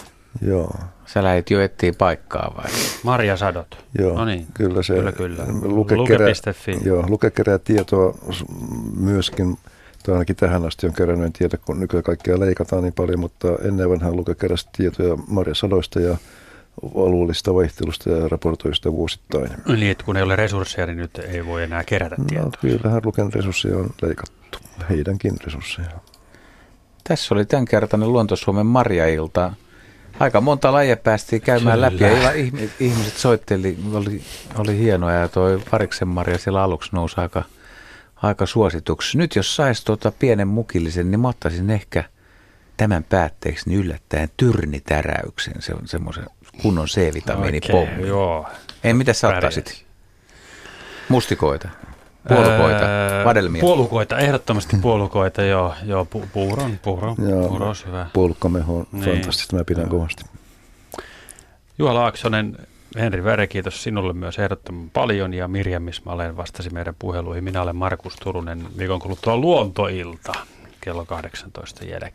Joo. Sä lähdit jo etsiä paikkaa vai? Marja Sadot. Joo, no niin. kyllä se. Kyllä, kyllä. Luke, Luke.fi. Joo, Luke kerää tietoa myöskin, tai ainakin tähän asti on kerännyt tieto, kun nykyään kaikkea leikataan niin paljon, mutta ennen vanhaan Luke keräsi tietoja Marja Sadoista ja alueellista vaihtelusta ja raportoista vuosittain. Eli että kun ei ole resursseja, niin nyt ei voi enää kerätä no, tietoa. kyllähän Luken resursseja on leikattu, heidänkin resursseja. Tässä oli tämänkertainen Luontosuomen Marja-ilta. Aika monta lajia päästiin käymään Kyllä. läpi ja ihmiset soitteli, oli, oli hienoa ja toi Pariksen Maria siellä aluksi nousi aika, aika suosituksi. Nyt jos saisi tuota pienen mukillisen, niin mä ottaisin ehkä tämän päätteeksi niin yllättäen tyrnitäräyksen. Se on semmoisen kunnon C-vitamiinipommi. Joo. Ei, mitä sä ottaisit? Mustikoita. Puolukoita, öö, vadelmia. Puolukoita, ehdottomasti puolukoita, joo. joo pu, puuron, puuron, joo, puuro on hyvä. Puolukkameho on niin. fantastista, mä pidän kovasti. Juha Laaksonen, Henri Väre, kiitos sinulle myös ehdottoman paljon ja Mirjam Mismalen vastasi meidän puheluihin. Minä olen Markus Turunen, viikon kuluttua luontoilta kello 18 jälkeen.